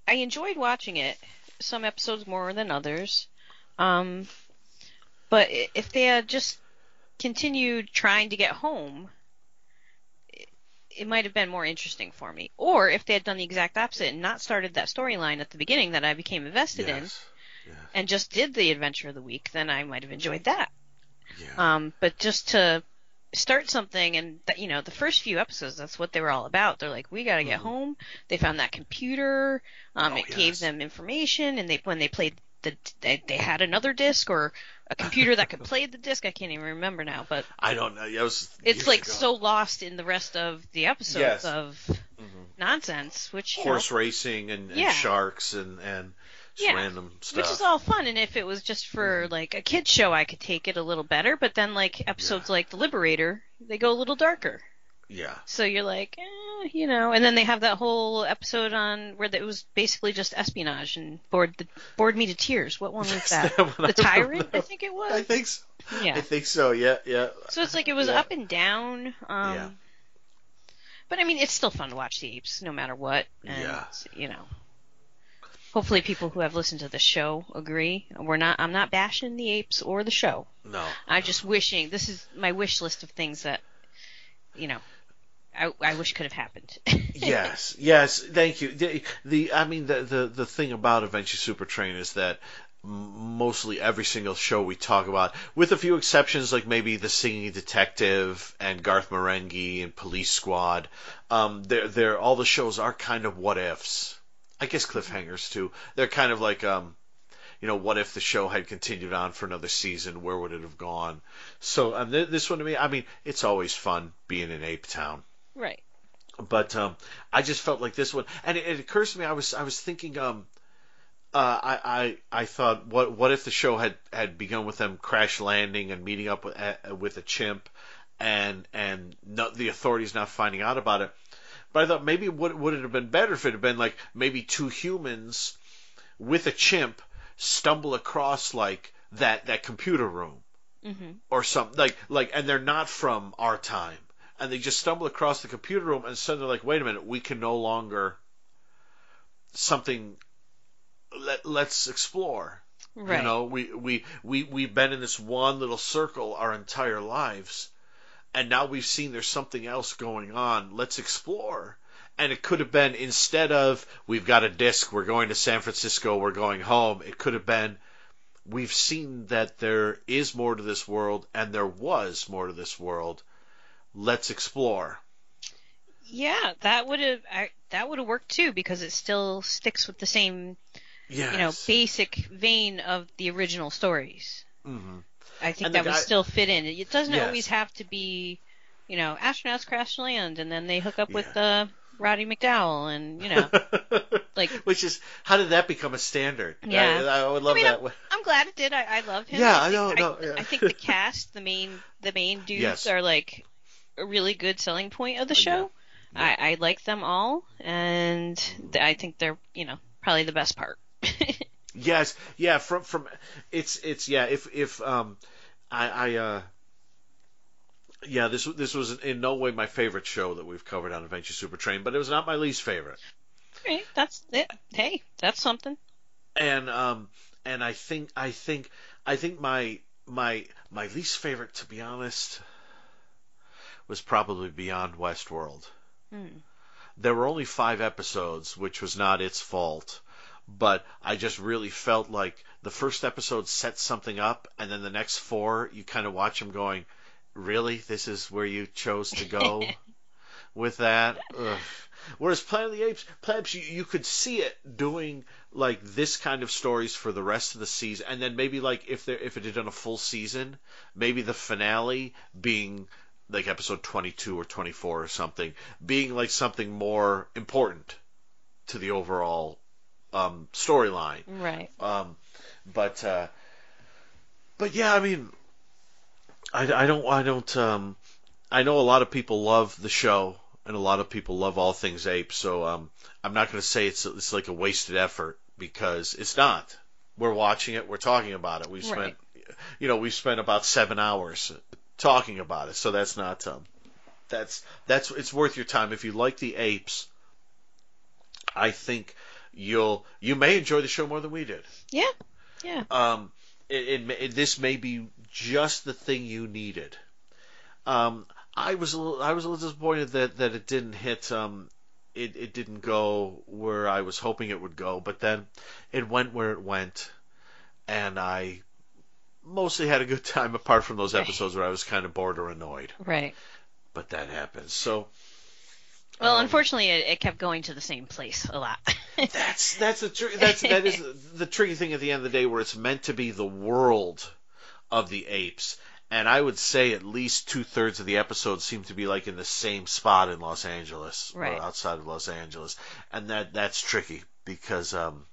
I enjoyed watching it. Some episodes more than others. Um, but if they had just continued trying to get home, it, might have been more interesting for me. Or if they had done the exact opposite and not started that storyline at the beginning that I became invested in yes. And just did the adventure of the week, then I might have enjoyed that. Yeah. Um, but just to start something and th- you know the first few episodes that's what they were all about they're like we got to get Mhm. home they found that computer um, Oh, it yes. gave them information and they when they played the they, they had another disc or a computer that could play the disc i can't even remember now but I don't know. That was it's like ago. so lost in the rest of the episodes Yes. of Mhm. nonsense which you horse know, racing and, and Yeah. sharks and and just Yeah. random stuff. which is all fun and if it was just for Mm-hmm. like a kids show i could take it a little better but then like episodes like the liberator they go a little darker yeah. So you're like, eh, you know, and then they have that whole episode on where it was basically just espionage and bored the bored me to tears. What one was that? that one I the tyrant. I think it was. I think so. Yeah. I think so. Yeah, yeah. So it's like it was Yeah. up and down. Um, Yeah. But I mean, it's still fun to watch the apes, no matter what. And, Yeah. You know. Hopefully, people who have listened to the show agree. We're not. I'm not bashing the apes or the show. No. I'm just wishing. This is my wish list of things that, you know, I, I wish could have happened. yes, yes. Thank you. The, the I mean the, the the thing about Adventure Super Train is that mostly every single show we talk about, with a few exceptions like maybe the Singing Detective and Garth Marenghi and Police Squad, um, they're they're all the shows are kind of what ifs. I guess cliffhangers too. They're kind of like um. You know, what if the show had continued on for another season? Where would it have gone? So, um, th- this one to me, I mean, it's always fun being in Ape Town right. but um, I just felt like this one, and it, it occurs to me. I was I was thinking, um, uh, I, I I thought, what what if the show had had begun with them crash landing and meeting up with uh, with a chimp, and and no, the authorities not finding out about it. But I thought maybe would would it have been better if it had been like maybe two humans with a chimp stumble across like that that computer room hmm or something like like and they're not from our time and they just stumble across the computer room and suddenly like wait a minute we can no longer something let, let's explore. Right. you know we we we we've been in this one little circle our entire lives and now we've seen there's something else going on. Let's explore. And it could have been instead of we've got a disc we're going to San Francisco we're going home it could have been we've seen that there is more to this world and there was more to this world let's explore Yeah, that would have that would have worked too because it still sticks with the same yes you know basic vein of the original stories. hmm I think that would still fit in. It doesn't Yes. always have to be, you know, astronauts crash land and then they hook up with Yeah. uh, Roddy McDowall and you know, like which is how did that become a standard Yeah. I, I would love I mean, that I'm glad it did. I, I love him. Yeah, I I know, think, no, yeah. I think the cast, the main the main dudes Yes. are like a really good selling point of the show. Yeah. I, I like them all, and th- I think they're you know probably the best part. Yes, yeah. From from it's it's yeah. If if um, I I uh, yeah. This this was in no way my favorite show that we've covered on Adventure Super Train, but it was not my least favorite. Right, that's it. Hey, that's something. And um and I think I think I think my my my least favorite, to be honest, was probably Beyond Westworld. Hmm. There were only five episodes, which was not its fault. But I just really felt like the first episode set something up, and then the next four, you kind of watch them going, "Really, this is where you chose to go with that?" Ugh. Whereas Planet of the Apes, Plebs, you, you could see it doing like this kind of stories for the rest of the season, and then maybe like if there if it had done a full season, maybe the finale being like episode 22 or 24 or something, being like something more important to the overall um, storyline. Right. Um, but uh, but yeah, I mean, I, I don't I don't um, I know a lot of people love the show and a lot of people love all things ape. So um, I'm not going to say it's it's like a wasted effort because it's not. We're watching it. We're talking about it. We've spent Right. you know we've spent about seven hours talking about it. So that's not um, that's that's it's worth your time if you like the apes. I think you'll you may enjoy the show more than we did. Yeah. Yeah. Um, it, it, it this may be just the thing you needed. Um, I was a little, I was a little disappointed that, that it didn't hit um, it, it didn't go where I was hoping it would go, but then it went where it went, and I mostly had a good time apart from those episodes where I was kind of bored or annoyed. Right. But that happens. So Well, Um, unfortunately, it, it kept going to the same place a lot. that's that's the tr- that's that is the tricky thing at the end of the day where it's meant to be the world of the apes. And I would say at least two thirds of the episodes seem to be like in the same spot in Los Angeles Right. or outside of Los Angeles, and that that's tricky because um,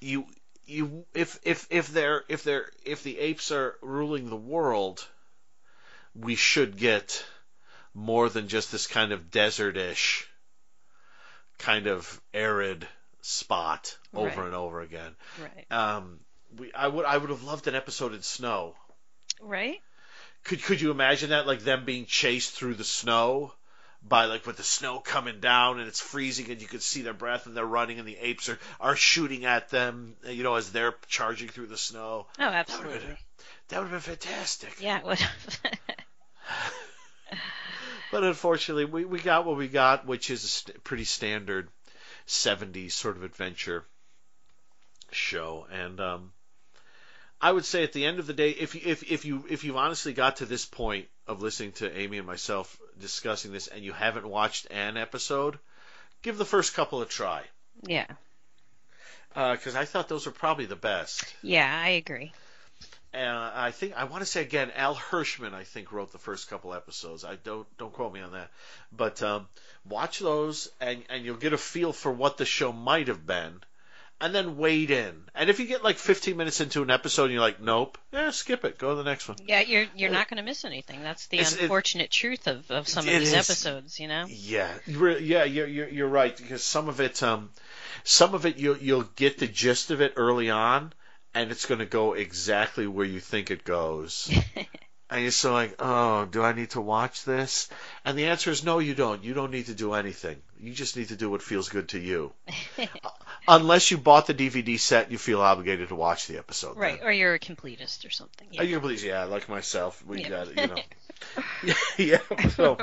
you you if if if they're if they're if the apes are ruling the world, we should get more than just this kind of desertish, kind of arid spot over Right. and over again. right. Um, we I would I would have loved an episode in snow. Right. Could could you imagine that like them being chased through the snow by like with the snow coming down and it's freezing and you can see their breath and they're running and the apes are are shooting at them you know as they're charging through the snow. Oh, would absolutely. have that would have been fantastic. Yeah. What? But unfortunately, we, we got what we got, which is a st- pretty standard 70s sort of adventure show. And um, I would say at the end of the day, if you, if if you if you've honestly got to this point of listening to Amy and myself discussing this, and you haven't watched an episode, give the first couple a try yeah. because I thought those were probably the best. Yeah. I agree. And I think I want to say again, Al Hirschman, I think wrote the first couple episodes. I don't don't quote me on that, but um, watch those and and you'll get a feel for what the show might have been, and then wade in. And if you get like 15 minutes into an episode and you're like, nope, yeah, skip it, go to the next one. Yeah. You're you're not going to miss anything. That's the It's- it- unfortunate truth of, of some of these is. episodes. You know. Yeah, you're, yeah, you're, you're you're right because some of it, um, some of it you'll you'll get the gist of it early on, and it's going to go exactly where you think it goes. And you're so like, oh, do I need to watch this? And the answer is no, you don't. You don't need to do anything. You just need to do what feels good to you. Unless you bought the DVD set, you feel obligated to watch the episode. then. Right. Or you're a completist or something. Yeah. you please, yeah, like myself, we Yeah. got it, you know. yeah. So,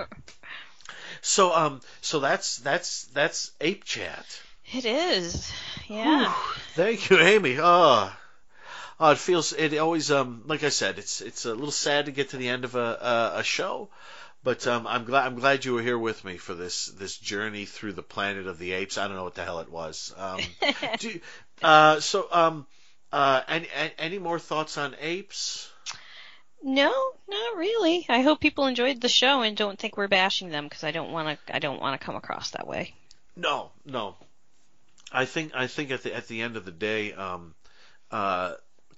so um, so that's that's that's ape chat. It is. Yeah. Thank you, Amy. Oh, oh, it feels it always um like I said, it's it's a little sad to get to the end of a a, a show, but um I'm glad I'm glad you were here with me for this this journey through the planet of the apes. I don't know what the hell it was. Um, do, uh, so um uh any any more thoughts on apes? No, not really. I hope people enjoyed the show and don't think we're bashing them because I don't want to. I don't want to come across that way. No, no. I think I think at the at the end of the day, um, uh,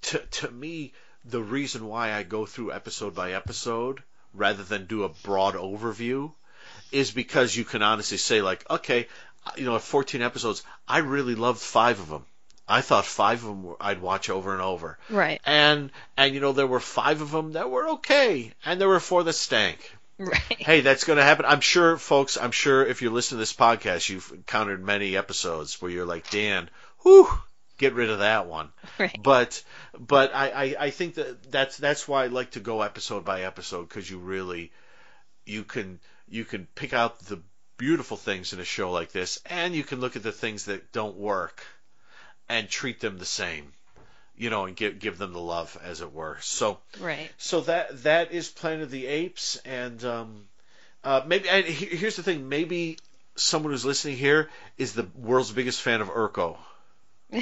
to to me, the reason why I go through episode by episode rather than do a broad overview is because you can honestly say like, okay, you know, 14 episodes, I really loved five of them. I thought five of them were, I'd watch over and over, Right. and and you know there were five of them that were okay, and there were four that stank Right. hey, that's going to happen. I'm sure, folks. I'm sure if you're listening to this podcast, you've encountered many episodes where you're like, Dan, whew, get rid of that one. Right. But, but I, I, I think that that's that's why I like to go episode by episode because you really, you can you can pick out the beautiful things in a show like this, and you can look at the things that don't work, and treat them the same, you know, and give give them the love, as it were. So. Right. So that that is Planet of the Apes, and um, uh, maybe and he- here's the thing: maybe someone who's listening here is the world's biggest fan of Urko.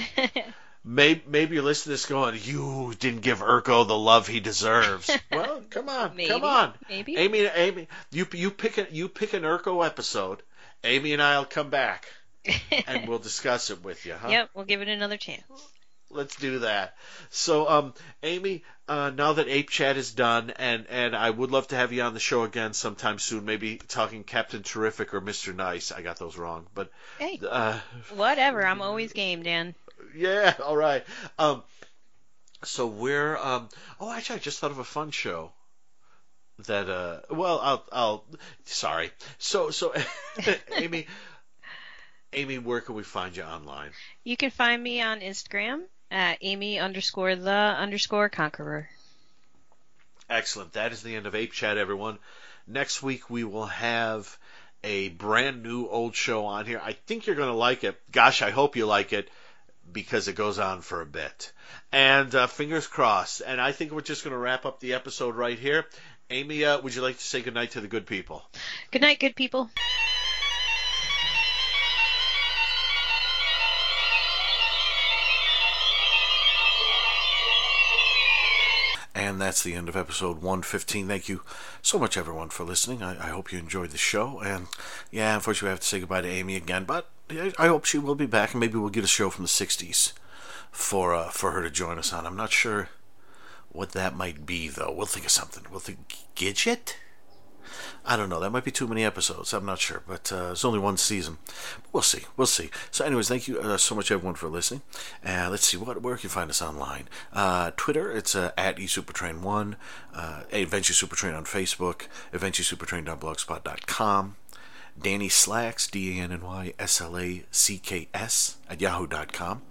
Maybe, maybe you're listening to this going, "You didn't give Urko the love he deserves." well, come on, Maybe. come on, Maybe. Amy, Amy, you you pick a, you pick an Urko episode. Amy and I'll come back and we'll discuss it with you. Huh? Yep. We'll give it another chance. Let's do that. So, um, Amy, uh, now that Ape Chat is done, and and I would love to have you on the show again sometime soon. Maybe talking Captain Terrific or Mister Nice. I got those wrong, but Hey. uh, Whatever. I'm always game, Dan. yeah, all right. Um, so we're um. Oh, actually, I just thought of a fun show. That uh. Well, I'll I'll. Sorry. So so, Amy. Amy, where can we find you online? You can find me on Instagram at Amy underscore the underscore conqueror. Excellent. That is the end of Ape Chat, everyone. Next week we will have a brand new old show on here. I think you're going to like it. Gosh, I hope you like it because it goes on for a bit. And uh, fingers crossed. And I think we're just going to wrap up the episode right here. Amy, uh, would you like to say goodnight to the good people? Good night, good people. And that's the end of episode 115. Thank you so much, everyone, for listening. I, I hope you enjoyed the show. And yeah, unfortunately, I have to say goodbye to Amy again, but I hope she will be back, and maybe we'll get a show from the 60s for uh, for her to join us on. I'm not sure what that might be, though. We'll think of something. We'll think Gidget? I don't know. That might be too many episodes. I'm not sure, but uh, it's only one season. We'll see. We'll see. So, anyways, thank you uh, so much, everyone, for listening. Uh, let's see what where can you find us online. Uh, Twitter, it's uh, at eSupertrain1. Uh, Adventure Supertrain on Facebook. AdventureSupertrain.blogspot.com. Danny Slacks, D A N N Y S L A C K S, at yahoo.com.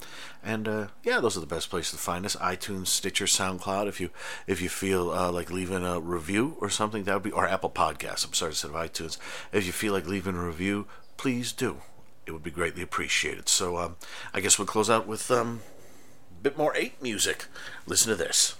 And uh, yeah, those are the best places to find us: iTunes, Stitcher, SoundCloud. If you if you feel uh, like leaving a review or something, that would be or Apple Podcasts. I'm sorry, instead of iTunes. If you feel like leaving a review, please do. It would be greatly appreciated. So um, I guess we'll close out with um, a bit more eight music. Listen to this.